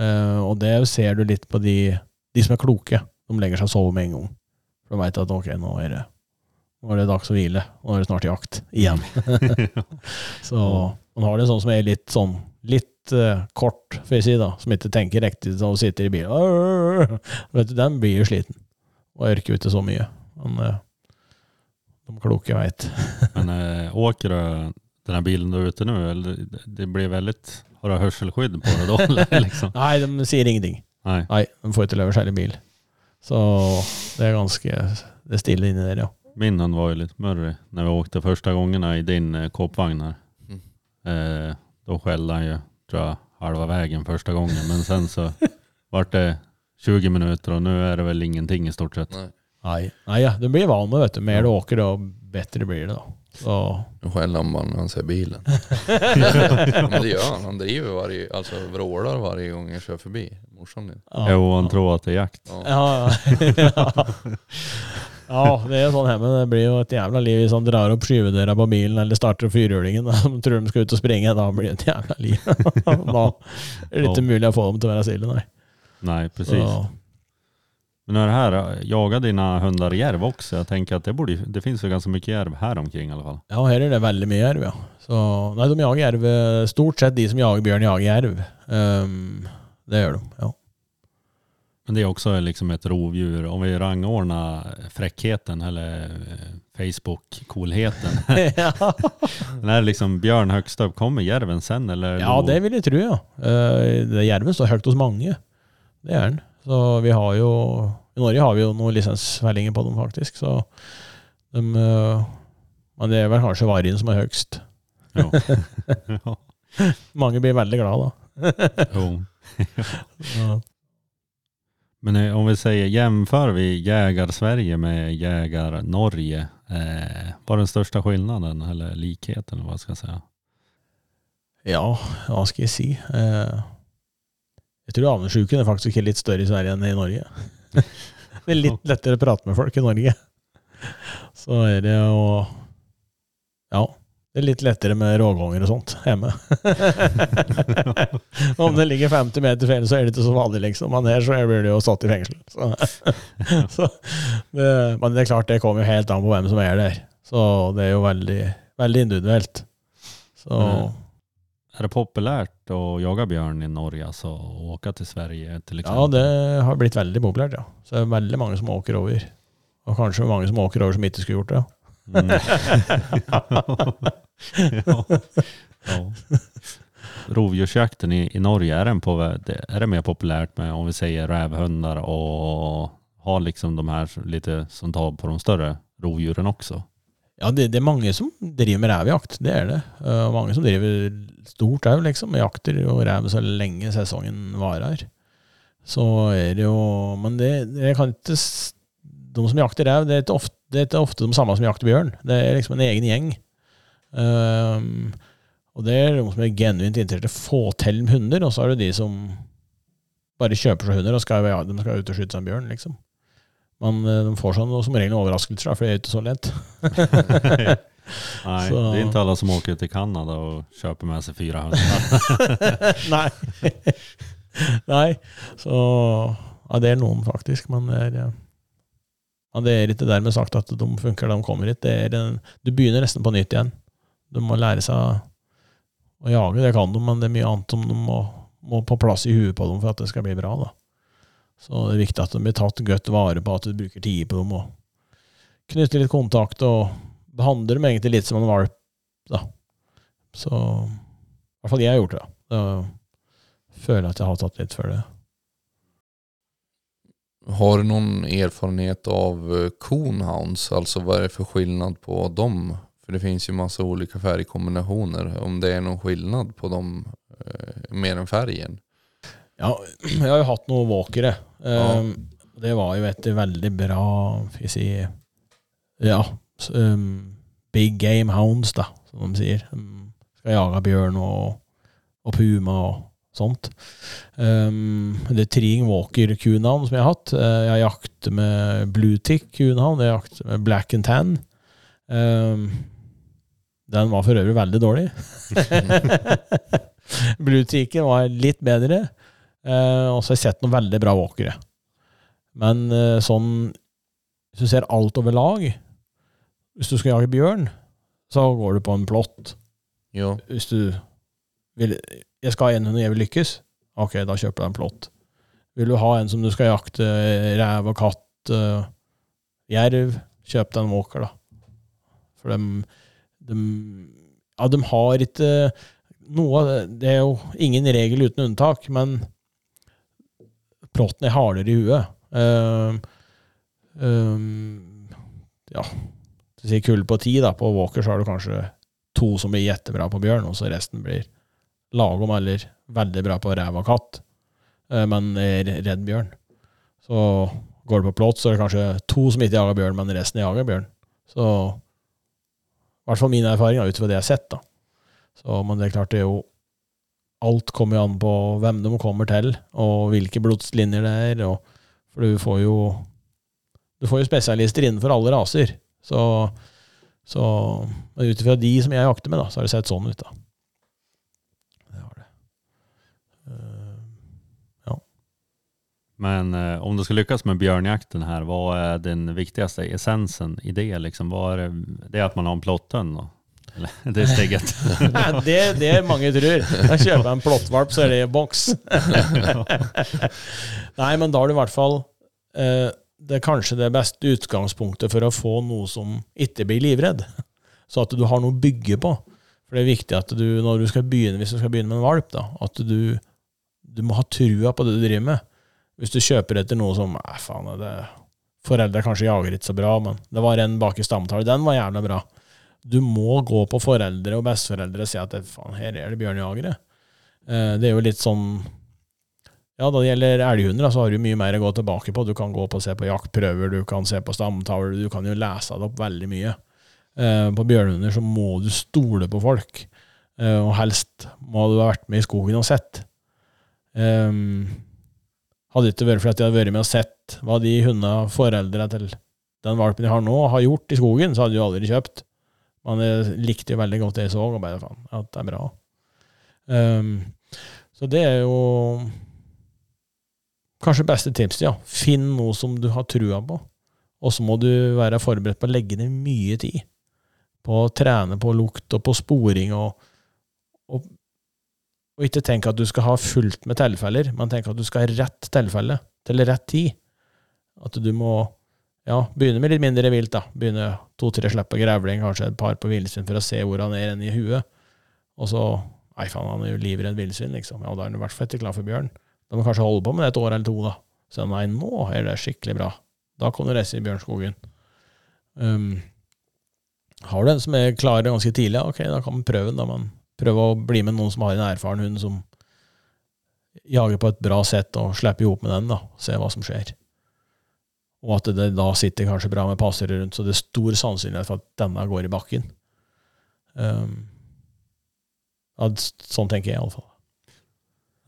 Eh, og det ser du litt på de, de som er kloke. De legger seg og sover med en gang. For de veit at ok, nå er, det, nå er det dags å hvile. Nå er det snart jakt igjen. <laughs> <laughs> så man har det sånn som er litt sånn litt uh, kort, får jeg si, da, som ikke tenker riktig og sitter i bilen. <laughs> Vet du, Den blir jo sliten og orker ikke så mye. Men uh, de kloke veit. <laughs> Men uh, åker du den bilen du er ute nå, Eller det blir veldig har du hørselskydd på det da? <laughs> eller liksom? Nei, de sier ingenting. Nei. Nei, de får ikke lov å skjelle bil. Så det er ganske det er stille inni der, ja. Min var jo litt murrig når vi åkte første gangen i din eh, her. Mm. Eh, då skällde han ju, tror jag, halva vägen första gången. Men sen så <laughs> vart det 20 minuter och nu är det väl ingenting i stort sett. Nej. Nej, ja, du blir van med vet du. Mer du åker, da bättre blir det. da. Så, Nu skäller han bara när han ser bilen. <laughs> Men det gör han. Han driver varje, alltså vrålar varje gång jag kör förbi. Morsan din. ja. Jo, han tror att det är jakt. Ja. Ja, <laughs> ja. det er sånn hjemme. Det blir jo et jævla liv hvis han drar opp skyvedøra på bilen eller starter opp fyrhjulingen. De tror de skal ut og springe. Da blir det et jævla liv. <laughs> da er det ikke mulig å få dem til å være stille, nei. Nei, precis. Så, Men når det här, jaga dina hundar järv också? Jag tänker att det, borde, det finns jo ganska mycket järv här omkring i alla fall. ja, her er det veldig mye jerv, ja. Så, nei, de jager jerv. eh, Stort sett de som jager bjørn, jager jerv. Um, det gjør de, ja. Men det är också liksom ett rovdjur. Om vi rangordnar fräckheten eller eh, Facebook-coolheten. <laughs> ja. <laughs> När liksom björn högst upp, kommer järven sen eller? Ja, det vil jeg tro, ja. Uh, det Jerven står høyt hos mange. Det er den. Så vi har jo I Norge har vi jo noen lisensfellinger på dem, faktisk. Så de uh, Men det er vel kanskje vargen som er høyest. Mange blir veldig glad da. Jo. <laughs> Ja. Men eh, om vi säger, jämför vi jägar-Sverige med jägar-Norge, eh, vad är den största skillnaden eller likheten eller vad jag ska säga? ja, hva skal jeg si? Eh, jeg tror avnesjuken er faktisk litt større i Sverige enn i Norge. <laughs> det er litt lettere å prate med folk i Norge. Så er det jo Ja. Det er litt lettere med rågonger og sånt hjemme. <laughs> Om det ligger 50 meter feil, så er det ikke så vanlig, liksom. Men her så blir det jo satt i fengsel. Så, <laughs> så det, men det er klart, det kommer jo helt an på hvem som er der. Så det er jo veldig, veldig individuelt. Så Er det populært å jage bjørn i Norge, altså åke til till Sverige til ja, det har blitt veldig populært, ja. Så det er veldig mange som åker over. Og kanskje mange som åker over som ikke skulle gjort det. Mm. <laughs> ja. Ja. Rovdjursjakten i, i Norge, är, den på, är det mer populärt med om vi säger rävhundar och har liksom de här lite som tar på de större rovdjuren också? Ja, det, det er mange som driver med revjakt, det er det. Uh, mange som driver stort òg, liksom. Jakter jo rev så lenge sesongen varer. Så er det jo Men det, det kan ikke De som jakter rev, det er ikke ofte, det er ofte de samme som jakter bjørn. Det er liksom en egen gjeng. Um, og det er de som er genuint interessert i å få til hunder, og så er det de som bare kjøper seg hunder og skal, ja, de skal ut og skyte seg en bjørn, liksom. Men eh, de får sånn som regel overraskelser, for det er ikke så lett. <laughs> Nei, Så- det er ikke alle som åker til Kanada og kjøper med seg fire hunder. <laughs> Nei. <laughs> Nei. Så Ja, det er noen, faktisk. Men det er, eh, ja, det er ikke dermed sagt at de funker, de kommer hit. Det er en, du begynner nesten på nytt igjen. Du må lære seg å jage, det kan de, men det er mye annet som de må, må på plass i huet på dem for at det skal bli bra. da. Så det er viktig at de blir tatt godt vare på, at du bruker tid på dem og knytter litt kontakt og behandler dem egentlig litt som en valp. da. Så i hvert fall jeg har gjort det. da. Føler jeg at jeg har tatt litt for det. Har du noen erfarenhet av eh, coonhounds? Altså hva er det for skillnad på dem? For det finns ju massa olika färgkombinationer. Om det er noen skillnad på dem eh, mer enn färgen? Ja, <clears throat> jeg har jo hatt noen walkere. Ja. Um, det var jo et veldig bra Skal vi si Ja, um, big game hounds, da, som de sier. De skal jage bjørn og, og puma og sånt. Um, det er Tring Walker kunavn som jeg har hatt. Uh, jeg jakter med Bluetick kunavn. Jeg jakter med Black and Tan. Um, den var for øvrig veldig dårlig. <laughs> Blueticken var litt bedre. Uh, og så har jeg sett noen veldig bra walkere. Men uh, sånn Hvis du ser alt over lag Hvis du skal jage bjørn, så går du på en plott. Jo. Hvis du vil Jeg skal ha en hund og jeg vil lykkes. Ok, da kjøper du en plott. Vil du ha en som du skal jakte rev og katt, uh, jerv, kjøp deg en walker, da. For dem, dem Ja, de har ikke noe Det er jo ingen regel uten unntak, men plotten er hardere i huet. Uh, um, ja Si kull på ti, da. På Walker så har du kanskje to som blir jettebra på bjørn, og så resten blir lagom eller veldig bra på rev og katt, uh, men er redd bjørn. Så går det på plott, så er det kanskje to som ikke jager bjørn, men resten jager bjørn. Så i hvert fall min erfaring, ut fra det jeg har sett. da. Så, men det er klart, det er jo Alt kommer jo an på hvem de kommer til, og hvilke blodslinjer det er. Og, for du får jo Du får jo spesialister innenfor alle raser. Så, så ut ifra de som jeg jakter med, da, så har det sett sånn ut. da. Det har det. Uh, Men eh, om du ska lyckas med björnjakten här, vad är den viktigaste essensen i det? Liksom? Vad är det, det är att man har en då? Eller, <laughs> det är steget. Nei, <laughs> det, det er mange tror. Da kjøper jeg en plottvalp, så er det boks. <laughs> Nei, men da har du i hvert fall eh, Det er kanskje det beste utgangspunktet for å få noe som ikke blir livredd. Så at du har noe å bygge på. For det er viktig at du, når du skal begynne, hvis du skal begynne med en valp, da, at du, du må ha trua på det du driver med. Hvis du kjøper etter noe som Nei, faen, det Foreldre kanskje jager ikke så bra, men det var en bak i stamtallet. Den var jævla bra. Du må gå på foreldre og besteforeldre og si at faen, her er det bjørnejagere. Eh, det er jo litt sånn Ja, da det gjelder elghunder, så har du mye mer å gå tilbake på. Du kan gå på og se på jaktprøver, du kan se på stamtavler, du kan jo lese det opp veldig mye. Eh, på bjørnhunder så må du stole på folk, eh, og helst må du ha vært med i skogen og sett. Hadde det ikke vært for at jeg hadde vært med og sett hva de hundene, foreldra til den valpen jeg har nå, har gjort i skogen, så hadde jeg aldri kjøpt. Men jeg likte jo veldig godt det jeg så, og bare faen, at det er bra. Um, så det er jo kanskje beste tipset, ja. Finn noe som du har trua på. Og så må du være forberedt på å legge ned mye tid på å trene på lukt og på sporing, og, og, og ikke tenke at du skal ha fullt med tilfeller, men tenke at du skal ha rett tilfelle til rett tid. At du må ja, begynne med litt mindre vilt, da. Begynne to-tre slipp på grevling, kanskje et par på villsvin for å se hvor han er i huet. Og så Nei, faen, han er jo livredd villsvin, liksom. Ja, da er han i hvert fall ikke klar for bjørn. Da må kanskje holde på med det et år eller to, da. Så nei, nå er det skikkelig bra. Da kan du reise i bjørnskogen. Um, har du en som er klar ganske tidlig, ok, da kan man prøve den. da man Prøve å bli med noen som har en erfaren hund som jager på et bra sett, og slipper ihop med den, da. Se hva som skjer. Og at det da sitter kanskje bra med passere rundt, så det er stor sannsynlighet for at denne går i bakken. Um, ja, sånn tenker jeg iallfall.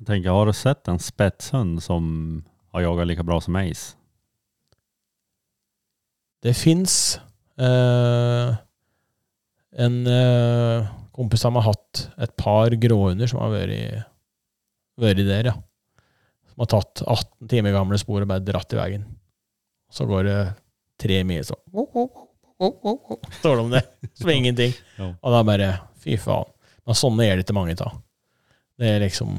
Jeg tänker, har du sett en spetshund som har jaga like bra som Ace? Det fins uh, en eh, kompis av har hatt et par gråhunder som har vært, vært der, ja. Som har tatt 18 timer gamle spor og bare dratt i veien. Så går det tre mil sånn Står det om det, som ingenting. <laughs> Og da bare Fy faen. Men sånne er det ikke mange av. Det er liksom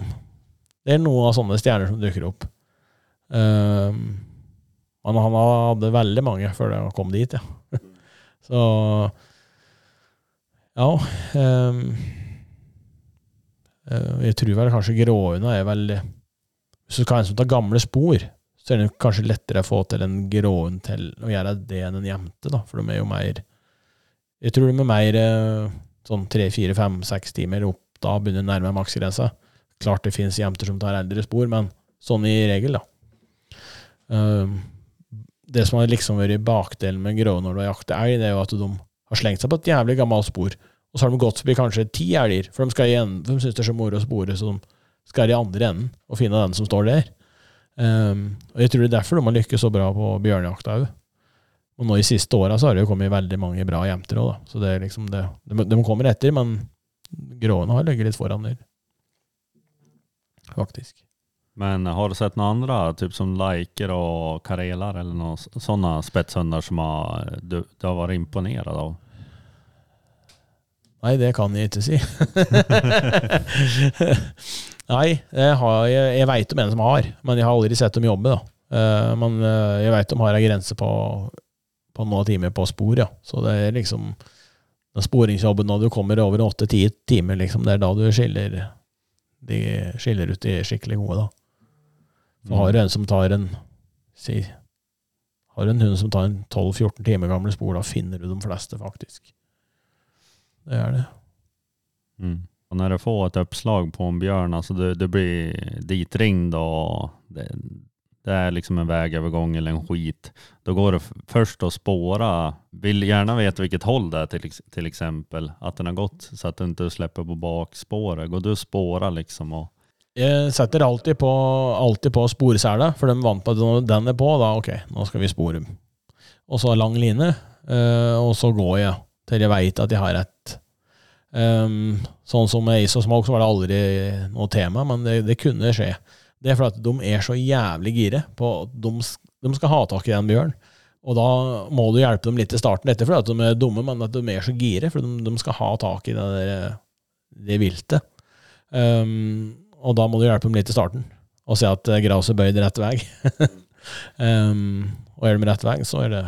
Det er noen av sånne stjerner som dukker opp. Um, men han hadde veldig mange før det kom dit, ja. <laughs> Så Ja. Um, jeg tror vel kanskje gråhunda er vel Hvis du skal ha en som tar gamle spor, så er det kanskje lettere å få til en gråhund til å gjøre det enn en jente, da. For de er jo mer Jeg tror de er mer eh, sånn tre, fire, fem, seks timer opp. Da begynner nærme maksgrensa. Klart det finnes jenter som tar eldre spor, men sånn i regel, da. Um, det som har liksom vært bakdelen med gråhund når du har jakta elg, det er jo at de har slengt seg på et jævlig gammelt spor, og så har de gått forbi kanskje ti elger, for de skal igjen, de syns det er så moro å spore, så de skal i andre enden og finne den som står der. Um, og Jeg tror det er derfor de har lykkes så bra på bjørnejakta òg. Og nå i siste åra har det jo kommet veldig mange bra jenter òg. Så det er liksom det, de, de kommer etter, men gråene har ligget litt foran der. Faktisk. Men har du sett noen andre, typ som Liker og kareler, eller noen sånne spetshunder som du, du har vært imponert av? Nei, det kan jeg ikke si. <laughs> Nei, jeg, har, jeg, jeg veit om en som har, men jeg har aldri sett dem jobbe. da. Uh, men uh, jeg veit de har ei grense på, på noen timer på spor, ja. Så det er liksom den sporingsjobben når du kommer over åtte-ti timer, liksom, det er da du skiller de skiller ut de skikkelig gode, da. For har du en som tar en si, Har du en hund som tar en 12-14 timer gamle spor, da finner du de fleste, faktisk. Det er det. Mm. Och när du får ett uppslag på en björn, alltså du, du blir ditringd och det, det är liksom en vägövergång eller en skit. Då går det först att spåra. Vill gärna veta vilket håll det är till, till exempel. Att den har gått så att du inte släpper på bakspåret. Går du och spåra liksom? Och... Jeg setter alltid på, alltid på sporsela, for de er vant på at den er på, da ok, nå skal vi spore. Og så lang line, uh, og så går jeg til jeg veit at jeg har et Um, sånn som med Ace og Smoke, så var det aldri noe tema, men det, det kunne skje. Det er fordi de er så jævlig gire på at de, de, skal ha tak i den bjørnen. Og da må du hjelpe dem litt i starten, etter fordi at de er dumme, men at de er så gire, for de, de skal ha tak i det, der, det viltet. Um, og da må du hjelpe dem litt i starten, og se at gresset bøyd rett vei. um, <laughs> og er de rett vei, så er det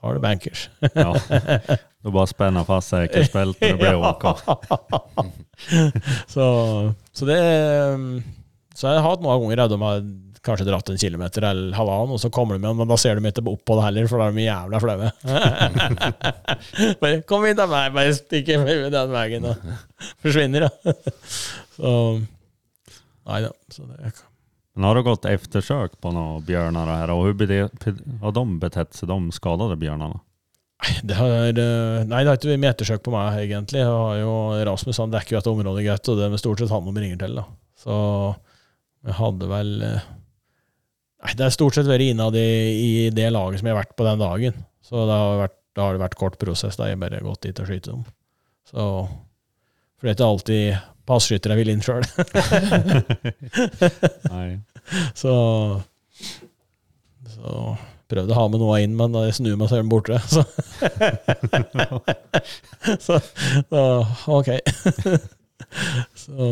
da er det bankers. ja. <laughs> Du bare spenner fast säkerhetsbältet og det blir <laughs> åka. <laughs> så, så det Så jeg har hatt noen ganger der de har kanskje dratt en kilometer eller halvannen, og så kommer de igjen, men da ser de ikke opp på det heller, for da er de jævla flaue. <laughs> bare kom inn til meg, bare stikk den veien, og forsvinner, da. så Nei da. Så det men har du gått eftersøk på noen bjørner her, og hvordan har de betett seg, de skadede bjørnene? Det har, nei, det har ikke ettersøk på meg, egentlig. Jeg har jo, Rasmus han dekker jo dette området greit, og det er stort sett han de ringer til. da. Så jeg hadde vel eh, Nei, det har stort sett vært innad i, i, det laget som jeg har vært på den dagen. Så det har vært, da har det vært kort prosess. Da har jeg bare gått dit og skyte dem. Så For det er ikke alltid passkyttere vil inn sjøl. <laughs> <laughs> så så prøvde å ha med noe inn, men da jeg snur meg, så er den borte. <laughs> Så, <laughs> så, så ok. <laughs> så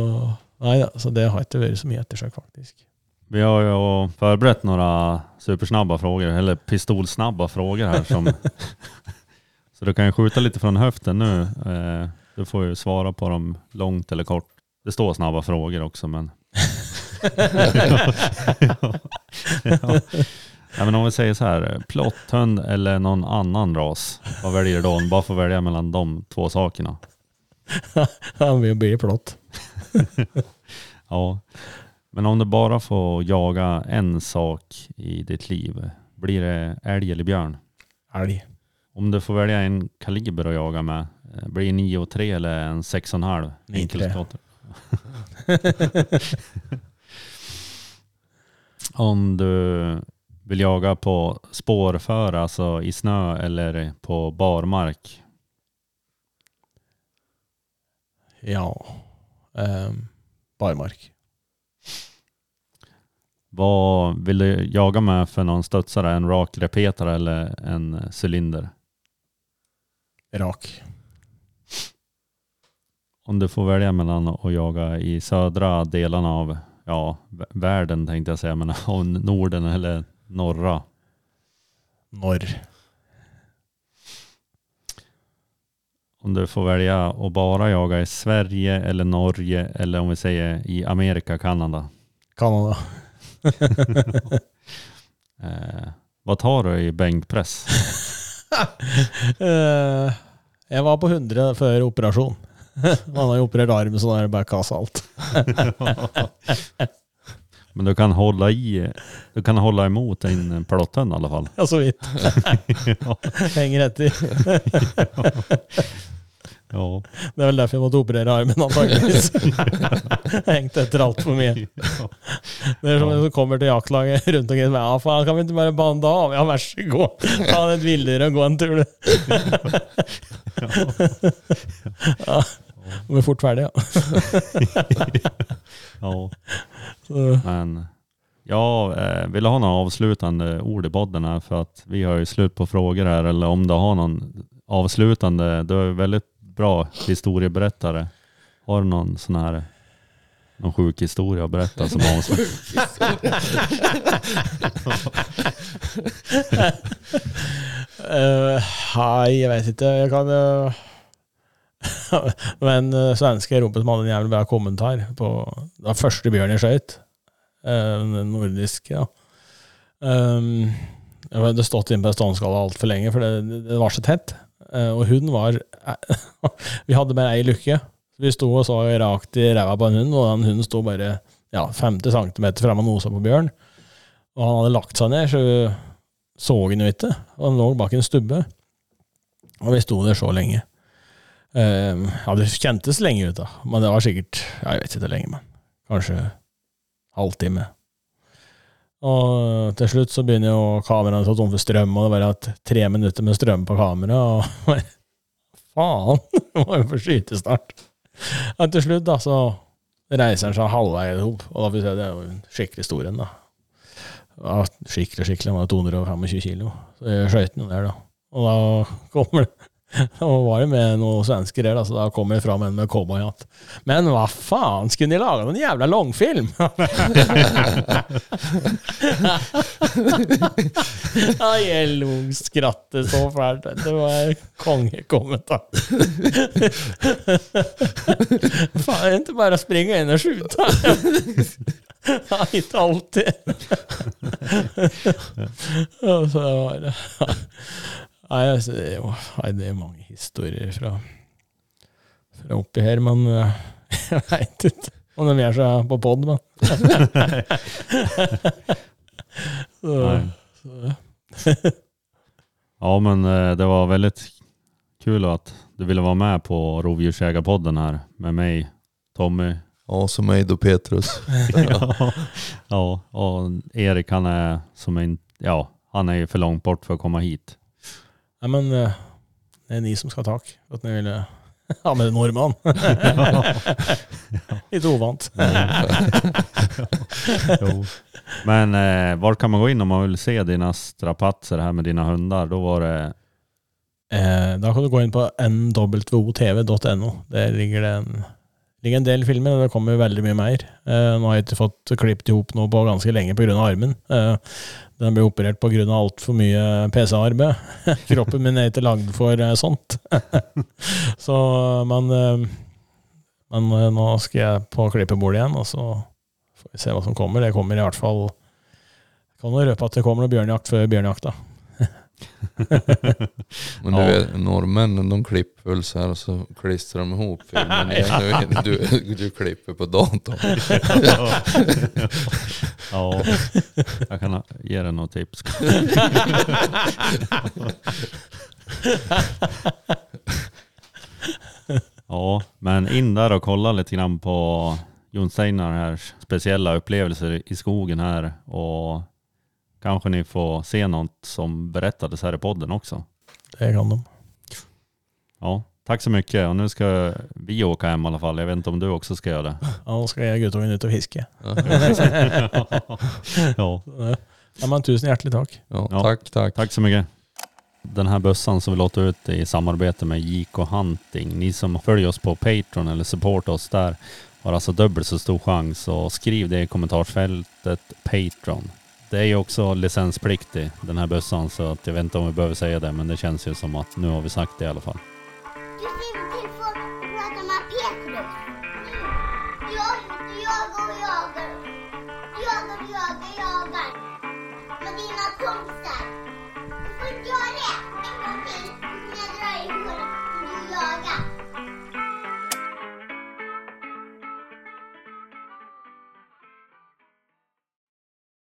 nei da, så det har ikke vært så mye ettersøk, faktisk. Vi har jo forberedt noen supersnabba frågor, eller pistolsnabba frågor her. Som, så du kan jo skjuta litt fra høften nå. Eh, du får jo svare på dem langt eller kort. Det står snabba frågor også, men... ja, ja. Ja, men om vi säger så här, plotthund eller någon annan ras, vad väljer du då? Bara får välja mellan de två sakerna. <laughs> Han vill bli plott. <laughs> ja, men om du bara får jaga en sak i ditt liv, blir det älg eller björn? Älg. Om du får välja en kaliber att jaga med, eh, blir det 9 och 3 eller en 6,5 enkelskott? <laughs> om du vill jaga på spårför, alltså i snö eller på barmark? Ja, um, barmark. Vad vill du jaga med för någon studsare? En rak repetare eller en cylinder? Rak. Om du får välja mellan att jaga i södra delarna av ja, världen tänkte jag säga, men <laughs> av Norden eller norra. Norr. Om du får velge å bare jage i Sverige eller Norge eller om vi sier i Amerika, Kanada. Kanada. <laughs> eh, hva tar du i benkpress? <laughs> eh, jeg var på 100 før operasjon. <laughs> Man har jo operert armen så da er det bara kassa allt. Men du kan hålla i, du kan hålla emot en plåthund i alla fall. Ja, så vitt. <laughs> ja. etter. <laughs> Ja. Det er vel derfor jeg måtte operere armen, antakeligvis. <laughs> Hengte etter altfor mye. Det er som når du kommer til jaktlaget rundt omkring Ja, faen, kan vi ikke bare bande av? Ja, vær så god. Ta et villdyr og gå en tur, du. Ja. Vi fort ferdig, ja. Ja. Så, <laughs> Men ja, vill du ha några avslutande ord i podden här för att vi har ju slut på frågor här eller om du har någon avslutande, du är väldigt bra historieberättare. Har du någon sån här någon sjuk historia att berätta som avslut? <laughs> uh, Nei, jeg vet ikke. Jeg kan uh, <laughs> Men uh, svenske som hadde en jævlig bra kommentar på Det var første bjørn jeg skøyt. Uh, den ja. Um, jeg hadde stått inne på ståndskala altfor lenge, for det, det var så tett. Uh, og hun var <laughs> Vi hadde bare ei lukke. Vi sto og så rakt i ræva på en hund, og den hunden sto bare ja, 50 cm fremme og nosa på bjørn. Og han hadde lagt seg ned, så så han jo ikke. Og han lå bak en stubbe. Og vi sto der så lenge. Um, ja, det kjentes lenge ut, da. Men det var sikkert Jeg vet ikke lenge, men kanskje halvtime. Og til slutt så begynner jo kameraene å ta tom for strøm, og det var at tre minutter med strøm på kamera, og <laughs> faen! <laughs> Det var jo for skytestart. Men til slutt, da, så reiser han seg halvveis opp, og da får vi se, det er jo en skikkelig stor en, da. Ja, skikkelig, skikkelig. Han var 225 kilo. Så den jo der, da. Og da kommer det <laughs> Da var det med noen svensker her, da, så da kom jeg fram en med cowboyhatt. Men hva faen, skulle de lage noen jævla langfilm? jeg lo skrattet så fælt. Det var kongekommentar. <laughs> faen, er det ikke bare å springe inn og skyte? Nei, ikke alltid. Så så var det Nei, altså, det, er jo, nei, det er mange historier fra, fra oppi her, men eh, <laughs> jeg veit ikke om de gjør seg på pod, men <laughs> så, så, <laughs> Ja men eh, det var veldig kul at du ville være med på Rovdjursjägarpodden her med meg, Tommy. Ja, som mig og Petrus. ja. ja, og Erik han er som en, ja, han er ju för långt bort for å komme hit. Nei, men eh, det er ni som skal ha tak. At ni ville ha <laughs> med nordmann. <laughs> Litt uvant. <laughs> Men eh, var kan man gå inn om man vil se dine strapatser her med dine hundar? Da var det, Eh, da kan du gå inn på nwotv.no. Der ligger det en, ligger en del filmer, og det kommer veldig mye mer. Eh, nå har jeg ikke fått klippet ihop noe på ganske lenge pga. armen. Eh, den ble operert pga. altfor mye PC-arbeid. <laughs> Kroppen min er ikke lagd for eh, sånt. <laughs> så, men, eh, men eh, nå skal jeg på klippebordet igjen, og så får vi se hva som kommer. Det kommer i hvert fall Kan jo røpe at det kommer noe bjørnjakt før bjørnjakta. <laughs> Men du Ja. vet, norrmännen de klipper väl så här och så klistrar de ihop filmen igen. Du, du, du klipper på datorn. <laughs> ja, jag kan ge dig något tips. Ja, men in där och kolla lite grann på Jon Steinar här speciella upplevelser i skogen här och kanske ni får se något som berättades här i podden också. Det kan de. Ja, tack så mycket och nu ska vi åka hem i alla fall. Jag vet inte om du också ska göra det. Ja, nå skal jeg guttungen ut og fiske. <laughs> ja, Ja, men tusen hjertelig takk. Ja, Ja. Tack, tack. tack så mycket. Den här bössan som vi låter ut i samarbete med JK Hunting. Ni som följer oss på Patreon eller supportar oss där har alltså dubbelt så stor chans och skriv det i kommentarsfältet Patreon. Det är ju också licenspliktig den här bössan så att jag vet inte om vi behöver säga det men det känns ju som att nu har vi sagt det i alla fall. Du ska inte få prata med Petrus. Jag, jagar och jagar. Jagar och jagar, jagar. Med dina kompisar. Du får inte göra det en gång till. Du kommer dra dig i håret om du jagar.